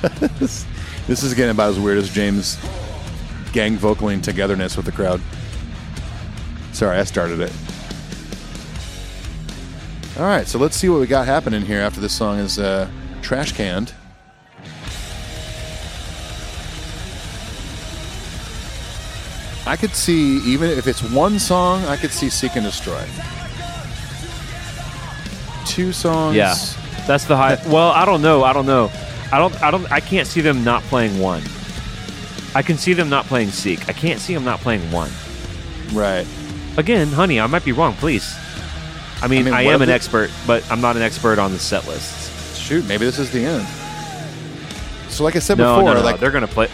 this, is getting about as weird as James gang vocaling togetherness with the crowd. Sorry, I started it. All right, so let's see what we got happening here after this song is uh, trash canned. I could see, even if it's one song, I could see Seek and Destroy. Two songs. Yeah, that's the high. Well, I don't know. I don't know. I don't. I don't. I can't see them not playing one. I can see them not playing Seek. I can't see them not playing one. Right. Again, honey, I might be wrong. Please. I mean, mean, I, am an expert, but I'm not an expert on the set lists. Shoot, maybe this is the end. So, like I said No, before, no, no, like they're gonna play.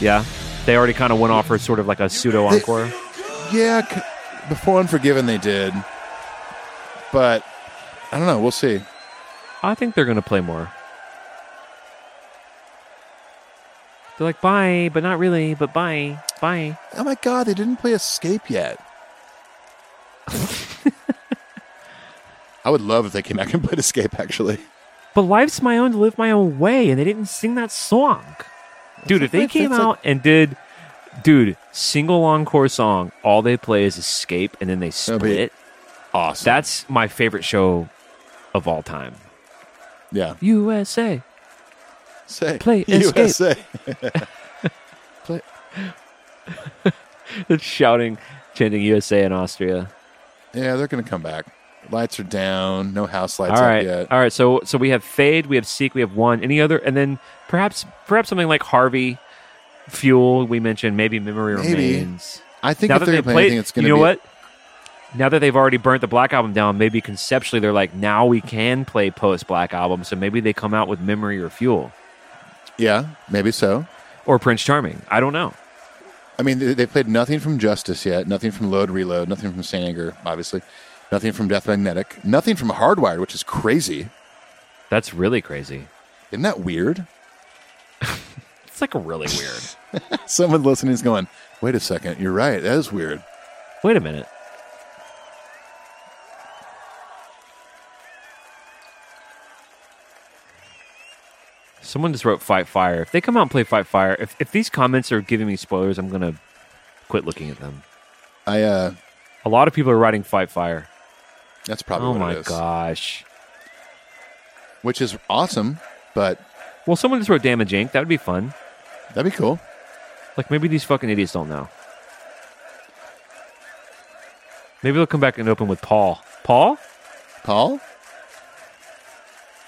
Yeah, they already kind of went off for sort of like a pseudo encore. yeah, c- before Unforgiven they did, but I don't know. We'll see. I think they're gonna play more. They're like bye, but not really. But bye, bye. Oh my God, they didn't play Escape yet. I would love if they came back and played Escape. Actually, But life's my own to live my own way, and they didn't sing that song. Dude, if they came out and did, dude, single encore song, all they play is Escape, and then they split. awesome. That's my favorite show of all time. yeah. USA. Say Play Escape. USA. They're shouting, chanting USA in Austria. Yeah, they're gonna come back. Lights are down. No house lights all up right, yet. all right. So, so we have Fade, we have Seek, we have One. Any other, and then perhaps, perhaps something like Harvey, Fuel. We mentioned maybe Memory Maybe. Remains. I think now if that they're they gonna play anything, it's gonna you know be what? Now that they've already burnt the Black Album down, maybe conceptually they're like, now we can play post Black Album. So maybe they come out with Memory or Fuel Yeah, maybe so. or Prince Charming. I don't know. I mean, they, they played nothing from Justice yet. Nothing from Load Reload. Nothing from Saint Anger, obviously. Nothing from Death Magnetic. Nothing from Hardwired, which is crazy. That's really crazy. Isn't that weird? It's like really weird. Someone listening is going, "Wait a second, you're right. That is weird." Wait a minute. Someone just wrote Fight Fire. If they come out and play Fight Fire, if, if these comments are giving me spoilers, I'm going to quit looking at them. I uh, A lot of people are writing Fight Fire. that's probably Oh what my gosh. Which is awesome, but Well, someone just wrote Damage Inc. That would be fun. that'd be cool. Like maybe these fucking idiots don't know. Maybe they'll come back and open with Paul. Paul? Paul,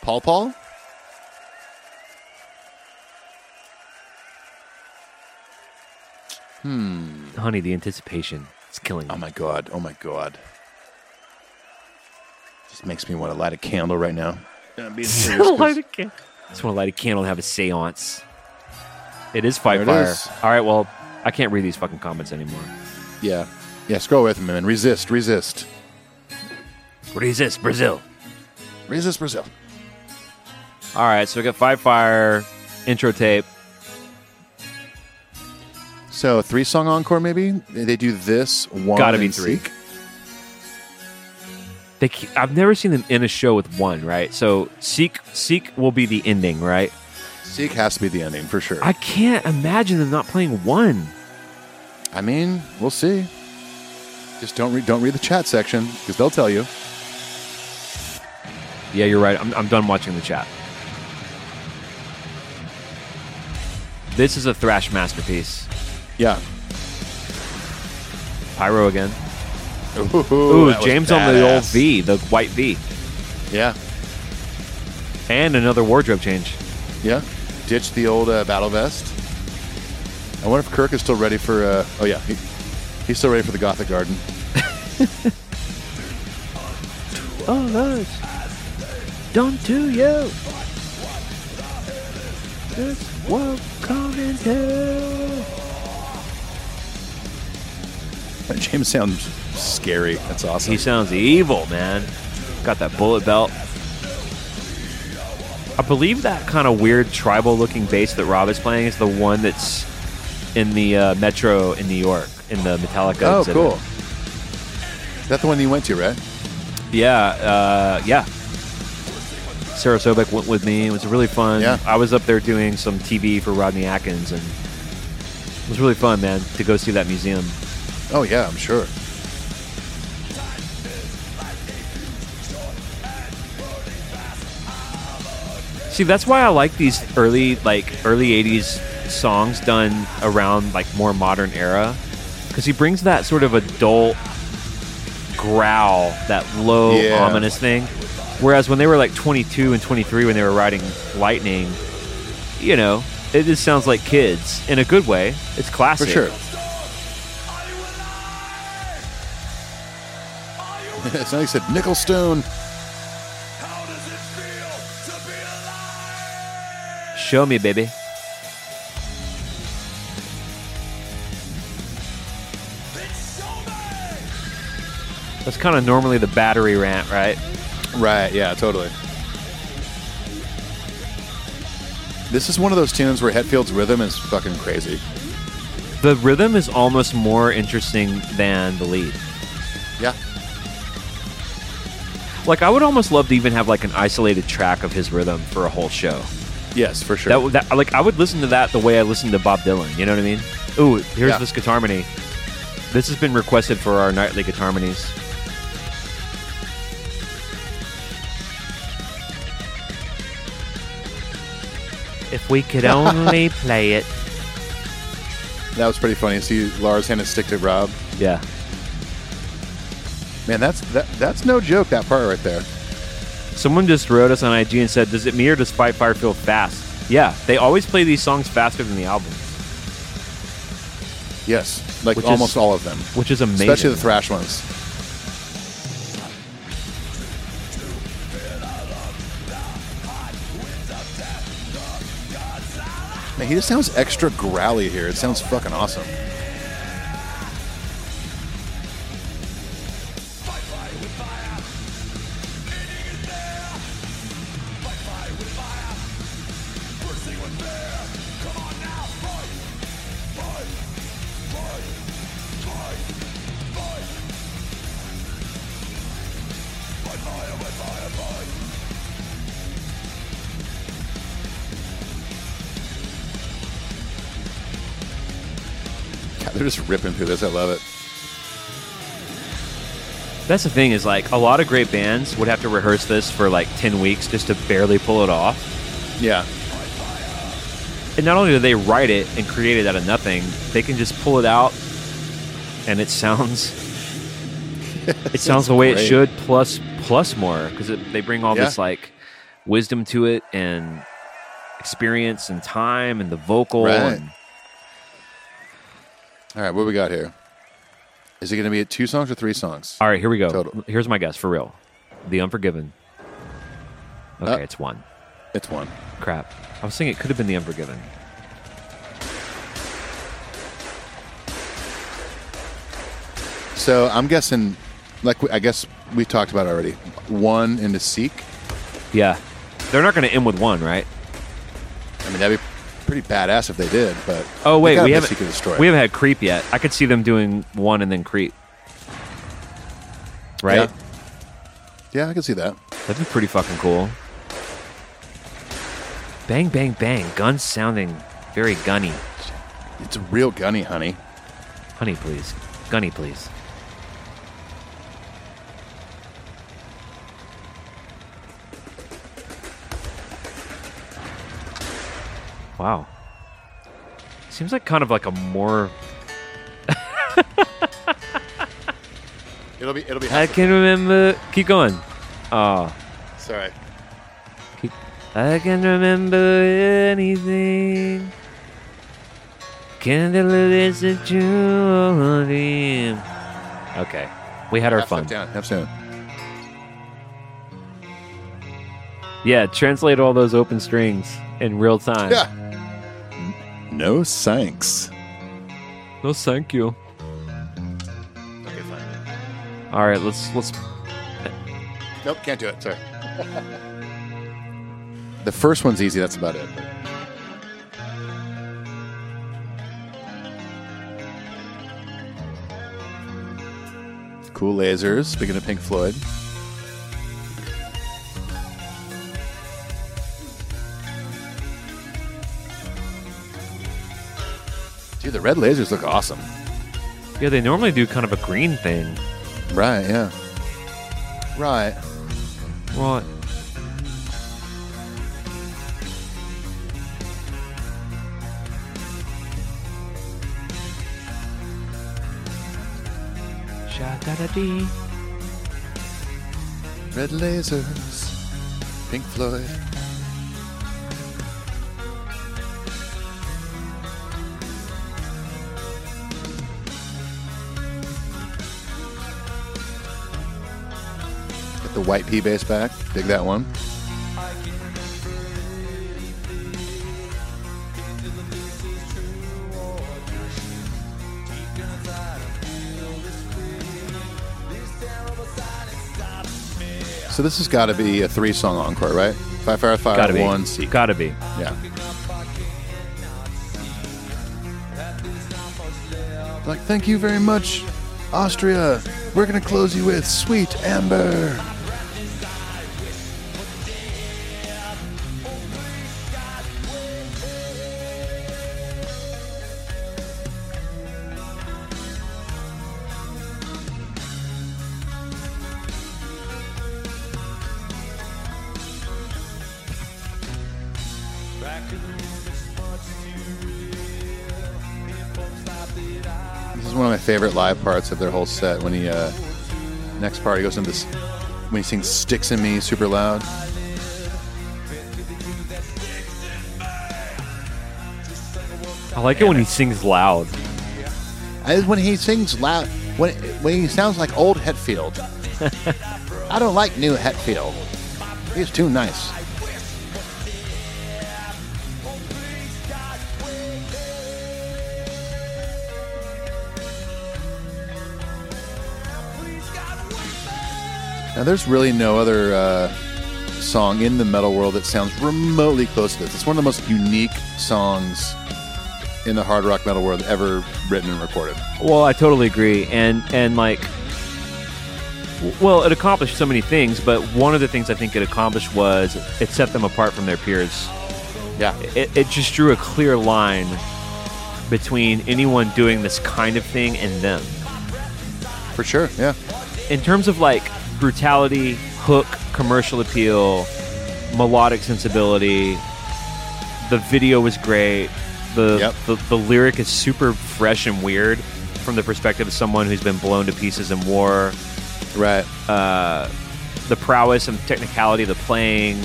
Paul, Paul. Hmm. Honey, the anticipation. It's killing oh me. Oh my god! Oh my god! Just makes me want to light a candle right now. I'm being serious, 'cause- light a can- just want to light a candle and have a seance. It is Fight There Fire. is. All right, well, I can't read these fucking comments anymore. yeah, yeah. Scroll with me, man. Resist, resist, What is this, Brazil? resist, Brazil. All right, so we got Fight Fire intro tape. So three song encore, maybe they do this one. Gotta be three. Seek. They, I've never seen them in a show with one, right? So Seek, Seek will be the ending, right? Seek has to be the ending for sure. I can't imagine them not playing one. I mean, we'll see. Just don't read don't read the chat section because they'll tell you. Yeah, you're right. I'm, I'm done watching the chat. This is a thrash masterpiece. Yeah. Pyro again. Ooh, Ooh, James on the old. V, the white V, Yeah, and another wardrobe change. yeah. Ditch the old uh, battle vest. I wonder if Kirk is still ready for. Uh, oh yeah, he, he's still ready for the Gothic Garden. All us done to you. This world coming to. James sounds scary. That's awesome. He sounds evil, man. Got that bullet belt. I believe that kind of weird tribal looking bass that Rob is playing is the one that's in the uh, Metro in New York in the Metallica. oh, exhibit. cool. Is that the one you went to, right? Yeah, uh, yeah. Sarah Sobek went with me. It was really fun. Yeah. I was up there doing some TV for Rodney Atkins, and it was really fun, man, to go see that museum. Oh, yeah, I'm sure. See, that's why I like these early, like, early 80s songs done around, like, more modern era. Because he brings that sort of adult growl, that low, yeah. ominous thing. Whereas when they were, like, 22 and 23, when they were riding Lightning, you know, it just sounds like kids in a good way. It's classic. For sure. It's like I said, Nickel Stone. Show me, baby. That's kind of normally the battery rant, right? Right, yeah, totally. This is one of those tunes where Hetfield's rhythm is fucking crazy. The rhythm is almost more interesting than the lead. Yeah. Like I would almost love to even have like an isolated track of his rhythm for a whole show. Yes, for sure. That, that like I would listen to that the way I listen to Bob Dylan. You know what I mean? Ooh, here's Yeah. this guitar harmony. This has been requested for our nightly guitar harmonies. If we could only play it. that was pretty funny. See Lars hand a stick to Rob. Yeah. Man, that's that, that's no joke. That part right there. Someone just wrote us on IG and said, "Does it me or does Fight Fire feel fast?" Yeah, they always play these songs faster than the album, Yes, like Which is- almost all of them, which is amazing. especially the thrash ones. Man, he just sounds extra growly here. It sounds fucking awesome. Just ripping through this. I love it. That's the thing is like a lot of great bands would have to rehearse this for like ten weeks just to barely pull it off. Yeah, And not only do they write it and create it out of nothing, they can just pull it out, and it sounds it sounds the way it should plus plus more because they bring all Yeah. this like wisdom to it and experience and time and the vocal Right. and All right, what we got here? Is it going to be two songs or three songs? all right here we go Total. here's my guess for real the unforgiven okay Uh, it's one It's one. crap i was thinking it could have been the unforgiven So I'm guessing, like I guess we talked about already. One into Seek. yeah they're not going to end with one right I mean, that'd be pretty badass if they did. But oh wait we haven't Seek or Destroy. we haven't had creep yet i could see them doing one and then creep right Yeah. yeah, I can see that. That'd be pretty fucking cool. Bang, bang, bang. Guns sounding very gunny. It's a real gunny, honey. Honey, please. Gunny, please. Wow. Seems like kind of like a more. It'll be. It'll be. I can remember. Keep going. Oh. Sorry. I can remember anything. Can't tell this a dream. Okay, we had our Half fun. down. Half soon. Yeah, translate all those open strings in real time. Yeah. No thanks. No, thank you. Okay, fine. All right, let's let's. Nope, can't do it. Sorry. the first one's easy. That's about it. Cool lasers. Speaking of Pink Floyd. Dude, the red lasers look awesome. Yeah, they normally do kind of a green thing. Right, yeah. Right. Right. Sha-da-da-dee. Red lasers. Pink Floyd. The white P bass back. Dig that one. So this has got to be a three-song encore, right? Five Fire Fire, Gotta be. one C. Gotta be. Yeah. Like, thank you very much, Austria. We're gonna close you with Sweet Amber. One of my favorite live parts of their whole set. When he uh, next part he goes into this when he sings "Sticks in Me" super loud. I like it when he sings loud. And when he sings loud, when when he sounds like old Hetfield. I don't like new Hetfield. He's too nice. Now, there's really no other uh, song in the metal world that sounds remotely close to this. It's one of the most unique songs in the hard rock metal world ever written and recorded. Well, I totally agree, and and like, well, it accomplished so many things, but one of the things I think it accomplished was it set them apart from their peers. Yeah. It, it just drew a clear line between anyone doing this kind of thing and them. For sure, yeah. In terms of like brutality, hook, commercial appeal, melodic sensibility, the video was great. The, Yep. the the lyric is super fresh and weird from the perspective of someone who's been blown to pieces in war. Right. Uh, the prowess and technicality of the playing.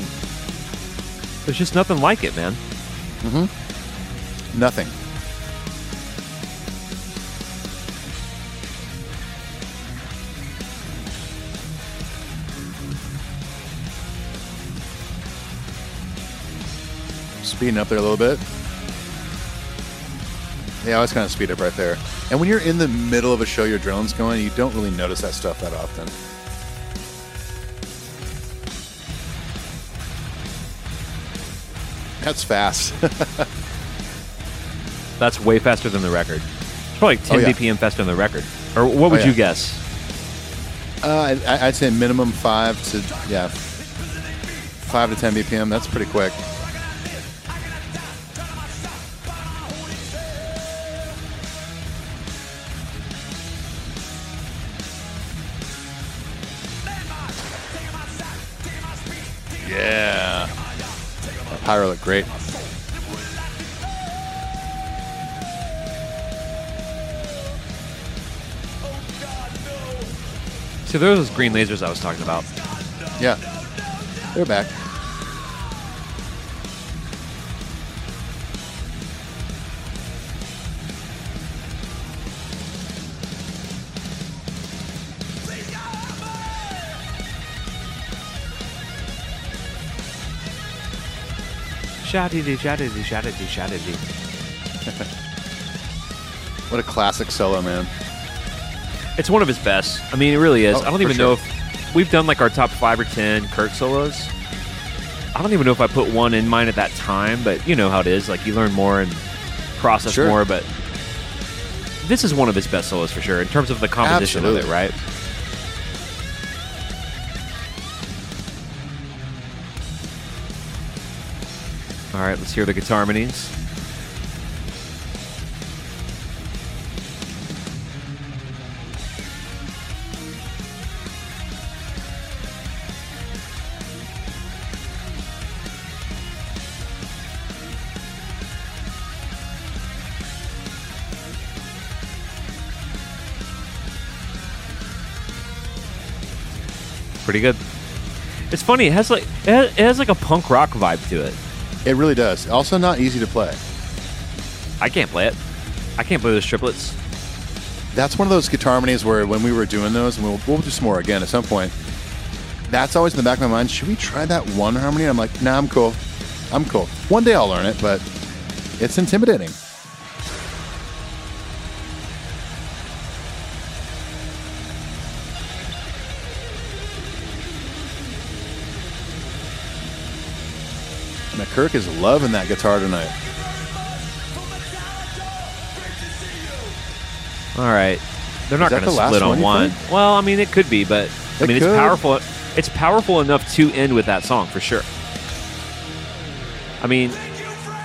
There's just nothing like it, man. Mm-hmm. Nothing. Speeding up there a little bit. Yeah, I always kind of speed up right there. And when you're in the middle of a show, your adrenaline's going, you don't really notice that stuff that often. That's fast. That's way faster than the record. It's probably 10 Oh, yeah. BPM faster than the record. Or what would yeah. you guess? Uh, I, I'd say minimum five to yeah, five to ten BPM. That's pretty quick. Pyro looked great. See, are those green lasers I was talking about. Yeah, they're back. Shaddy shaddy shaddy shaddy. What a classic solo, man. It's one of his best. I mean, it really is. Oh, I don't even sure. know if we've done like our top five or ten Kirk solos. I don't even know if I put one in mine at that time, but you know how it is. Like you learn more and process Sure. more, but this is one of his best solos for sure in terms of the composition of it, right? All right, let's hear the guitar harmonies. Pretty good. It's funny. It has like it has, it has like a punk rock vibe to it. It really does. Also, not easy to play. I can't play it. I can't play those triplets. That's one of those guitar harmonies where when we were doing those, and we'll, we'll do some more again at some point. That's always in the back of my mind. Should we try that one harmony? I'm like, nah, I'm cool. I'm cool. One day I'll learn it, but it's intimidating. Kirk is loving that guitar tonight. All right. They're not going to split on one, think? Well, I mean, it could be, but I It mean, it's powerful. It's powerful enough to end with that song for sure. I mean,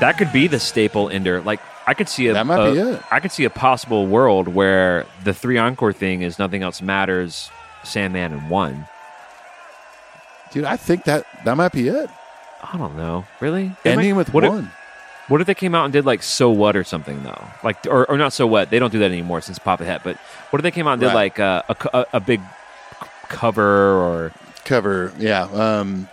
that could be the staple ender. Like, I could see a That might a- be it. I could see a possible world where the three encore thing is nothing else matters, Sandman and one. Dude, I think that that might be it. I don't know, really. They Ending might- with what if- one. what if they came out and did like "So What" or something though? Like, or, or not "So What"? They don't do that anymore since Papa Het. But what if they came out and did Right. like uh, a, a a big cover or Cover, yeah. Um,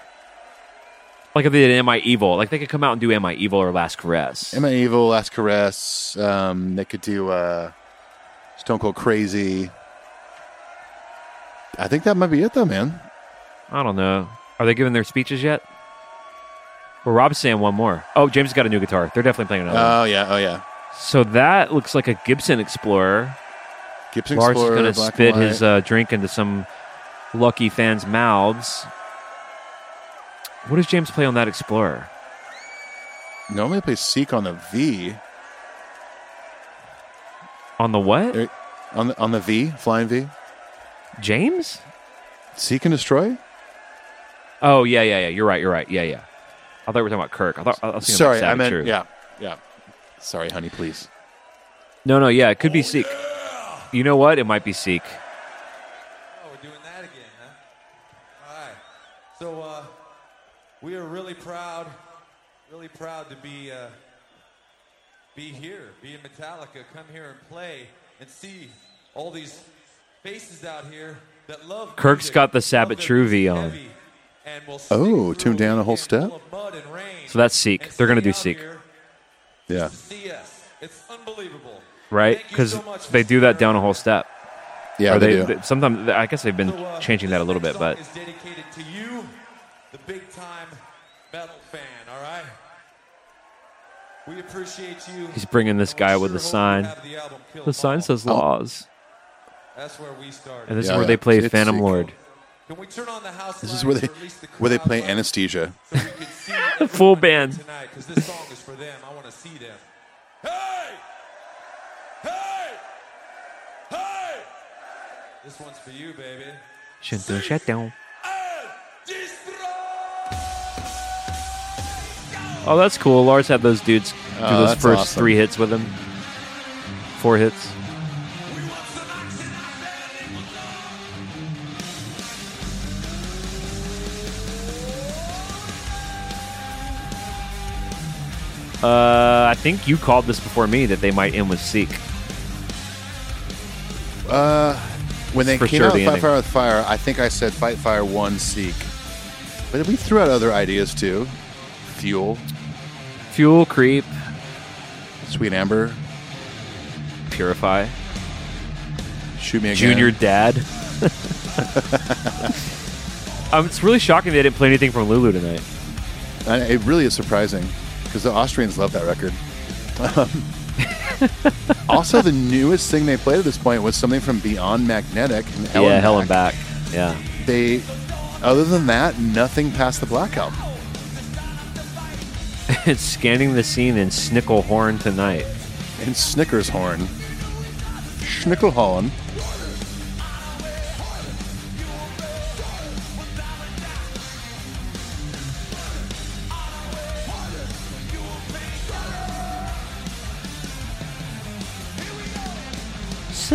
like if they did "Am I Evil"? Like they could come out and do "Am I Evil" or "Last Caress." Am I Evil, Last Caress. Um, they could do uh, Stone Cold Crazy. I think that might be it, though, man. I don't know. Are they giving their speeches yet? Well, Rob's saying one more. Oh, James got a new guitar. They're definitely playing another. Oh yeah, oh yeah. So that looks like a Gibson Explorer. Gibson Lars Explorer, is going to spit his uh, drink into some lucky fans' mouths. What does James play on that Explorer? Normally play Seek on the V. On the what? There- On the on the V, flying V. James? Seek and destroy. Oh yeah, yeah, yeah. You're right. You're right. Yeah, yeah. I thought we were talking about Kirk. I thought. I was Sorry, about I Savage meant Truth. yeah, yeah. Sorry, honey, please. No, no, yeah. It could be Seek. You know what? It might be Seek. Oh, we're doing that again, huh? All right. So uh, we are really proud, really proud to be uh, be here, be in Metallica, come here and play and see all these faces out here that love. Kirk's music, got the love Sabbath True V on. heavy, and will Oh, stick tuned through down a whole step? full of mud and rain So that's Seek. and They're gonna do Seek. Yeah. to see us. It's unbelievable. Right? Because so they do that down a whole step. Yeah, they, they, do. sometimes I guess they've been So, uh, changing that a little bit, but dedicated to you, the big time metal fan. All right. We appreciate you. he's bringing this guy with the sign. the album Kill 'Em The sign All. says Oh. laws, That's where we started. and this Yeah, is where yeah. they play It's Phantom Seek. Lord. Can we turn on the house This is where they or at least the where they play anesthesia. so we can see everybody Full band. tonight because this song is for them. I want to see them. Hey! Hey! Hey! This one's for you, baby. Shut down, shut down. Oh, that's cool. Lars had those dudes do Oh, those that's first awesome. three hits with him. Four hits. Uh, I think you called this before me that they might end with Seek. Uh, when they For came sure out the with Fight ending. Fire with Fire, I think I said Fight Fire One Seek, but we threw out other ideas too. Fuel, Fuel, Creep, Sweet Amber, Purify, Shoot Me Again. Junior Dad. um, it's really shocking they didn't play anything from Lulu tonight. And it really is surprising because the Austrians love that record. Um, also, the newest thing they played at this point was something from Beyond Magnetic and Hell yeah, and Hell and Back. Back. Yeah. They, other than that, nothing past the Black Album. it's scanning the scene in Snickelhorn tonight. In Snickers Horn,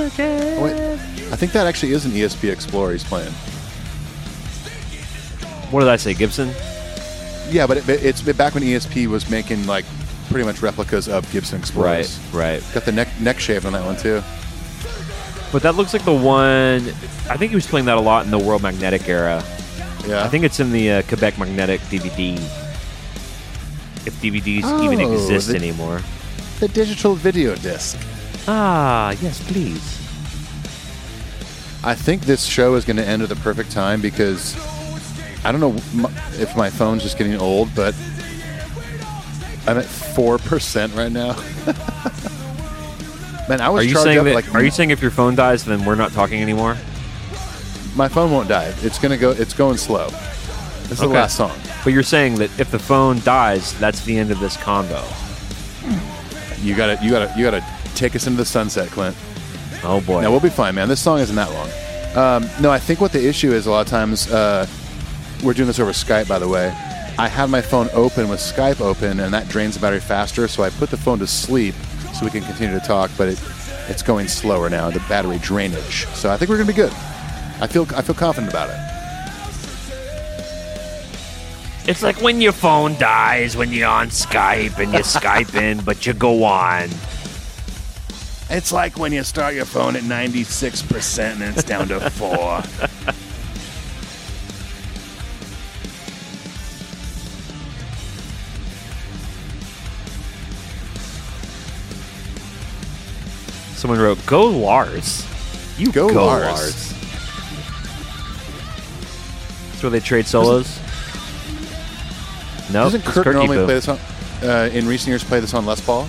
Oh, wait. I think that actually is an ESP Explorer he's playing. What did I say, Gibson? Yeah, but it, it's back when ESP was making like pretty much replicas of Gibson Explorers. right. right. Got the neck neck shave on that one too. But that looks like the one. I think he was playing that a lot in the World Magnetic era. Yeah. I think it's in the uh, Quebec Magnetic DVD. If DVDs even Oh, exist the- anymore. the digital video disc. Ah, yes, please. I think this show is going to end at the perfect time because I don't know if my phone's just getting old, but I'm at four percent right now. Man, I was Are you saying up that? like are you saying if your phone dies, then we're not talking anymore? my phone won't die? It's gonna go. It's going slow. This is the last song. But you're saying that if the phone dies, that's the end of this convo. You gotta, you gotta, you gotta take us into the sunset, Clint. Oh boy. No, we'll be fine, man. This song isn't that long. Um, no, I think what the issue is a lot of times, uh, we're doing this over Skype, by the way. I have my phone open with Skype open, and that drains the battery faster, so I put the phone to sleep so we can continue to talk, but it, it's going slower now, the battery drainage. So I think we're going to be good. I feel, I feel confident about it. It's like when your phone dies when you're on Skype and you're Skyping, but you go on. It's like when you start your phone at 96% and it's down to 4. Someone wrote, "Go Lars." You Go go, Lars. Lars. That's where they trade solos. No, Doesn't Kirk normally play this on, uh, in recent years, play this on Les Paul?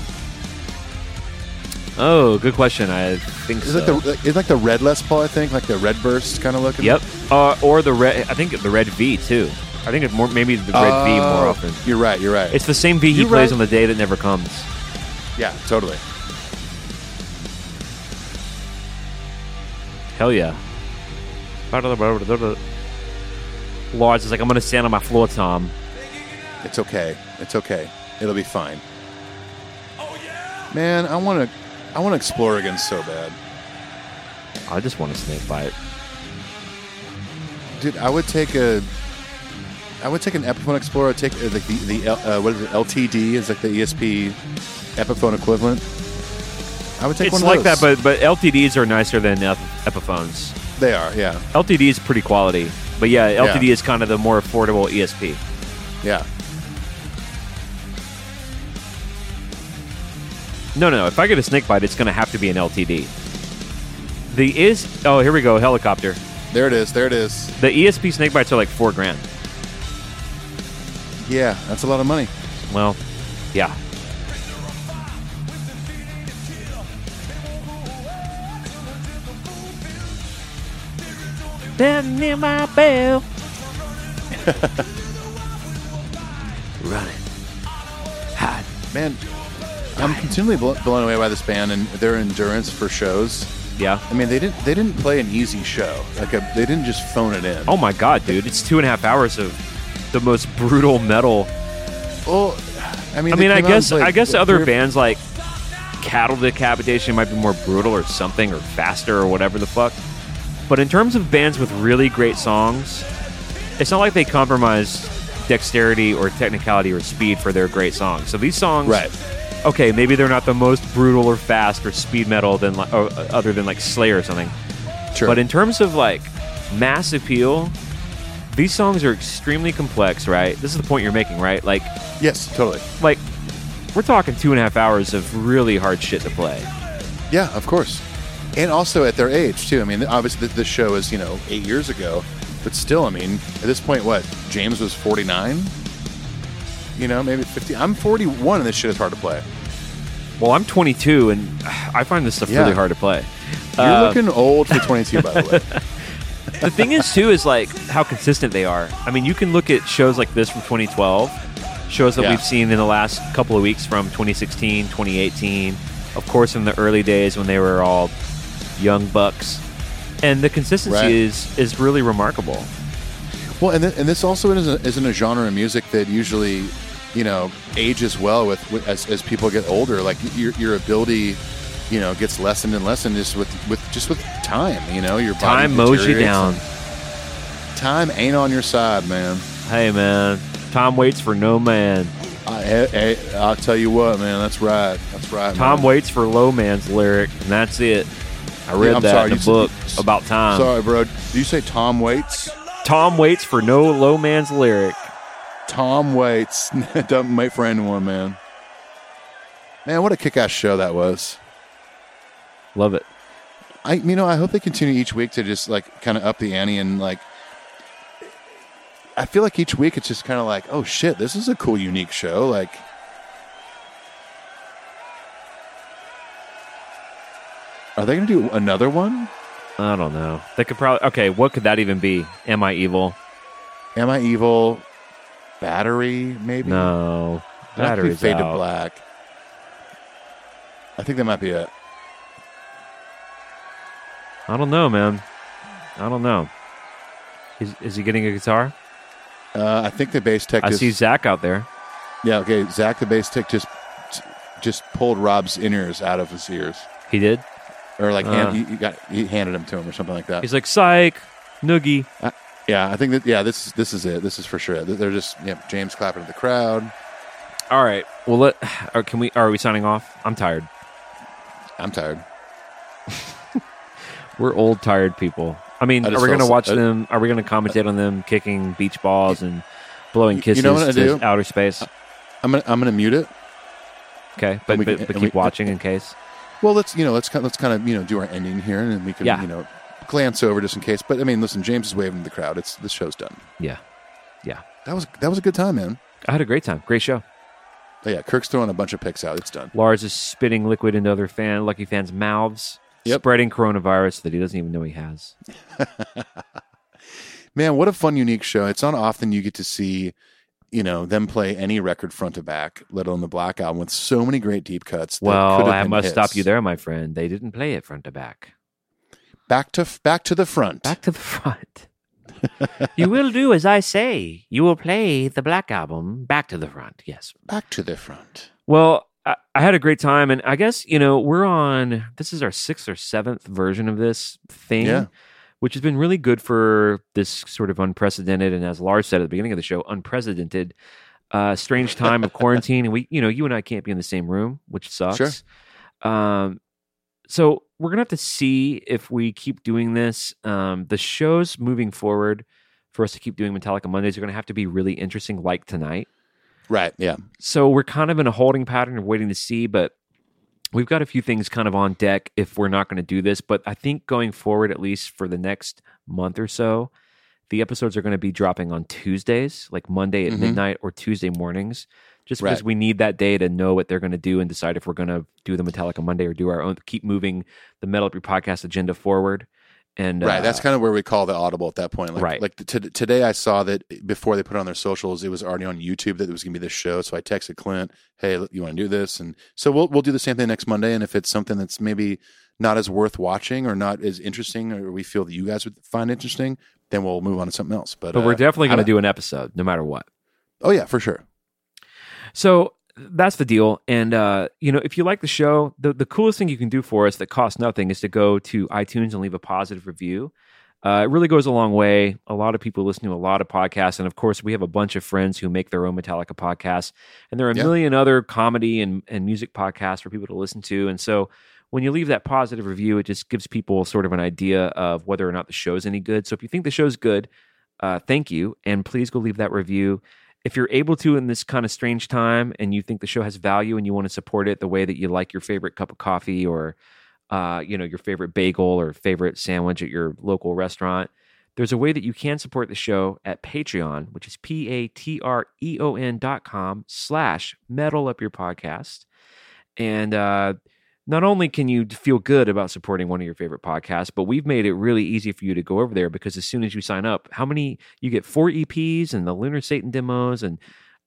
Oh, good question. I think Is so. it the, it's like the red Les Paul, I think, like the red burst kind of looking? Yep. Uh, or the red. I think the red V too. I think it's more maybe the red V more Oh, often. You're right, you're right. It's the same V he You're plays right. on the day that never comes. yeah, totally. Hell yeah. Lars is like, I'm gonna stand on my floor, Tom. It's okay. It's okay. It'll be fine. Oh yeah. Man, I want to. I want to explore again so bad, I just want a Snakebyte. dude. I would take a. I would take an Epiphone Explorer. Take uh, like the the L- uh, what is it? LTD is like the ESP Epiphone equivalent. I would take It's one of like that, but but LTDs are nicer than Ep- Epiphones. they are. Yeah, LTD is pretty quality, but yeah, LTD is kind of the more affordable ESP. yeah. No, no, no. If I get a Snakebyte, it's going to have to be an LTD. The is oh here we go helicopter. There it is. There it is. The ESP Snakebytes are like four grand. Yeah, that's a lot of money. Well, yeah. Stand near my bell. Running. Hide. Man, I'm continually blo- blown away by this band and their endurance for shows. Yeah. I mean, they didn't they didn't play an easy show. Like a, they didn't just phone it in. Oh my god, dude! It's two and a half hours of the most brutal metal. Well, I mean, I mean, I came out and guess I guess other bands like Cattle Decapitation might be more brutal or something or faster or whatever the fuck. But in terms of bands with really great songs, it's not like they compromise dexterity or technicality or speed for their great songs. So these songs, Right. Okay, maybe they're not the most brutal or fast or speed metal than like, or, uh, other than like Slayer or something. Sure. But in terms of like mass appeal, these songs are extremely complex, right? This is the point you're making, right? Like, yes, totally. like we're talking two and a half hours of really hard shit to play. Yeah, of course. And also at their age too. I mean, obviously th- this show is you know eight years ago, but still, I mean, at this point, what James was 49. You know, maybe 50. I'm 41, and this shit is hard to play. Well, I'm 22, and I find this stuff Yeah. really hard to play. You're Uh, looking old for 22, by the way. the thing is too is like how consistent they are. I mean, you can look at shows like this from 2012, shows that Yeah. we've seen in the last couple of weeks from 2016, 2018, of course in the early days when they were all young bucks. And the consistency Right. is is really remarkable. Well, and, th- and this also is a, isn't a genre of music that usually, you know, age as well with, with as, as people get older. Like your, your ability, you know, gets lessened and lessened just with, with just with time. You know, your body Time mows you down. Time ain't on your side, man. Hey man, time waits for no man. I, hey, hey, I'll tell you what, man. That's right. That's right. Tom man. waits for low man's lyric, and that's it. I read I'm that sorry, in a book about time. Sorry, bro. Do you say Tom Waits? Tom waits for no low man's lyric. Tom waits. Don't wait for anyone, man. Man, what a kick-ass show that was. Love it. I, you know, I hope they continue each week to just like kind of up the ante and like. I feel like each week it's just kind of like, oh shit, this is a cool, unique show. Like, are they going to do another one? I don't know. They could probably. Okay, what could that even be? Am I evil? Am I evil? Battery, maybe. No. It'd have to Battery's fade to black. I think that might be it. I don't know, man. I don't know. Is, is he getting a guitar? Uh, I think the bass tech. I just, see Zach out there. Yeah, okay. Zach, the bass tech, just just pulled Rob's ears out of his ears, He did. or like Uh. hand, he, he got he handed them to him or something like that. He's like, psych, noogie. Yeah, I think that. Yeah, this is this is it. This is for sure. They're just yeah. James clapping at the crowd. All right. Well, let. Or can we? Are we signing off? I'm tired. I'm tired. We're old, tired people. I mean, I are we going to watch them? Are we going to commentate on them kicking beach balls and blowing kisses You know to do? outer space? I'm gonna I'm gonna mute it. Okay, but we but, but keep we- watching in case. Well, let's you know let's kind let's kind of you know do our ending here, and then we can Yeah. you know glance over just in case. But I mean, listen, James is waving to the crowd. It's the show's done. Yeah, yeah. That was that was a good time, man. I had a great time. Great show. Oh, yeah, Kirk's throwing a bunch of picks out. It's done. Lars is spitting liquid into other fan, lucky fans' mouths, Yep. spreading coronavirus that he doesn't even know he has. Man, what a fun, unique show. It's not often you get to see, you know, them play any record front to back, let alone the Black Album, with so many great deep cuts. that Well, I must stop you there, my friend. They didn't play it front to back. Back to back to the front. Back to the front. You will do as I say. You will play the Black Album back to the front. Yes. Back to the front. Well, I, I had a great time, and I guess you know we're on. This is our sixth or seventh version of this thing, Yeah. which has been really good for this sort of unprecedented, and as Lars said at the beginning of the show, unprecedented, uh, strange time of quarantine. And we, you know, you and I can't be in the same room, which sucks. Sure. Um, so we're gonna have to see if we keep doing this. Um, the shows moving forward for us to keep doing Metallica Mondays are gonna have to be really interesting, like tonight. Right. Yeah. So we're kind of in a holding pattern of waiting to see, but we've got a few things kind of on deck if we're not going to do this. But I think going forward, at least for the next month or so, the episodes are going to be dropping on Tuesdays, like Monday at Mhm. midnight or Tuesday mornings, just because Right. we need that day to know what they're going to do and decide if we're going to do the Metallica Monday or do our own, keep moving the Metal Up Your Podcast agenda forward. And right. uh, That's kind of where we call the audible at that point. Like, Right. Like t- today, I saw that before they put it on their socials, it was already on YouTube that it was going to be this show. So I texted Clint, "Hey, you want to do this?" And so we'll we'll do the same thing next Monday. And if it's something that's maybe not as worth watching or not as interesting, or we feel that you guys would find interesting, then we'll move on to something else. But but we're uh, definitely going to do an episode no matter what. Oh yeah, for sure. So that's the deal. And uh, you know, if you like the show, the the coolest thing you can do for us that costs nothing is to go to iTunes and leave a positive review. Uh, it really goes a long way. A lot of people listen to a lot of podcasts, and of course, we have a bunch of friends who make their own Metallica podcasts, and there are a Yeah. million other comedy and, and music podcasts for people to listen to. And so, when you leave that positive review, it just gives people sort of an idea of whether or not the show's any good. So, if you think the show's good, uh, thank you, and please go leave that review if you're able to in this kind of strange time and you think the show has value and you want to support it the way that you like your favorite cup of coffee or uh, you know your favorite bagel or favorite sandwich at your local restaurant there's a way that you can support the show at patreon which is p-a-t-r-e-o-n dot com slash metal up your podcast. And uh, not only can you feel good about supporting one of your favorite podcasts, but we've made it really easy for you to go over there because as soon as you sign up, how many you get four EPs and the Lunar Satan demos and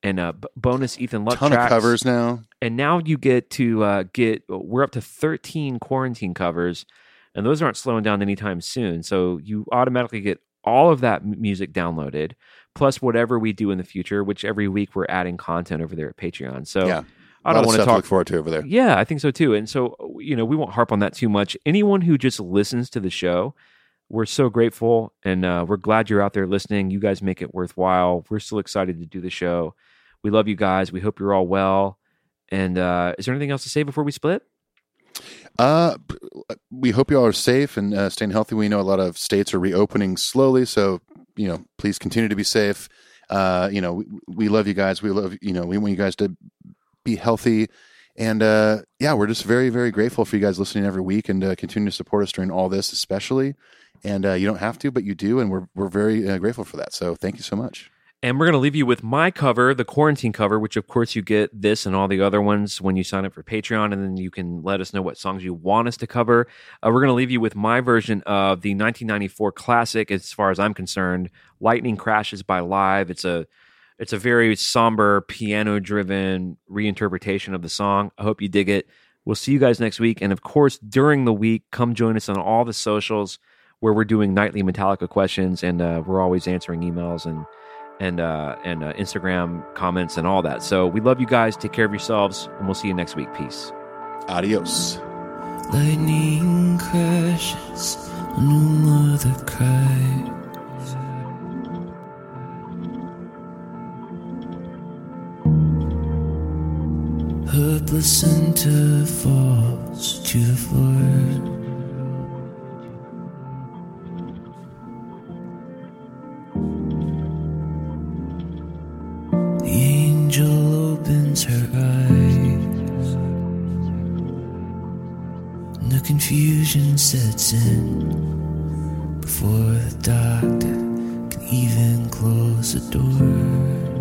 and uh, bonus Ethan Luck Ton tracks. of covers now. and now you get to uh, get we're up to 13 quarantine covers and those aren't slowing down anytime soon so you automatically get all of that music downloaded plus whatever we do in the future which every week we're adding content over there at patreon so yeah. I don't want to to talk look forward to over there. yeah, I think so too. And so, you know, we won't harp on that too much. Anyone who just listens to the show, we're so grateful and uh, we're glad you're out there listening. You guys make it worthwhile. We're still excited to do the show. We love you guys. We hope you're all well. And uh, is there anything else to say before we split? Uh, we hope you all are safe and uh, staying healthy. We know a lot of states are reopening slowly, so you know, please continue to be safe. Uh, you know, we, we love you guys. We love you know, we want you guys to be healthy. And uh, yeah, we're just very, very grateful for you guys listening every week and uh, continue to support us during all this, especially. And uh, you don't have to, but you do, and we're we're very uh, grateful for that. So thank you so much. And we're going to leave you with my cover, the quarantine cover, which of course you get this and all the other ones when you sign up for Patreon. And then you can let us know what songs you want us to cover. Uh, we're going to leave you with my version of the 1994 classic, as far as I'm concerned, Lightning Crashes by Live. It's a it's a very somber, piano driven reinterpretation of the song. I hope you dig it. We'll see you guys next week. And of course, during the week, come join us on all the socials where we're doing nightly Metallica questions and uh, we're always answering emails and and uh, and uh, Instagram comments and all that. So we love you guys. Take care of yourselves, and we'll see you next week. Peace. Adios. Lightning crashes, a new mother cries. Her placenta falls to the floor. The angel opens her eyes. The confusion sets in before the doctor can even close the door.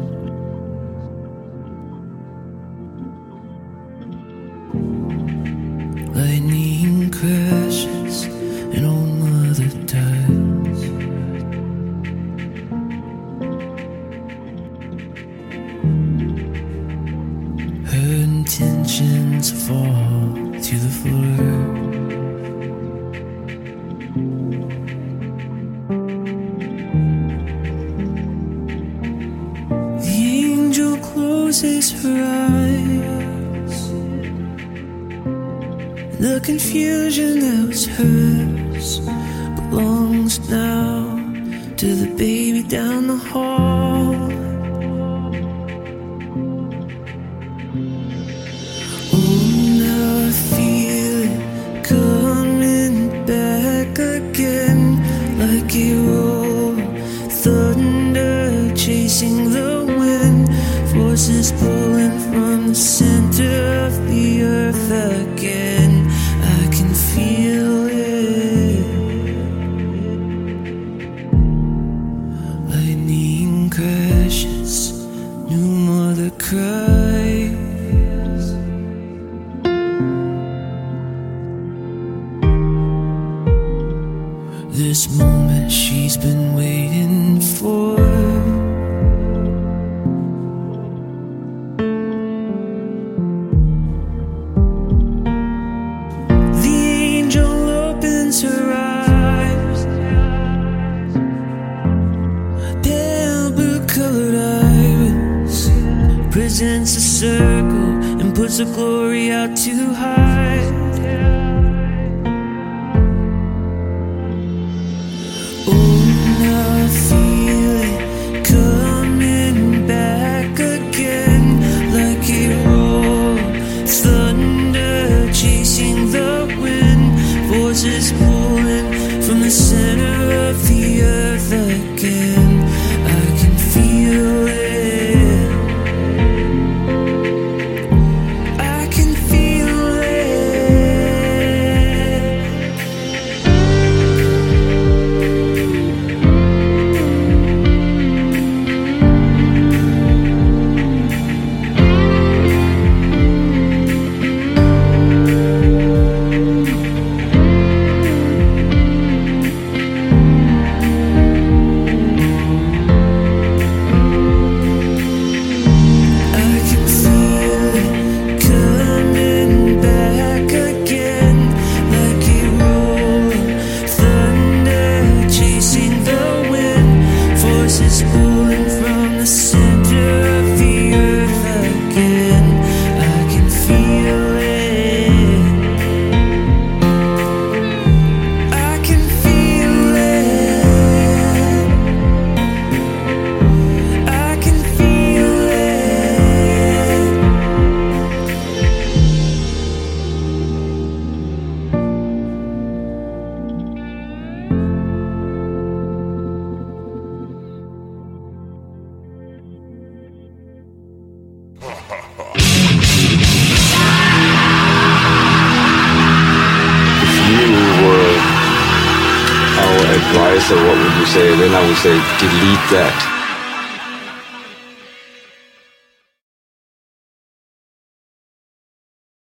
Said,